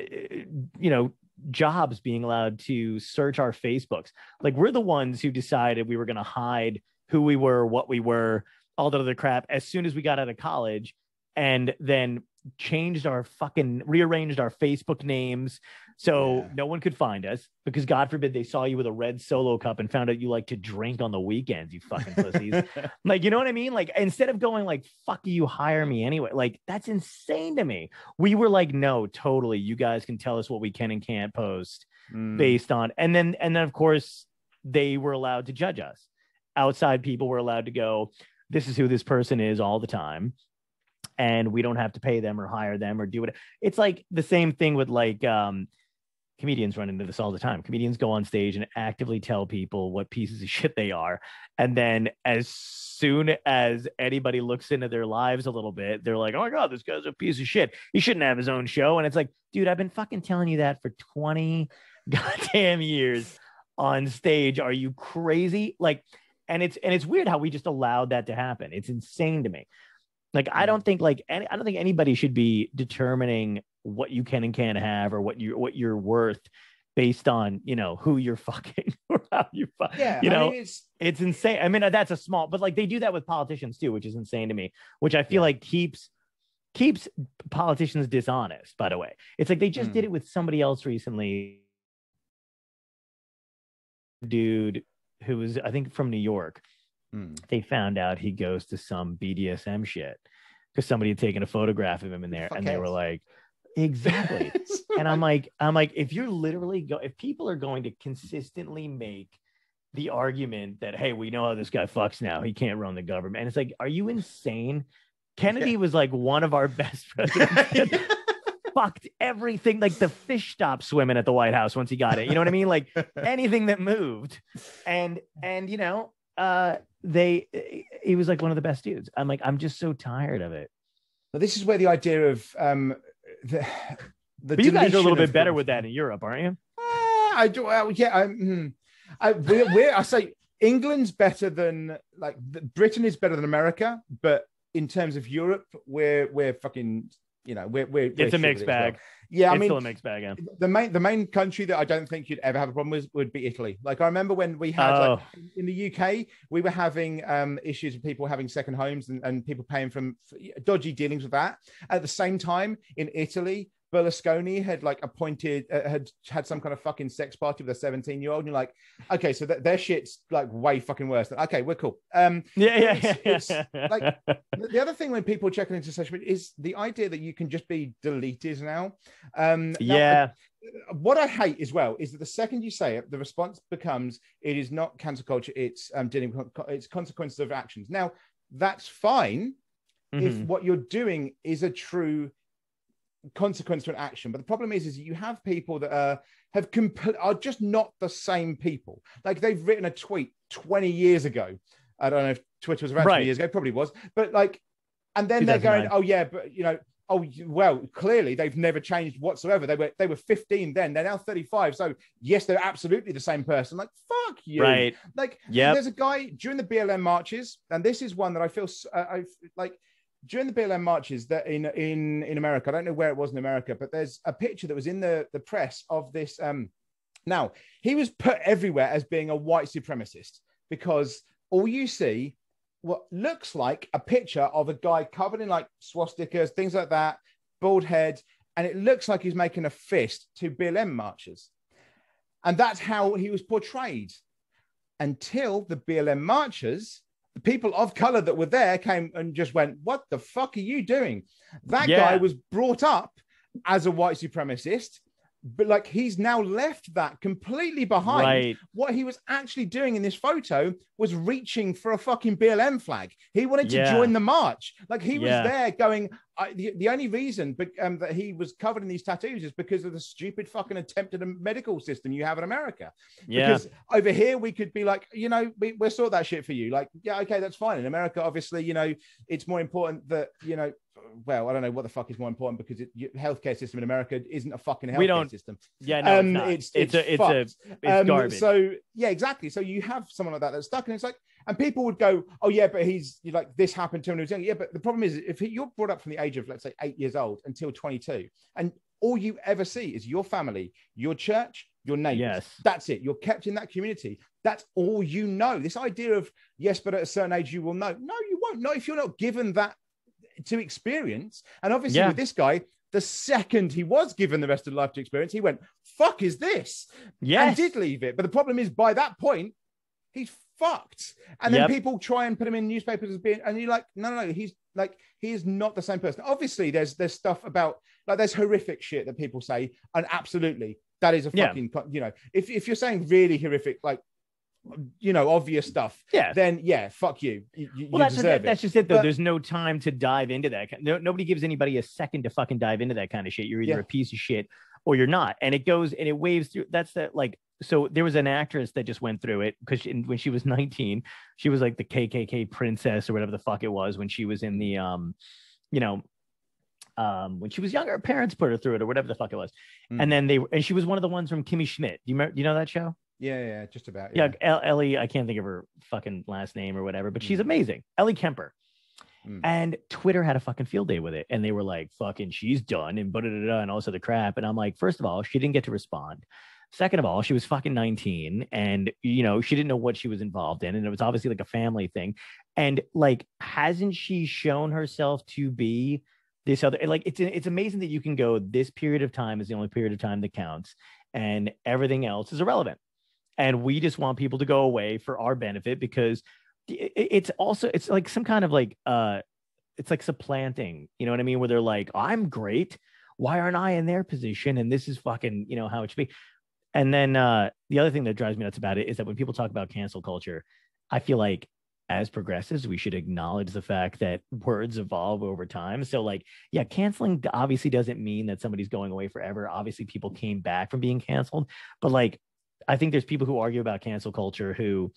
you know jobs being allowed to search our facebooks like we're the ones who decided we were going to hide who we were what we were all that other crap as soon as we got out of college and then changed our fucking rearranged our facebook names so Yeah. no one could find us because god forbid they saw you with a red solo cup and found out you like to drink on the weekends you fucking pussies [laughs] like, you know what I mean? Like, instead of going like, fuck you, hire me anyway, like, that's insane to me. We were like, no, totally. You guys can tell us what we can and can't post mm, based on, and then, and then, of course, they were allowed to judge us. Outside people were allowed to go, this is who this person is all the time. And we don't have to pay them or hire them or do it. It's like the same thing with like, um, comedians run into this all the time. Comedians go on stage and actively tell people what pieces of [laughs] shit they are. And then as soon as anybody looks into their lives a little bit, they're like, oh my God, this guy's a piece of shit. He shouldn't have his own show. And it's like, dude, I've been fucking telling you that for 20 [laughs] goddamn years on stage. Are you crazy? Like, and it's and it's weird how we just allowed that to happen. It's insane to me. Like, I don't think like any, I don't think anybody should be determining what you can and can't have or what you what you're worth based on you know who you're fucking [laughs] or how you fuck. yeah, you I know, mean, it's it's insane. I mean, that's a small, but like they do that with politicians too, which is insane to me. Which I feel Yeah. like keeps keeps politicians dishonest. By the way, it's like they just Hmm. did it with somebody else recently. Dude who was, I think, from New York. mm, They found out he goes to some BDSM shit because somebody had taken a photograph of him in there, Fuck and they were like, exactly. [laughs] and I'm like, I'm like, if you're literally go, if people are going to consistently make the argument that hey, we know how this guy fucks now, he can't run the government, and it's like, are you insane? Kennedy was like one of our best [laughs] presidents. [laughs] Fucked everything, like the fish stopped swimming at the White House once he got it. You know what I mean? Like anything that moved, and and you know, uh, they he was like one of the best dudes. I'm like, I'm just so tired of it. But this is where the idea of um, the, the But you guys are a little bit better with that in Europe, aren't you? Ah, I do. Well, yeah, I, mm, I, we're, we're, I say England's better than like Britain is better than America, but in terms of Europe, we're we're fucking. You know, we're we're, we're It's a shit mixed as well. bag. Yeah, I it's mean, still a mixed bag. Yeah. the main the main country that I don't think you'd ever have a problem with would be Italy. Like I remember when we had like Oh, in the UK, we were having um, issues with people having second homes and, and people paying from dodgy dealings with that. At the same time, in Italy, Berlusconi had like appointed uh, had had some kind of fucking sex party with a 17 year old. And you're like, okay, so th- their shit's like way fucking worse. Than, okay, we're cool. Um, yeah, yeah, it's- yeah. it's like- the the other thing when people check into social media is the idea that you can just be deleted now. Um, now, yeah, what I hate as well is that the second you say it, the response becomes it is not cancel culture; it's um, dealing with co- it's consequences of actions. Now, that's fine if Mhm. what you're doing is a true consequence to an action. But the problem is, is you have people that are have compl- are just not the same people. Like they've written a tweet 20 years ago. I don't know if Twitter was around 20 years ago, probably was, but like, and then they're going, oh yeah, but you know, oh well, clearly they've never changed whatsoever. They were they were 15 then, they're now 35. So yes, they're absolutely the same person. Like fuck you. right. Like yeah, there's a guy during the BLM marches, and this is one that I feel uh, I like during the BLM marches that in in in America. I don't know where it was in America, but there's a picture that was in the the press of this. Um, now he was put everywhere as being a white supremacist because all you see what looks like a picture of a guy covered in like swastikas, things like that, bald head, and it looks like he's making a fist to BLM marchers. And that's how he was portrayed until the BLM marchers, the people of color that were there came and just went, What the fuck are you doing? That Yeah. guy was brought up as a white supremacist, but like he's now left that completely behind. Right. What he was actually doing in this photo was reaching for a fucking BLM flag. He wanted to Yeah. join the march. Like he was Yeah. there going, I, the, the only reason but, um, that he was covered in these tattoos is because of the stupid fucking attempt at a medical system you have in America. Yeah. Because over here we could be like, you know, we, we'll sort that shit for you. Like, yeah, okay, that's fine. In America, obviously, you know, it's more important that, you know, well, I don't know what the fuck is more important because it, your healthcare system in America isn't a fucking healthcare We don't- system. yeah. No, um, it's, it's, it's, a it's a it's Um, garbage. So yeah, exactly. So you have someone like that that's stuck, and it's like, and people would go, "Oh yeah, but he's you're like this happened to him when he was young." Yeah, but the problem is, if he- you're brought up from the age of let's say eight years old until 22, and all you ever see is your family, your church, your neighbors. Yes. That's it. You're kept in that community. That's all you know. This idea of yes, but at a certain age you will know. No, you won't know if you're not given that to experience. And obviously Yeah. with this guy, the second he was given the rest of life to experience, he went, "Fuck is this?" and yes. did leave it. But the problem is, by that point, he's fucked. And then Yep. people try and put him in newspapers as being, and you're like, no, no, no, he's like, he is not the same person. Obviously, there's there's stuff about like there's horrific shit that people say, and absolutely, that is a fucking, co- you know, if if you're saying really horrific, like, you know, obvious stuff, Yeah. then yeah, fuck you. You, you Well, that's deserve that, that's just it though. But- There's no time to dive into that. No, nobody gives anybody a second to fucking dive into that kind of shit. You're either Yeah. a piece of shit or you're not, and it goes and it waves through. That's that like. So there was an actress that just went through it because when she was [laughs] 19, she was like the KKK princess or whatever the fuck it was when she was in the um, you know, um, when she was younger, her parents put her through it or whatever the fuck it was, Mm. and then they and she was one of the ones from Kimmy Schmidt. Do you remember? You know that show? Yeah, yeah, just about. yeah, El- Ellie, I can't think of her fucking last name or whatever, but she's amazing. Ellie Kemper. Mm. And Twitter had a fucking field day with it. And they were like, fucking, she's done and blah, blah, blah, blah, and all this other crap. And I'm like, first of all, she didn't get to respond. Second of all, she was fucking 19 and, you know, she didn't know what she was involved in. And it was obviously like a family thing. And like, hasn't she shown herself to be this other, like, it's, it's amazing that you can go, this period of time is the only period of time that counts and everything else is irrelevant and we just want people to go away for our benefit because it's also it's like some kind of like uh it's like supplanting you know what i mean? Where they're like i'm great. Why aren't i in their position? And this is fucking you know how it should be. And then uh the other thing that drives me nuts about it is that when people talk about cancel culture i feel like as progressives we should acknowledge the fact that words evolve over time. So like yeah canceling obviously doesn't mean that somebody's going away forever. Obviously people came back from being canceled. But like I think there's people who argue about cancel culture who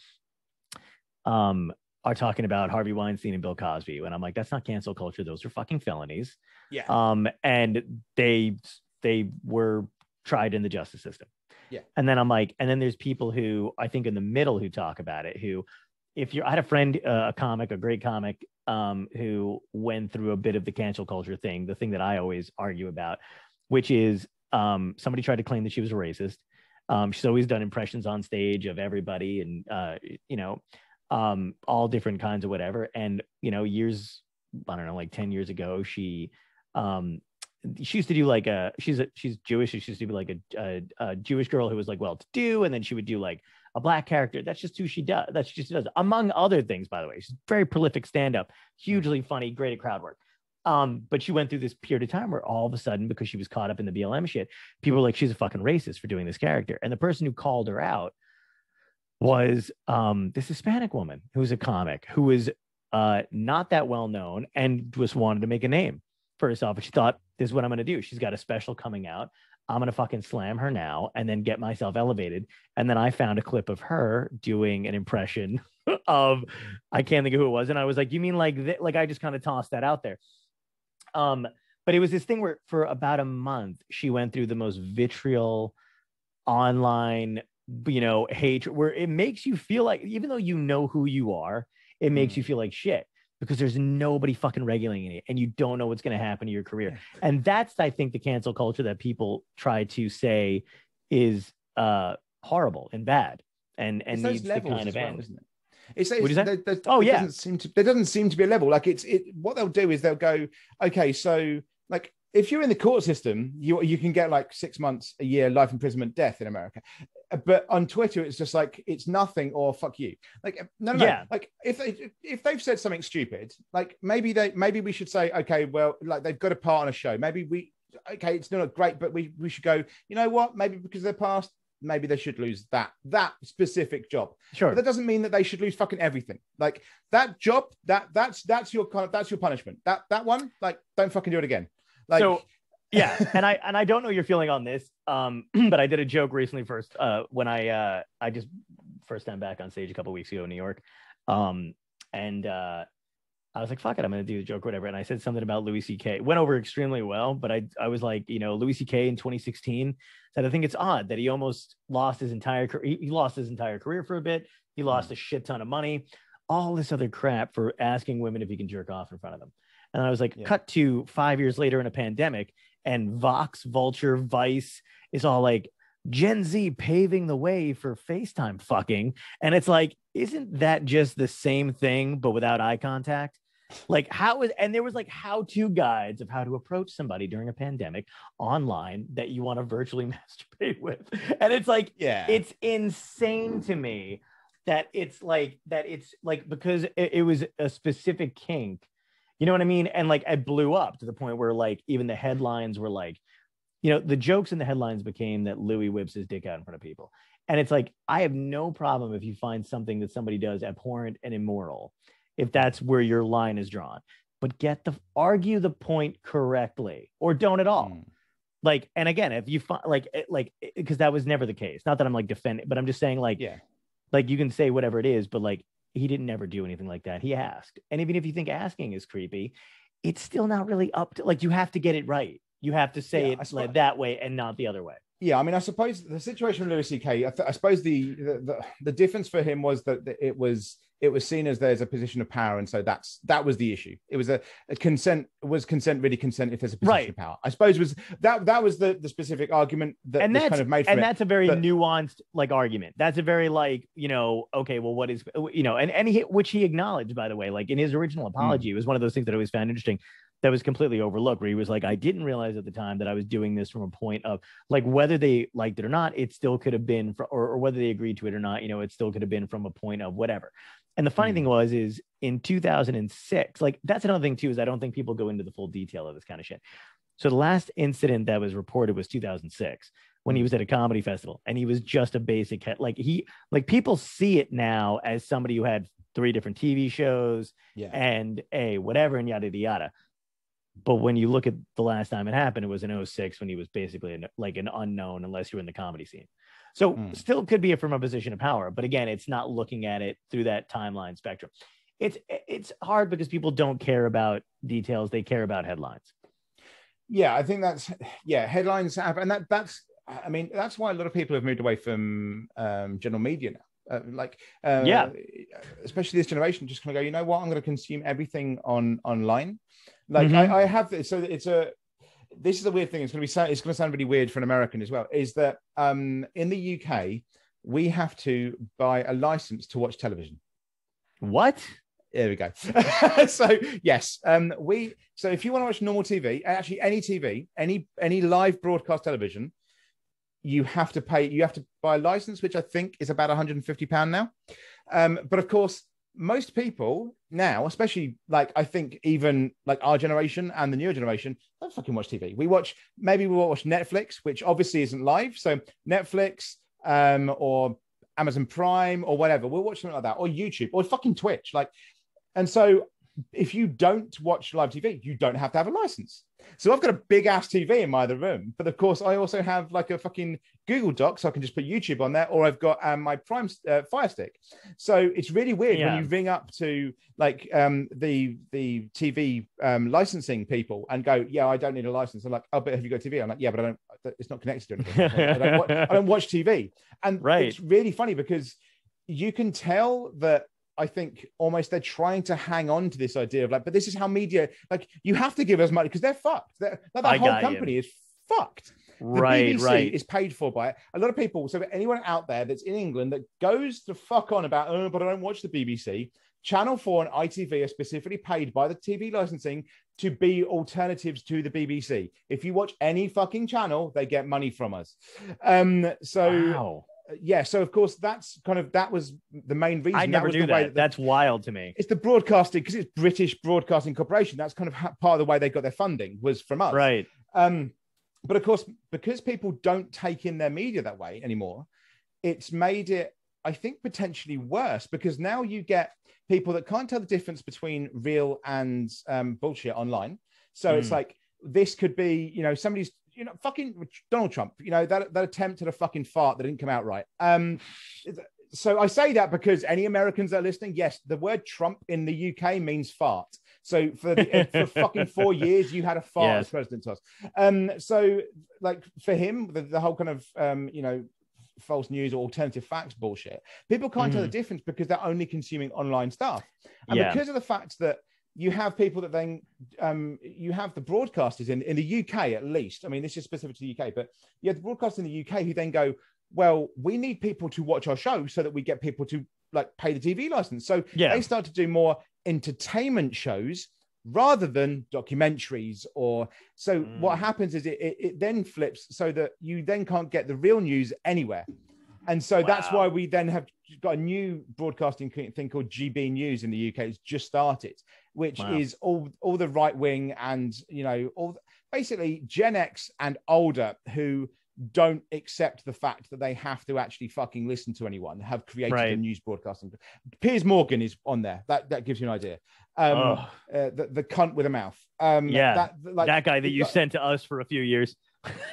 um are talking about Harvey Weinstein and Bill Cosby, and I'm like, that's not cancel culture; those are fucking felonies. Yeah. Um, and they they were tried in the justice system. Yeah. And then I'm like, and then there's people who I think in the middle who talk about it. Who, if you're, I had a friend, uh, a comic, a great comic, um, who went through a bit of the cancel culture thing, the thing that I always argue about, which is um, somebody tried to claim that she was a racist. Um, she's always done impressions on stage of everybody and, uh, you know, um, all different kinds of whatever. And, you know, years, I don't know, like 10 years ago, she, um, she used to do like a, she's a, she's Jewish. She used to be like a, a, a Jewish girl who was like well to do. And then she would do like a black character. That's just who she does. That's just does, among other things, by the way. She's very prolific stand up, hugely funny, great at crowd work. Um, but she went through this period of time where all of a sudden, because she was caught up in the BLM shit, people were like, she's a fucking racist for doing this character. And the person who called her out was um, this Hispanic woman who's a comic who was uh, not that well known and just wanted to make a name for herself. And she thought, this is what I'm going to do. She's got a special coming out. I'm going to fucking slam her now and then get myself elevated. And then I found a clip of her doing an impression [laughs] of, I can't think of who it was. And I was like, you mean like, th-? like I just kind of tossed that out there. Um, but it was this thing where for about a month, she went through the most vitriol online, you know, hatred where it makes you feel like, even though you know who you are, it makes Mm. you feel like shit because there's nobody fucking regulating it and you don't know what's going to happen to your career. And that's, I think, the cancel culture that people try to say is uh, horrible and bad and, and It's needs to kind of well, end. It's, it's there, Oh, yeah. Doesn't seem to, there doesn't seem to be a level. Like it's it. What they'll do is they'll go, okay, so like if you're in the court system, you you can get like six months, a year, life imprisonment, death in America. But on Twitter, it's just like it's nothing or fuck you. Like no, no, no. Like if they if they've said something stupid, like maybe they maybe we should say, okay, well, like they've got a part on a show. Maybe we okay, it's not great, but we we should go. You know what? Maybe because they're past, maybe they should lose that that specific job. Sure. But that doesn't mean that they should lose fucking everything. Like that job, that that's that's your kind of that's your punishment. That that one, like, don't fucking do it again. Like, so yeah and i and i don't know your feeling on this um [clears throat] but i did a joke recently first uh when i uh i just first time back on stage a couple weeks ago in new york um and uh I was like, fuck it, I'm gonna do the joke, or whatever. And I said something about Louis C.K. Went over extremely well, but I I was like, you know, Louis C.K. in 2016 said I think it's odd that he almost lost his entire career. He, he lost his entire career for a bit. He hmm. lost a shit ton of money, all this other crap for asking women if he can jerk off in front of them. And I was like, Yeah. cut to five years later in a pandemic, and Vox, Vulture, Vice is all like Gen Z paving the way for FaceTime fucking. And it's like, isn't that just the same thing, but without eye contact? Like, how is, and there was like how to guides of how to approach somebody during a pandemic online that you want to virtually [laughs] masturbate with. And it's like, yeah, it's insane to me that it's like that it's like because it, it was a specific kink you know what i mean? And like it blew up to the point where like even the headlines were like you know the jokes in the headlines became that louis whips his dick out in front of people. And it's like i have no problem if you find something that somebody does abhorrent and immoral if that's where your line is drawn but get the argue the point correctly or don't at all Mm. like and again if you find like like because that was never the case not that i'm like defending but i'm just saying like yeah, like you can say whatever it is but like he didn't never do anything like that he asked and even if you think asking is creepy it's still not really up to like you have to get it right you have to say Yeah, it like that way and not the other way yeah. I mean, I suppose the situation with Louis C.K. I, th- I suppose the, the the the difference for him was that that it was it was seen as there's a position of power, and so that's that was the issue. It was a, a consent was consent really consent if there's a position Right. of power. I suppose was that that was the the specific argument that and that's kind of made and it. that's a very but- nuanced like argument that's a very like you know okay well what is you know and and he which he acknowledged by the way like in his original Hmm. apology it was one of those things that i always found interesting that was completely overlooked where he was like i didn't realize at the time that i was doing this from a point of like whether they liked it or not it still could have been for, or, or whether they agreed to it or not you know it still could have been from a point of whatever and the funny Hmm. thing was is in 2006 like that's another thing too is i don't think people go into the full detail of this kind of shit. So the last incident that was reported was 2006 when he was at a comedy festival and he was just a basic head like he like people see it now as somebody who had three different tv shows yeah, and a whatever and yada yada yada. But when you look at the last time it happened it was in 06 when he was basically an, like an unknown unless you're in the comedy scene so Hmm. still could be from a position of power but again it's not looking at it through that timeline spectrum it's it's hard because people don't care about details; they care about headlines. Yeah, I think that's yeah. Headlines have, and that that's. I mean, that's why a lot of people have moved away from um, general media now. Uh, like, uh, yeah, especially this generation, just kind of go. You know what? I'm going to consume everything on online. Like, Mhm. I, I have this. So it's a. This is a weird thing. It's going to be. It's going to sound really weird for an American as well. Is that um, in the UK we have to buy a license to watch television. What? There we go. [laughs] so yes, um, we. So if you want to watch normal TV, actually any TV, any any live broadcast television, you have to pay. You have to buy a license, which I think is about 150 pound now. Um, but of course, most people now, especially like I think even like our generation and the newer generation, don't fucking watch TV. We watch maybe we watch Netflix, which obviously isn't live. So Netflix um, or Amazon Prime or whatever, we'll watch something like that, or YouTube or fucking Twitch. Like, and so if you don't watch live TV, you don't have to have a license. So I've got a big ass TV in my other room, but of course I also have like a fucking Google Doc, so I can just put YouTube on there, or I've got um, my Prime uh, Fire Stick. So it's really weird Yeah. when you ring up to like um, the the TV um, licensing people and go, "Yeah, I don't need a license." I'm like, "Oh, but have you got TV?" I'm like, "Yeah, but I don't. It's not connected to anything. [laughs] I don't, wa- I don't watch TV." And Right. it's really funny because you can tell that I think almost they're trying to hang on to this idea of like, but this is how media like you have to give us money because they're fucked. They're, like, I that whole got you. company is fucked. The right, BBC right. is paid for by it. A lot of people, so anyone out there that's in England that goes to fuck on about, oh, but I don't watch the BBC. Channel 4 and ITV are specifically paid by the TV licensing to be alternatives to the BBC. If you watch any fucking channel, they get money from us. Um, so wow. Yeah, so of course that's kind of that was the main reason. I never that was knew the way that. That's wild to me. it's the broadcasting because it's British Broadcasting Corporation. That's kind of ha- part of the way they got their funding was from us. Right. Um, but of course, because people don't take in their media that way anymore, it's made it, I think, potentially worse because now you get people that can't tell the difference between real and um, bullshit online. So it's Mm. like this could be, you know, somebody's, you know, fucking Donald Trump, you know, that that attempt at a fucking fart that didn't come out right. Um, so I say that because any Americans that are listening, yes, the word Trump in the UK means fart. So for the, for fucking four [laughs] years, you had a fart Yes. as president to us. Um, so like for him, the, the whole kind of um, you know false news or alternative facts bullshit, people can't tell the difference because they're only consuming online stuff, and Yeah. because of the fact that you have people that then um, you have the broadcasters in in the UK at least. I mean, this is specific to the UK, but you have the broadcasters in the UK who then go, well, we need people to watch our show so that we get people to like pay the TV license. So Yeah. they start to do more entertainment shows rather than documentaries or so Mm. what happens is it, it, it then flips so that you then can't get the real news anywhere and so that's why we then have got a new broadcasting thing called gb news in the uk it's just started which Wow. is all all the right wing and you know all basically gen x and older who don't accept the fact that they have to actually fucking listen to anyone have created a news broadcasting piers morgan is on there. That that gives you an idea. Um uh, the, the cunt with a mouth. Um Yeah, that, like, that guy that you sent to us for a few years.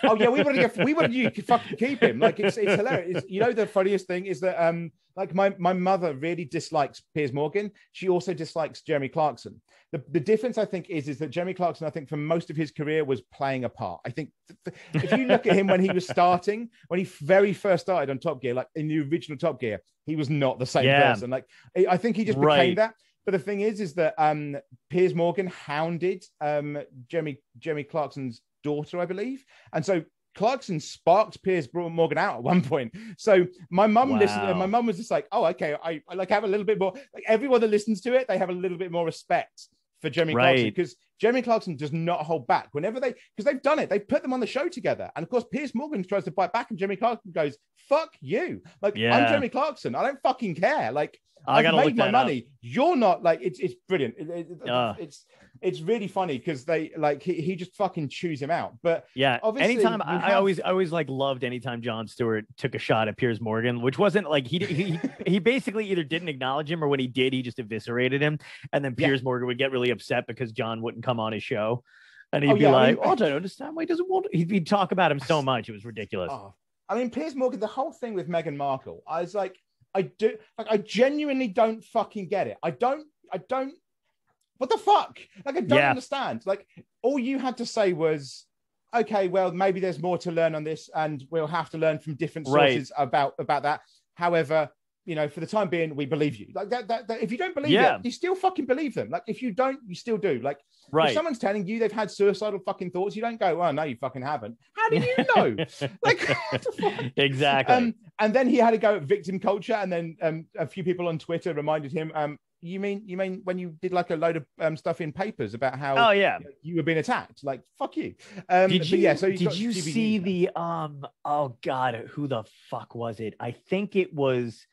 Oh yeah, we to we wanted you to fucking keep him. Like it's it's hilarious. It's- you know the funniest thing is that um like my my mother really dislikes Piers Morgan. She also dislikes Jeremy Clarkson. The, the difference I think is is that Jeremy Clarkson I think for most of his career was playing a part. I think th- th- if you look at him when he was starting, when he very first started on Top Gear, like in the original Top Gear, he was not the same Yeah. person. Like I I think he just became Right. that. But the thing is, is that um, Piers Morgan hounded um, Jeremy Jeremy Clarkson's daughter, I believe, and so Clarkson sparked Piers Morgan out at one point. So my mum listened, and my mum was just like, "Oh, okay, I, I like have a little bit more." Like everyone that listens to it, they have a little bit more respect for Jeremy Clarkson because Jeremy Clarkson does not hold back. Whenever they, because they've done it, they've put them on the show together, and of course Piers Morgan tries to bite back, and Jeremy Clarkson goes, "Fuck you!" Like I'm Yeah. Jeremy Clarkson, I don't fucking care. Like I gotta made my that up. money. You're not like it's it's brilliant. It- it- Ah. it's it's really funny because they like he, he just fucking chews him out. But Yeah. Obviously, anytime I, I always I always like loved anytime Jon Stewart took a shot at Piers Morgan, which wasn't like he he [laughs] he basically either didn't acknowledge him or when he did, he just eviscerated him. And then Yeah. Piers Morgan would get really upset because Jon wouldn't come on his show. And oh, he'd Oh, be yeah, I like, mean- "Oh, I don't understand why he doesn't want." He'd, he'd talk about him so much; it was ridiculous. oh, I mean, Piers Morgan, the whole thing with Meghan Markle, I was like, I do like I genuinely don't fucking get it. I don't I don't. What the fuck? Like I don't Yeah. understand. Like all you had to say was, okay, well maybe there's more to learn on this, and we'll have to learn from different Right. sources about about that. However, you know, for the time being, we believe you. Like that. that, that if you don't believe Yeah. it, you still fucking believe them. Like if you don't, you still do. Like if right. someone's telling you they've had suicidal fucking thoughts, you don't go, "Oh no, you fucking haven't." How do you know? [laughs] like, [laughs] what the fuck? exactly. Um, and then he had to go at victim culture, and then um, a few people on Twitter reminded him, um, "You mean you mean when you did like a load of um, stuff in papers about how oh yeah. you, know, you were being attacked? Like fuck you." Um, did you yeah, so did you see now. the um oh god who the fuck was it i think it was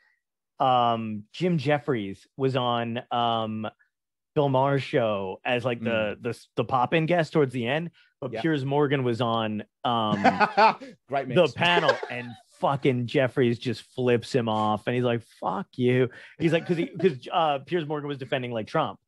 um jim jeffries was on um bill maher's show as like the the the pop-in guest towards the end but. Yeah. piers morgan was on um [laughs] Great the panel and fucking Jeffries just flips him off and he's like fuck you. He's like because he because [laughs] uh Piers Morgan was defending like Trump.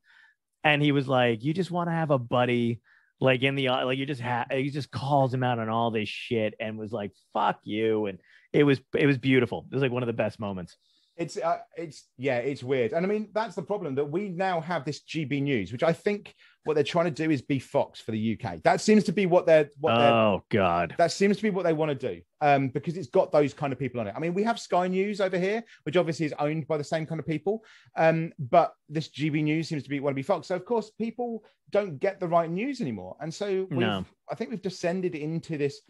And he was like you just want to have a buddy like in the like you just ha- he just calls him out on all this shit and was like fuck you and it was it was beautiful. It was like one of the best moments It's uh, it's yeah, it's weird, and I mean that's the problem that we now have this GB News, which I think what they're trying to do is be Fox for the UK. That seems to be what they're what they're oh god that seems to be what they want to do um, because it's got those kind of people on it. I mean, we have Sky News over here, which obviously is owned by the same kind of people, um, but this GB News seems to be want to be Fox. So of course, people don't get the right news anymore, and so we've, No. I think we've descended into this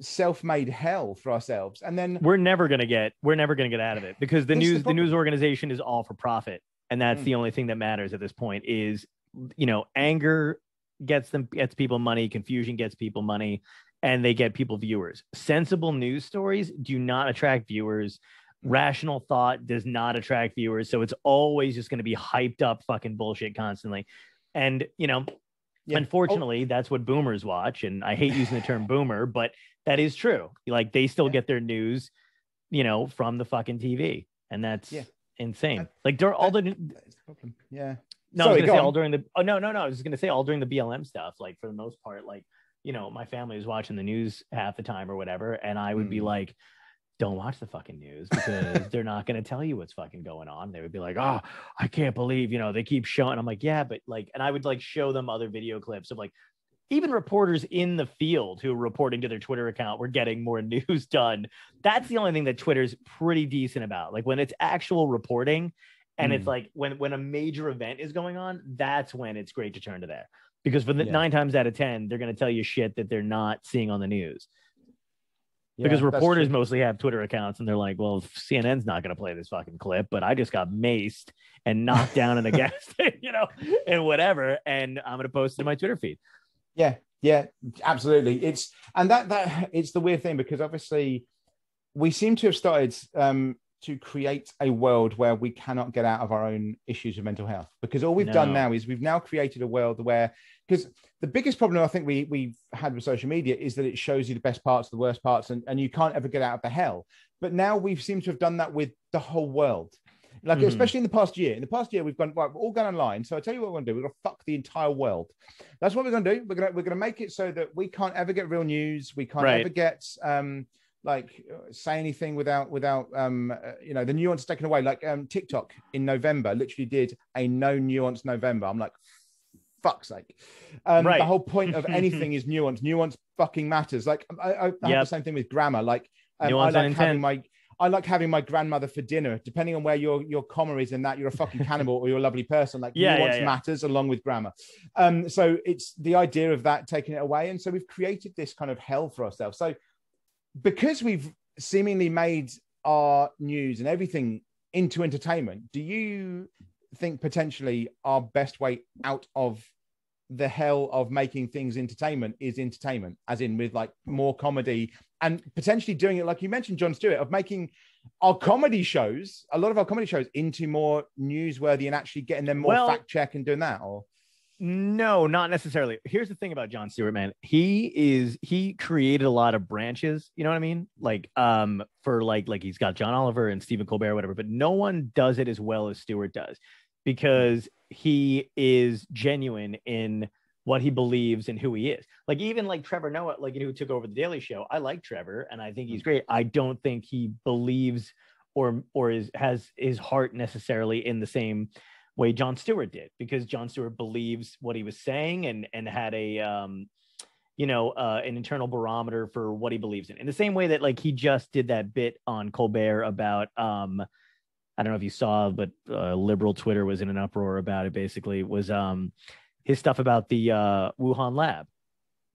self-made hell for ourselves. And then we're never gonna get we're never gonna get out of it because the is the news the news organization is all for profit and that's Mm. the only thing that matters at this point is you know anger gets them gets people money confusion gets people money and they get people viewers sensible news stories do not attract viewers Mm. rational thought does not attract viewers so it's always just going to be hyped up fucking bullshit constantly and you know Yeah. Oh. unfortunately that's what boomers watch and i hate using the term [laughs] boomer but that is true like they still Yeah. get their news you know from the fucking tv and that's Yeah. insane That- like during all the that's the problem. Yeah. no, Sorry, I was gonna say on. all during the. Oh no, no, no. I was just gonna say all during the BLM stuff. Like for the most part, like you know, my family was watching the news half the time or whatever, and I would be Mm. like, "Don't watch the fucking news because they're not gonna tell you what's fucking going on." They would be like, "Oh, I can't believe you know they keep showing." I'm like, "Yeah, but like," and I would like show them other video clips of like. Even reporters in the field who are reporting to their Twitter account were getting more [laughs] news done. That's the only thing that Twitter's pretty decent about. Like when it's actual reporting, and it's Mm. like when when a major event is going on that's when it's great to turn to there because for the Yeah. nine times out of ten they're going to tell you shit that they're not seeing on the news because Yeah, that's reporters mostly have twitter accounts and they're like well cnn's not going to play this fucking clip but i just got maced and knocked down in a [laughs] gas station you know and whatever and i'm going to post it in my twitter feed Yeah, yeah, absolutely. It's and that that it's the weird thing because obviously we seem to have started um, to create a world where we cannot get out of our own issues of mental health because all we've done now is we've now created a world where because the biggest problem I think we we've had with social media is that it shows you the best parts, the worst parts, and, and you can't ever get out of the hell. But now we seem to have done that with the whole world. Like, Mhm. especially in the past year. In the past year, we've gone, right, we're all gone online. So I tell you what we're gonna do. We're gonna fuck the entire world. That's what we're gonna do. We're gonna we're gonna make it so that we can't ever get real news. We can't Right. ever get um like say anything without without um uh, you know the nuance taken away. Like um TikTok in November literally did a no nuance November. I'm like, fuck's sake. Um, Right. The whole point of [laughs] anything is nuance. Nuance fucking matters. Like I, I, I have the same thing with grammar. Like um, I like having my I like having my grandmother for dinner. Depending on where your your comma is in that, you're a fucking cannibal or you're a lovely person. Like Yeah, yeah, yeah. matters along with grammar. Um, so it's the idea of that taking it away, and so we've created this kind of hell for ourselves. So because we've seemingly made our news and everything into entertainment, do you think potentially our best way out of the hell of making things entertainment is entertainment, as in with like more comedy and potentially doing it like you mentioned, Jon Stewart, of making our comedy shows, a lot of our comedy shows, into more newsworthy and actually getting them more Well- fact check and doing that, or No, not necessarily. Here's the thing about Jon Stewart, man. He is he created a lot of branches, you know what I mean? Like um for like like he's got John Oliver and Stephen Colbert, whatever, but no one does it as well as Stewart does because he is genuine in what he believes and who he is. Like even like Trevor Noah, like you know, who took over the Daily Show. I like Trevor and I think he's great. I don't think he believes or or is has his heart necessarily in the same way Jon Stewart did because Jon Stewart believes what he was saying and and had a um you know uh, an internal barometer for what he believes in in the same way that like he just did that bit on Colbert about um I don't know if you saw but uh, liberal Twitter was in an uproar about it basically was um his stuff about the uh Wuhan lab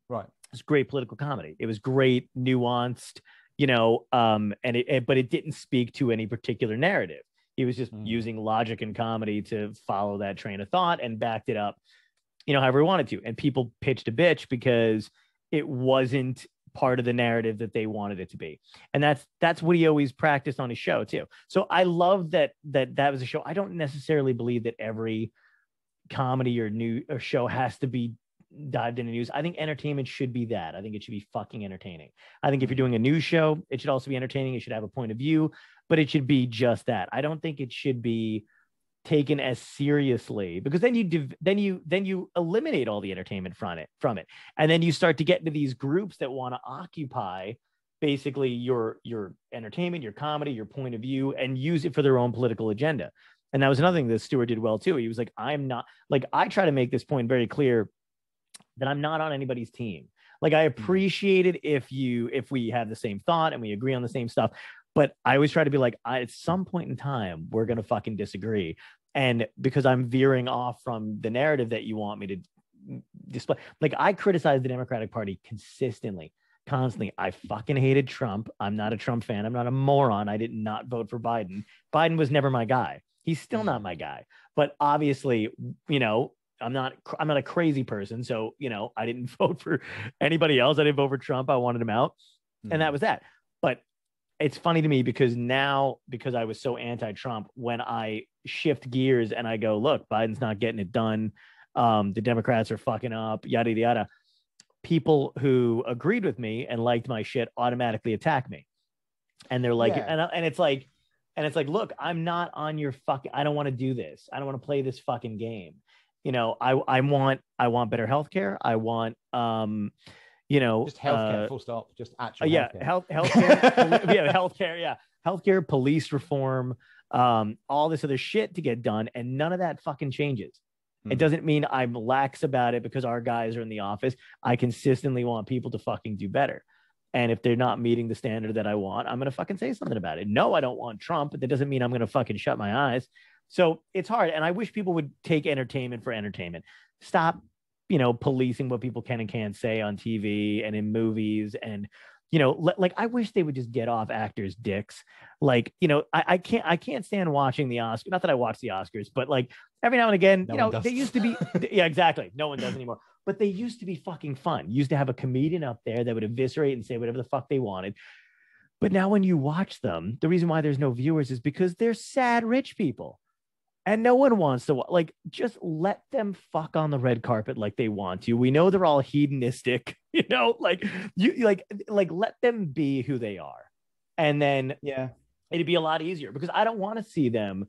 right it's great political comedy it was great nuanced you know um and it, it but it didn't speak to any particular narrative he was just mm. using logic and comedy to follow that train of thought and backed it up, you know, however he wanted to. And people pitched a bitch because it wasn't part of the narrative that they wanted it to be. And that's that's what he always practiced on his show too. So I love that that that was a show. I don't necessarily believe that every comedy or new or show has to be dived into news. I think entertainment should be that. I think it should be fucking entertaining. I think if you're mm-hmm. doing a news show, it should also be entertaining. It should have a point of view but it should be just that. I don't think it should be taken as seriously because then you div- then you then you eliminate all the entertainment from it from it and then you start to get into these groups that want to occupy basically your your entertainment your comedy your point of view and use it for their own political agenda and that was another thing that stewart did well too he was like i'm not like i try to make this point very clear that i'm not on anybody's team like i mm-hmm. appreciate it if you if we have the same thought and we agree on the same stuff but I always try to be like, I, at some point in time, we're gonna fucking disagree, and because I'm veering off from the narrative that you want me to display, like I criticize the Democratic Party consistently, constantly. I fucking hated Trump. I'm not a Trump fan. I'm not a moron. I did not vote for Biden. Biden was never my guy. He's still not my guy. But obviously, you know, I'm not I'm not a crazy person. So, you know, I didn't [laughs] vote for anybody else. I didn't vote for Trump. I wanted him out. Mm-hmm. And that was that. But it's funny to me because now because I was so anti-Trump, when I shift gears and I go, look, Biden's not getting it done. Um, the Democrats are fucking up, yada yada. People who agreed with me and liked my shit automatically attack me, and they're like, yeah. and and it's like, and it's like, look, I'm not on your fucking. I don't want to do this. I don't want to play this fucking game. You know, I I want I want better healthcare. I want um you know, just healthcare, uh, full stop, just actual. Uh, yeah, healthcare. health, healthcare, [laughs] yeah, healthcare, yeah, healthcare, police reform, um, all this other shit to get done, and none of that fucking changes. It hmm. doesn't mean I'm lax about it because our guys are in the office. I consistently want people to fucking do better. And if they're not meeting the standard that I want, I'm going to fucking say something about it. No, I don't want Trump, but that doesn't mean I'm going to fucking shut my eyes. So it's hard. And I wish people would take entertainment for entertainment. Stop you know, policing what people can and can't say on TV and in movies and you know, like I wish they would just get off actors' dicks. Like, you know, I, I can't I can't stand watching the Oscars. Not that I watch the Oscars, but like every now and again, no you know, they used to be [laughs] yeah, exactly. No one does anymore. But they used to be fucking fun. Used to have a comedian up there that would eviscerate and say whatever the fuck they wanted. But now when you watch them, the reason why there's no viewers is because they're sad rich people and no one wants to like just let them fuck on the red carpet like they want to we know they're all hedonistic [laughs] you know like you like like let them be who they are and then yeah it'd be a lot easier because i don't want to see them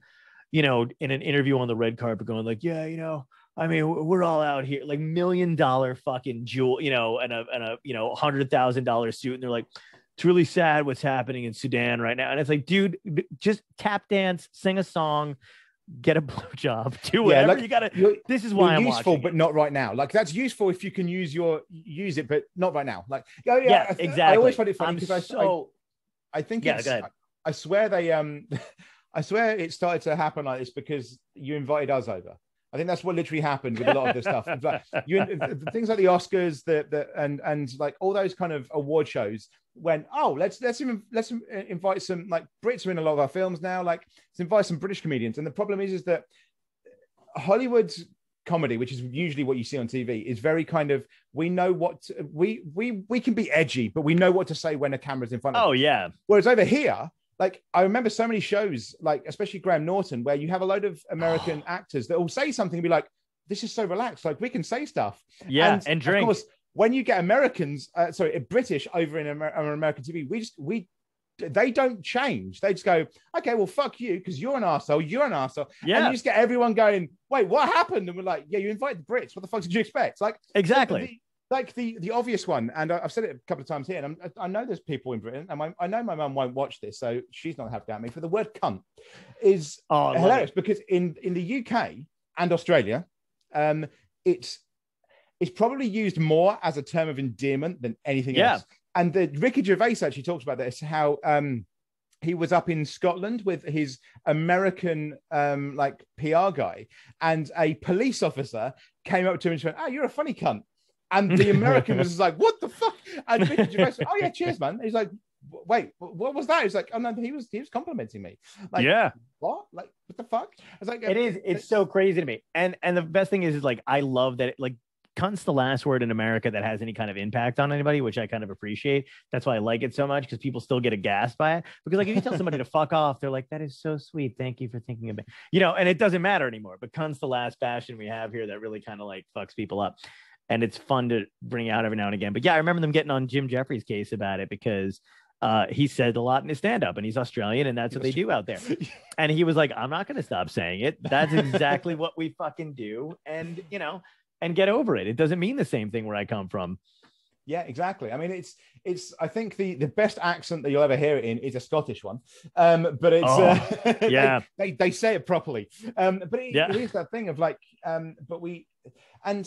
you know in an interview on the red carpet going like yeah you know I mean, we're all out here like million dollar fucking jewel, you know, and a and a you know hundred thousand dollar suit, and they're like, it's really sad what's happening in Sudan right now. And it's like, dude, just tap dance, sing a song, get a [laughs] blowjob, do whatever yeah, like, you gotta. This is why I'm useful, but not right now. Like that's useful if you can use your use it, but not right now. Like oh yeah, yeah I, exactly. I always find it funny because I so I, I think yeah, it's. I, I swear they um, [laughs] I swear it started to happen like this because you invited us over. I think that's what literally happened with a lot of this stuff. you, things like the Oscars, the, the and and like all those kind of award shows. went. oh, let's let's even, let's invite some like Brits are in a lot of our films now. Like let's invite some British comedians. And the problem is, is that Hollywood's comedy, which is usually what you see on TV, is very kind of we know what we we we can be edgy, but we know what to say when a camera's in front of. Oh us. yeah. Whereas over here, like I remember so many shows, like especially Graham Norton, where you have a load of American [sighs] actors that will say something and be like, "This is so relaxed, like we can say stuff." Yeah, and, and drink. Of course, when you get Americans, uh, sorry, British over in Amer- American TV, we just we they don't change. They just go, okay, well, fuck you, because you're an asshole. You're an asshole. Yeah. And you just get everyone going, wait, what happened? And we're like, yeah, you invited the Brits. What the fuck did you expect? Like, exactly. Like the the obvious one, and I- I've said it a couple of times here, and I'm, I know there's people in Britain, and my, I know my mum won't watch this, so she's not happy at me. For the word "cunt" is Oh, hilarious it. because in in the UK and Australia, um, it's it's probably used more as a term of endearment than anything Yeah. else. And the Ricky Gervais actually talks about this how um, he was up in Scotland with his American um, like PR guy, and a police officer came up to him and said, "Oh, you're a funny cunt." And the American was [laughs] like, "What the fuck?" And Ricky Gervais, said, "Oh yeah, cheers, man." He's like, "Wait, what was that?" He's like, "Oh no, he was he was complimenting me." Like, yeah. what? Like, what the fuck? I was like, it is it's so crazy to me and and the best thing is, is like i love that it, like cunt's the last word in america that has any kind of impact on anybody which i kind of appreciate that's why i like it so much because people still get aghast by it because like if you tell somebody to fuck off they're like that is so sweet thank you for thinking of it you know and it doesn't matter anymore but cunt's the last fashion we have here that really kind of like fucks people up and it's fun to bring out every now and again but yeah i remember them getting on jim jeffries case about it because uh, he said a lot in his stand-up and he's australian and that's what they do out there [laughs] and he was like, I'm not going to stop saying it. That's exactly what we fucking do. And, you know, and get over it. It doesn't mean the same thing where I come from. Yeah, exactly. I mean, it's it's. I think the the best accent that you'll ever hear it in is a Scottish one, um, but it's Oh, uh, [laughs] yeah. they, they say it properly. Um, but it, Yeah. it is that thing of like, um, but we and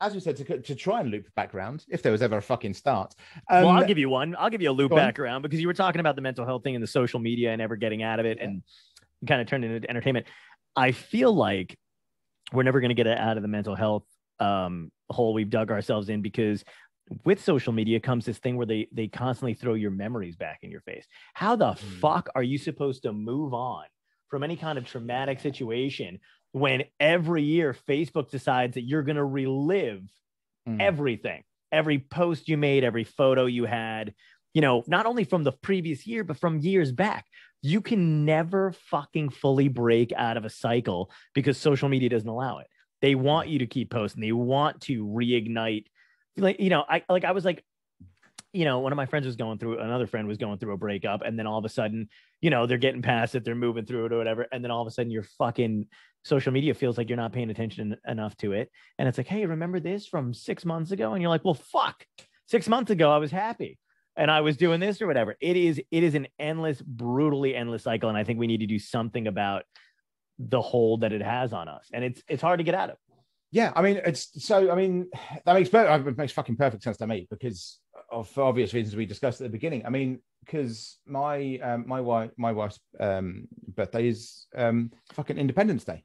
as we said to to try and loop background if there was ever a fucking start. Um, well, I'll give you one. I'll give you a loop go on. back around because you were talking about the mental health thing and the social media and ever getting out of it and kind of turned into entertainment. I feel like we're never going to get out of the mental health um, hole we've dug ourselves in because with social media comes this thing where they they constantly throw your memories back in your face. How the Hmm. fuck are you supposed to move on from any kind of traumatic situation when every year Facebook decides that you're going to relive Mm. everything, every post you made, every photo you had, you know, not only from the previous year, but from years back. You can never fucking fully break out of a cycle because social media doesn't allow it. They want you to keep posting. They want to reignite. Like, you know, I like I was like, you know, one of my friends was going through another friend was going through a breakup, and then all of a sudden, you know, they're getting past it, they're moving through it or whatever, and then all of a sudden, your fucking social media feels like you're not paying attention enough to it, and it's like, hey, remember this from six months ago? And you're like, well, fuck, six months ago I was happy and I was doing this or whatever. It is it is an endless, brutally endless cycle, and I think we need to do something about the hold that it has on us, and it's it's hard to get out of. Yeah, I mean, it's so. I mean, that makes it makes fucking perfect sense to me because for obvious reasons we discussed at the beginning. I mean, because my um, my wife my wife's um, birthday is um, fucking Independence Day.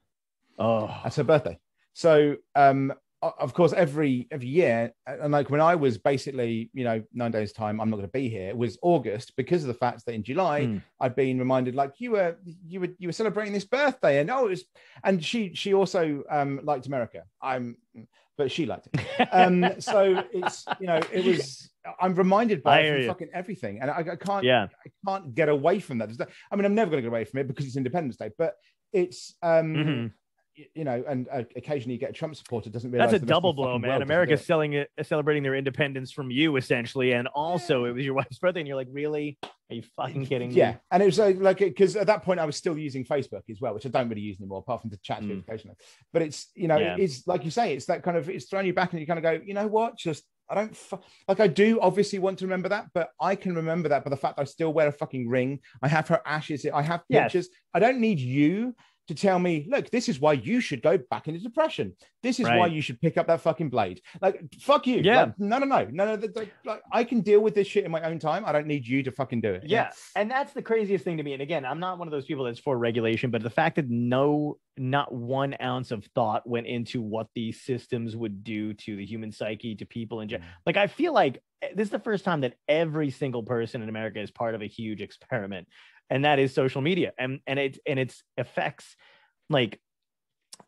Oh, That's her birthday. So, um, of course, every every year, and like when I was basically, you know, nine days time, I'm not going to be here. It was August because of the fact that in July Hmm. I'd been reminded, like you were you were you were celebrating this birthday, and oh, it was, and she she also um liked America. I'm, but she liked it. [laughs] Um, so it's you know it was. I'm reminded by it hear from you. fucking everything, and I, I can't yeah, I can't get away from that. I mean, I'm never going to get away from it because it's Independence Day, but it's um Mhm. y- you know, and uh, occasionally you get a Trump supporter doesn't that's a the rest of double blow, man. world America's selling it, celebrating their independence from you essentially, and also it was your wife's birthday, and you're like, really? Are you fucking kidding me? Yeah, and it was like like because at that point I was still using Facebook as well, which I don't really use anymore, apart from to chat Mm. occasionally. But it's you know Yeah. it's like you say, it's that kind of it's throwing you back, and you kind of go, you know what, just. I don't fu- like. I do obviously want to remember that, but I can remember that by the fact I still wear a fucking ring. I have her ashes. I have Yes. pictures. I don't need you to tell me, look, this is why you should go back into depression. This is why you should pick up that fucking blade. Like, fuck you. Yeah. Like, no, no, no, no, no. th- Like, I can deal with this shit in my own time. I don't need you to fucking do it. Yeah. And that's the craziest thing to me. And again, I'm not one of those people that's for regulation, but the fact that no, not one ounce of thought went into what these systems would do to the human psyche, to people in general. Like, I feel like eh, this is the first time that every single person in America is part of a huge experiment, and that is social media. And and it and its effects, like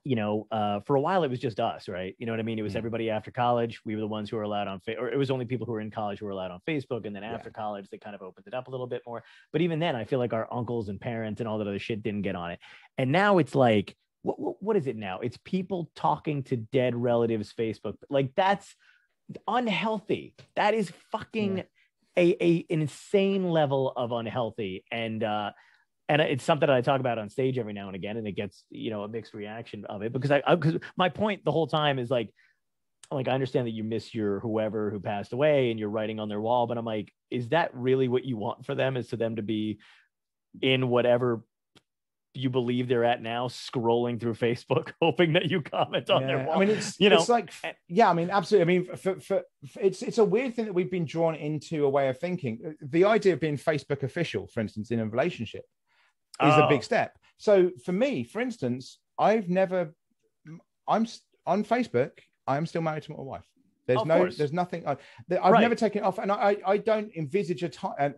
you know, uh, for a while it was just us, right? You know what I mean? It was Yeah. everybody after college. We were the ones who were allowed on, fa- or it was only people who were in college who were allowed on Facebook. And then Yeah. after college, they kind of opened it up a little bit more. But even then, I feel like our uncles and parents and all that other shit didn't get on it. And now it's like, what, what, what is it now? It's people talking to dead relatives Facebook. Like that's unhealthy. That is fucking a, a an insane level of unhealthy. And uh and it's something that I talk about on stage every now and again, and it gets you know a mixed reaction of it because I because my point the whole time is like like I understand that you miss your whoever who passed away and you're writing on their wall, but I'm like, is that really what you want for them? Is to them to be in whatever you believe they're at now, scrolling through Facebook, [laughs] hoping that you comment on Yeah. their wall. I mean, it's you know, it's like eh yeah, I mean, absolutely. I mean, for, for, for it's it's a weird thing that we've been drawn into a way of thinking. Uh, the idea of being Facebook official, for instance, in a relationship, is a Oh. big step. So for me, for instance, I've never, I'm on Facebook. I am still married to my wife. There's Of no, course. there's nothing. i i've Right. never taken it off, and I, I, I don't envisage a time. And uh,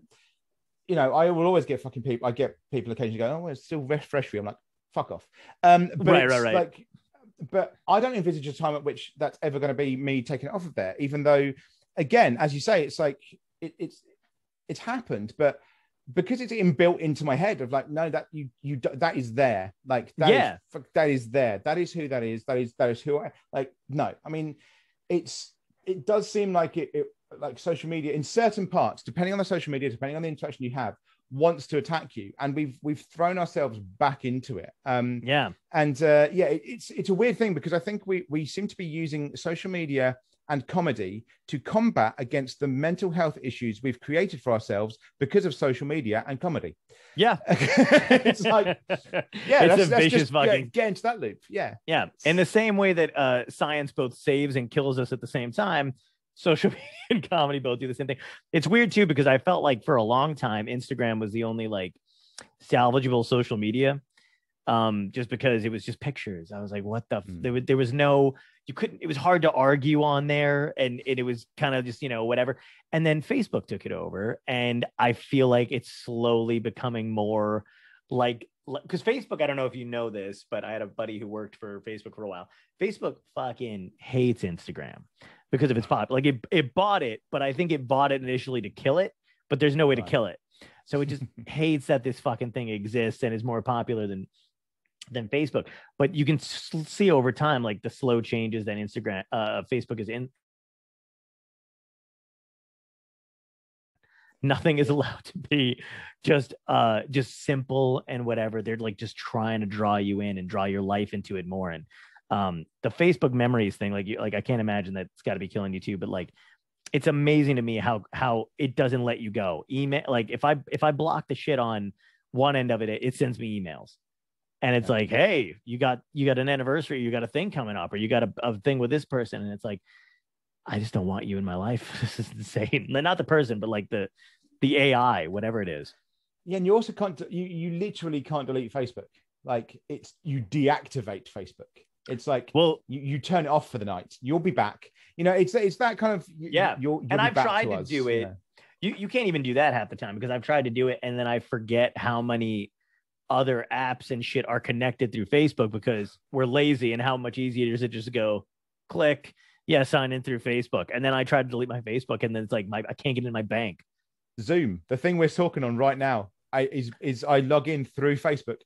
you know, I will always get fucking people. I get people occasionally going, "Oh, it's still fresh, for you." I'm like, "Fuck off." Um, but Right, right, right. Like, but I don't envisage a time at which that's ever going to be me taking it off of there. Even though, again, as you say, it's like it, it's it's happened, but because it's inbuilt into my head of like, no, that you you that is there, like that is- Yeah. fuck, that is there. That is who that is. That is that is who I like. No, I mean, it's it does seem like it, it like social media in certain parts, depending on the social media, depending on the interaction you have, wants to attack you, and we've we've thrown ourselves back into it. Um, yeah, and uh, yeah, it, it's it's a weird thing because I think we we seem to be using social media and comedy to combat against the mental health issues we've created for ourselves because of social media and comedy. yeah. [laughs] it's like, [laughs] yeah, it's let's, a let's vicious just yeah, get into that loop. Yeah, Yeah. In the same way that uh, science both saves and kills us at the same time, social [laughs] media and comedy both do the same thing. It's weird too, because I felt like for a long time, Instagram was the only like salvageable social media. Um, just because it was just pictures. I was like, what the f-? Mm. there was there was no you couldn't it was hard to argue on there and, and it was kind of just, you know, whatever. And then Facebook took it over. And I feel like it's slowly becoming more like because Facebook, I don't know if you know this, but I had a buddy who worked for Facebook for a while. Facebook fucking hates Instagram because of its pop. Like it, it bought it, but I think it bought it initially to kill it, but there's no way to kill it. So it just [laughs] hates that this fucking thing exists and is more popular than than Facebook. But you can see over time, like the slow changes that Instagram, uh, Facebook is in. Nothing is allowed to be just uh just simple and whatever. They're like just trying to draw you in and draw your life into it more. And um the Facebook memories thing, like you like I can't imagine that it's got to be killing you too, but like it's amazing to me how how it doesn't let you go. Email like if I if I block the shit on one end of it, it, it sends me emails. And it's like, hey, you got you got an anniversary, you got a thing coming up, or you got a, a thing with this person. And it's like, I just don't want you in my life. [laughs] this is insane. Not the person, but like the the AI, whatever it is. yeah, and you also can't. You you literally can't delete Facebook. Like it's you deactivate Facebook. It's like Well, you, you turn it off for the night. You'll be back. You know, it's it's that kind of you- Yeah. You'll, you'll And I've tried to us, do you it. know. you you can't even do that half the time because I've tried to do it and then I forget how many other apps and shit are connected through Facebook because we're lazy and how much easier is it just to go click yeah sign in through Facebook and then I try to delete my Facebook and then it's like my I can't get in my bank. Zoom, the thing we're talking on right now, I, is is I log in through Facebook.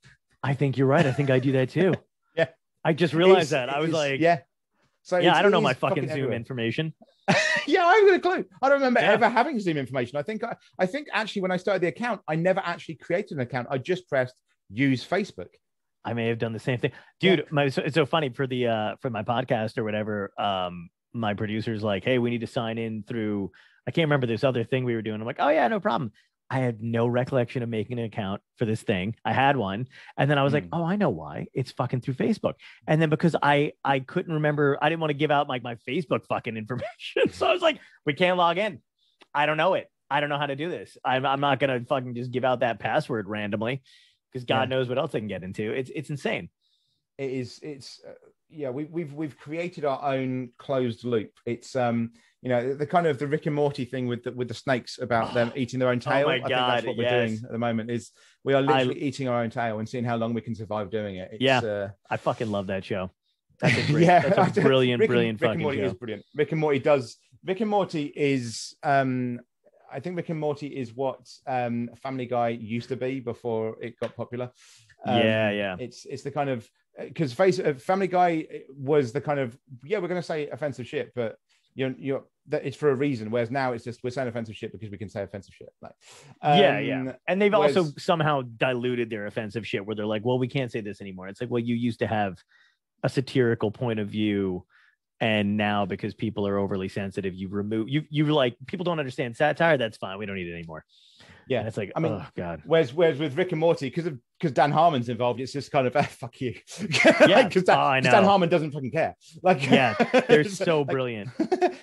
I think you're right. I think I do that too. [laughs] Yeah. I just realized It's- that. I was it's- like, yeah. So yeah, I don't know my is fucking Zoom everywhere. information. [laughs] yeah, I haven't got a clue. I don't remember Yeah. ever having Zoom information. I think I, I think actually when I started the account, I never actually created an account. I just pressed use Facebook. I may have done the same thing, dude. My so, it's so funny for the uh for my podcast or whatever. Um, my producer's like, hey, we need to sign in through. I can't remember this other thing we were doing. I'm like, oh yeah, no problem. I had no recollection of making an account for this thing. I had one, and then I was like, Hmm. oh, I know why. It's fucking through Facebook. And then because I I couldn't remember, I didn't want to give out like my Facebook fucking [laughs] information, so I was like, we can't log in. I don't know it. I don't know how to do this. I'm I'm not gonna fucking just give out that password randomly because God Yeah. knows what else I can get into. It's it's insane. It is. It's uh, yeah. We, we've we've created our own closed loop. It's um you know the kind of the Rick and Morty thing with the with the snakes about them [sighs] eating their own tail. Oh my I think God, that's what we're doing at the moment. Is we are I- literally eating our own tail and seeing how long we can survive doing it. It's, Yeah. Uh, I fucking love that show. That's a [laughs] great, yeah, that's a brilliant, Rick brilliant Rick and Morty show. is brilliant. Rick and Morty does. Rick and Morty is. um I think Rick and Morty is what um Family Guy used to be before it got popular. Um, Yeah, yeah. It's it's the kind of because face uh, Family Guy was the kind of yeah we're gonna say offensive shit, but you're you're that it's for a reason. Whereas now it's just we're saying offensive shit because we can say offensive shit. Like yeah, um, yeah. And they've also somehow diluted their offensive shit where they're like, well, we can't say this anymore. It's like, well, you used to have a satirical point of view and now because people are overly sensitive, you remove you you like people don't understand satire. That's fine. We don't need it anymore. Yeah, And it's like I mean, oh god, Whereas, whereas with Rick and Morty, because of because Dan Harmon's involved, it's just kind of [laughs] ah, fuck you. [laughs] Yeah. because Dan, Oh, Dan. Harmon doesn't fucking care. Like, yeah, they're [laughs] so like- brilliant.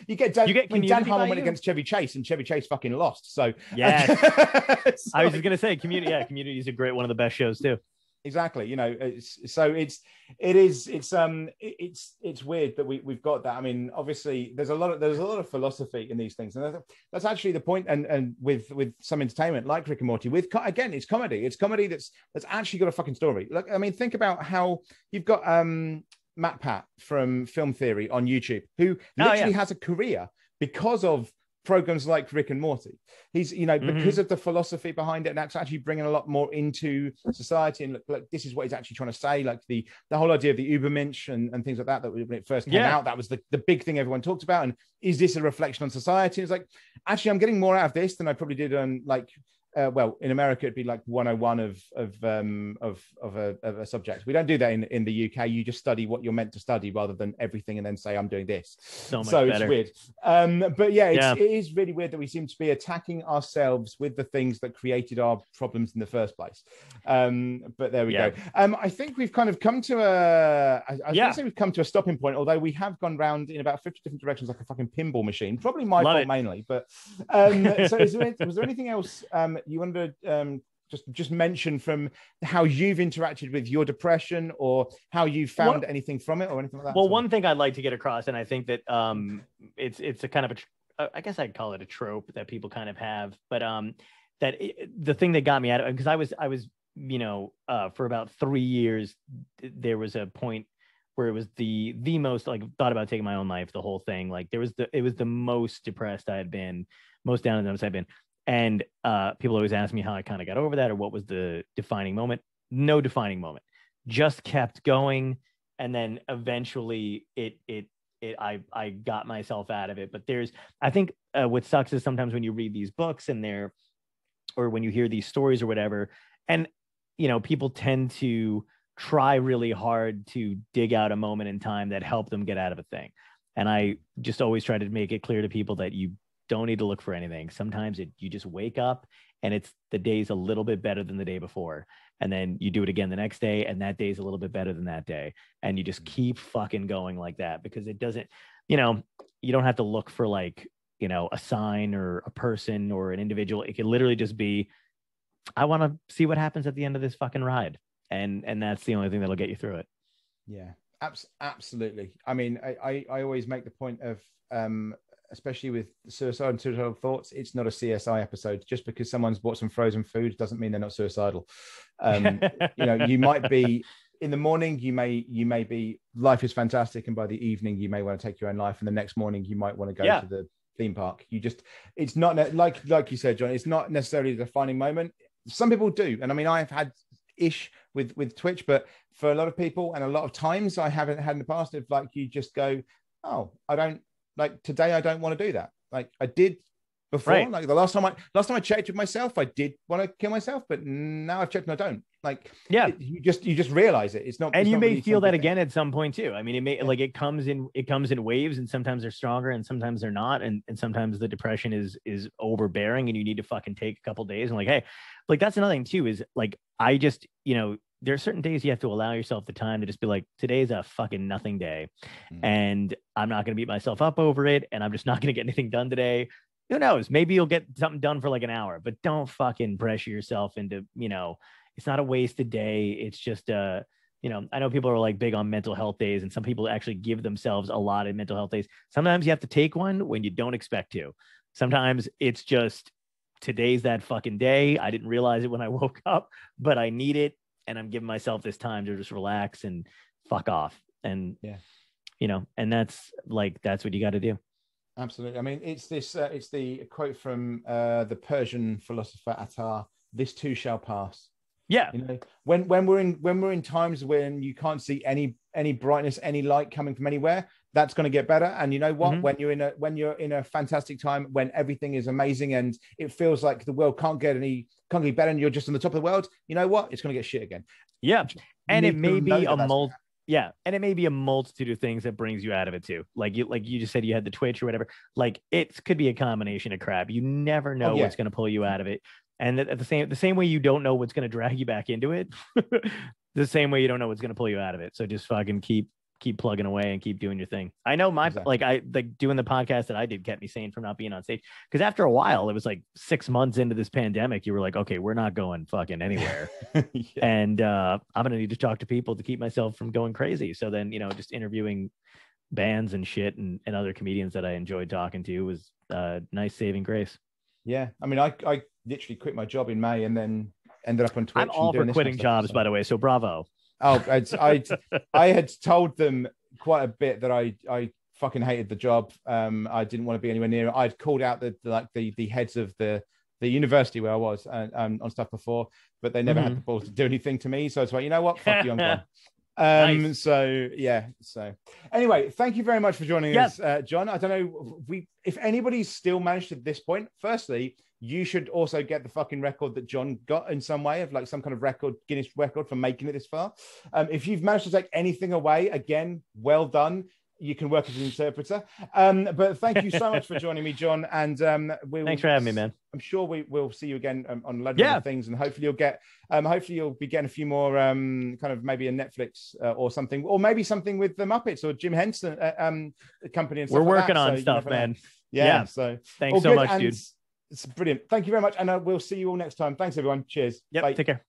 you get Dan, You get mean, Dan Harmon went against Chevy Chase, and Chevy Chase fucking lost. So. It's I was just gonna say, community. Yeah, community is a great one of the best shows too. Exactly you know it's so it's it is it's um it- it's it's weird that we we've got that. I mean obviously there's a lot of there's a lot of philosophy in these things and that's- that's actually the point and and with with some entertainment like rick and morty with again it's comedy. It's comedy that's that's actually got a fucking story. Look i mean think about how you've got um MatPat from film theory on youtube who Oh, yeah. literally has a career because of programs like Rick and Morty. He's, you know, Mhm. because of the philosophy behind it, and that's actually bringing a lot more into society. And look, look, this is what he's actually trying to say. Like the the whole idea of the Ubermensch and, and things like that. That when it first came Yeah. out, that was the, the big thing everyone talked about. And is this a reflection on society? It's like actually, I'm getting more out of this than I probably did on like. Uh, well, in America, it'd be like 101 of of um, of of a, of a subject. We don't do that in, in the UK. You just study what you're meant to study rather than everything and then say I'm doing this So so it's weird um but yeah, it's, Yeah. it is really weird that we seem to be attacking ourselves with the things that created our problems in the first place um but there we Yeah. go um i think we've kind of come to a i, I Yeah. say we've come to a stopping point although we have gone round in about 50 different directions like a fucking pinball machine probably my Love fault it. mainly but um so is there, [laughs] was there anything else um you wanted to um just just mention from how you've interacted with your depression or how you found Well- anything from it or anything like that Well, one thing I'd like to get across, and I think that um, it's it's a kind of a, uh, I guess I'd call it a trope that people kind of have, but um, that it, the thing that got me out of because I was I was you know uh, for about three years there was a point where it was the the most like thought about taking my own life the whole thing. Like there was the it was the most depressed I had been most down in the dumps I've been and uh, people always ask me how I kind of got over that or what was the defining moment no defining moment just kept going and then eventually it it it I I got myself out of it. But there's I think uh, what sucks is sometimes when you read these books and they're or when you hear these stories or whatever, and you know people tend to try really hard to dig out a moment in time that helped them get out of a thing. And I just always try to make it clear to people that you don't need to look for anything. Sometimes it you just wake up and it's the day's a little bit better than the day before. And then you do it again the next day, and that day's a little bit better than that day. And you just keep fucking going like that because it doesn't, you know, you don't have to look for like, you know, a sign or a person or an individual. It can literally just be, I want to see what happens at the end of this fucking ride. And and that's the only thing that'll get you through it. Yeah, abs- absolutely. I mean, I, I, I always make the point of, um, especially with suicide and suicidal thoughts, it's not a CSI episode. Just because someone's bought some frozen food doesn't mean they're not suicidal. Um, you know, you might be [laughs] in the morning, you may you may be life is fantastic, and by the evening, you may want to take your own life, and the next morning, you might want to go Yeah. to the theme park. You just, it's not like like you said, John. It's not necessarily the defining moment. Some people do, and I mean, I've had ish with with Twitch, but for a lot of people and a lot of times I haven't had in the past, if like you just go, oh, I don't like today, I don't want to do that. Like I did before, Right. like the last time I last time I checked with myself, I did want to kill myself, but now I've checked and I don't. Like Yeah. it- you just you just realize it. It's not, and it's you not may really feel that again at some point too i mean it may Yeah. like it comes in it comes in waves and sometimes they're stronger and sometimes they're not and, and sometimes the depression is is overbearing and you need to fucking take a couple days and like hey like that's another thing too is like i just you know there are certain days you have to allow yourself the time to just be like today's a fucking nothing day Mm. and i'm not going to beat myself up over it and i'm just not going to get anything done today. Who knows? Maybe you'll get something done for like an hour but don't fucking pressure yourself into you know it's not a wasted day. It's just a, you know i know people are like big on mental health days and some people actually give themselves a lot of mental health days. Sometimes you have to take one when you don't expect to. Sometimes it's just today's that fucking day. I didn't realize it when i [laughs] woke up but i need it and i'm giving myself this time to just relax and fuck off and Yeah. you know and that's like that's what you got to do Absolutely. I mean, it's this. Uh, it's the quote from uh, the Persian philosopher Attar: "This too shall pass." yeah You know, when when we're in when we're in times when you can't see any any brightness, any light coming from anywhere, that's going to get better. And you know what? Mhm. When you're in a when you're in a fantastic time, when everything is amazing and it feels like the world can't get any can't get better, and you're just on the top of the world. You know what? It's going to get shit again. yeah You and it may be a that's mul- Yeah, and it may be a multitude of things that brings you out of it too. Like you, like you just said, you had the Twitch or whatever. Like it could be a combination of crap. You never know Oh, yeah. what's going to pull you out of it, and at the same the same way you don't know what's going [laughs] to drag you back into it, [laughs] the same way you don't know what's going to pull you out of it. So just fucking keep keep plugging away and keep doing your thing. I know my Exactly. like I like doing the podcast that I did kept me sane from not being on stage because after a while it was like six months into this pandemic you were like okay we're not going fucking anywhere [laughs] yeah. and uh, I'm gonna need to talk to people to keep myself from going crazy. So then, you know, just interviewing bands and shit and, and other comedians that I enjoyed talking to was uh, nice saving grace. Yeah. I mean, I, I literally quit my job in May and then ended up on Twitch. I'm all for quitting stuff, jobs, so- by the way. So bravo. Oh, I'd, I had told them quite a bit that I, I fucking hated the job. Um, I didn't want to be anywhere near it. I'd called out the, the like the, the heads of the, the university where I was and um, on stuff before, but they never had Mhm. the balls to do anything to me. So I was like, you know what? Fuck you, I'm gone. [laughs] Um, Nice. so yeah. So anyway, thank you very much for joining Yeah. us, uh, John. I don't know we if anybody's still managed at this point. Firstly, you should also get the fucking record that John got in some way of like some kind of record, Guinness record for making it this far. Um, if you've managed to take anything away, again, well done. You can work as an interpreter. Um, but thank you so much for [laughs] joining me, John. And um, we'll, Thanks for having me, man. I'm sure we will see you again um, on a load of Yeah. other things, and hopefully you'll get, um, hopefully you'll be getting a few more, um, kind of maybe a Netflix uh, or something, or maybe something with the Muppets or Jim Henson uh, um, company. And We're like working that. on So stuff, know. man. Yeah. Yeah. So Thanks so good, much, and dude. It's brilliant. Thank you very much, and uh, we'll see you all next time. Thanks, everyone. Cheers. Yep. Bye. Take care.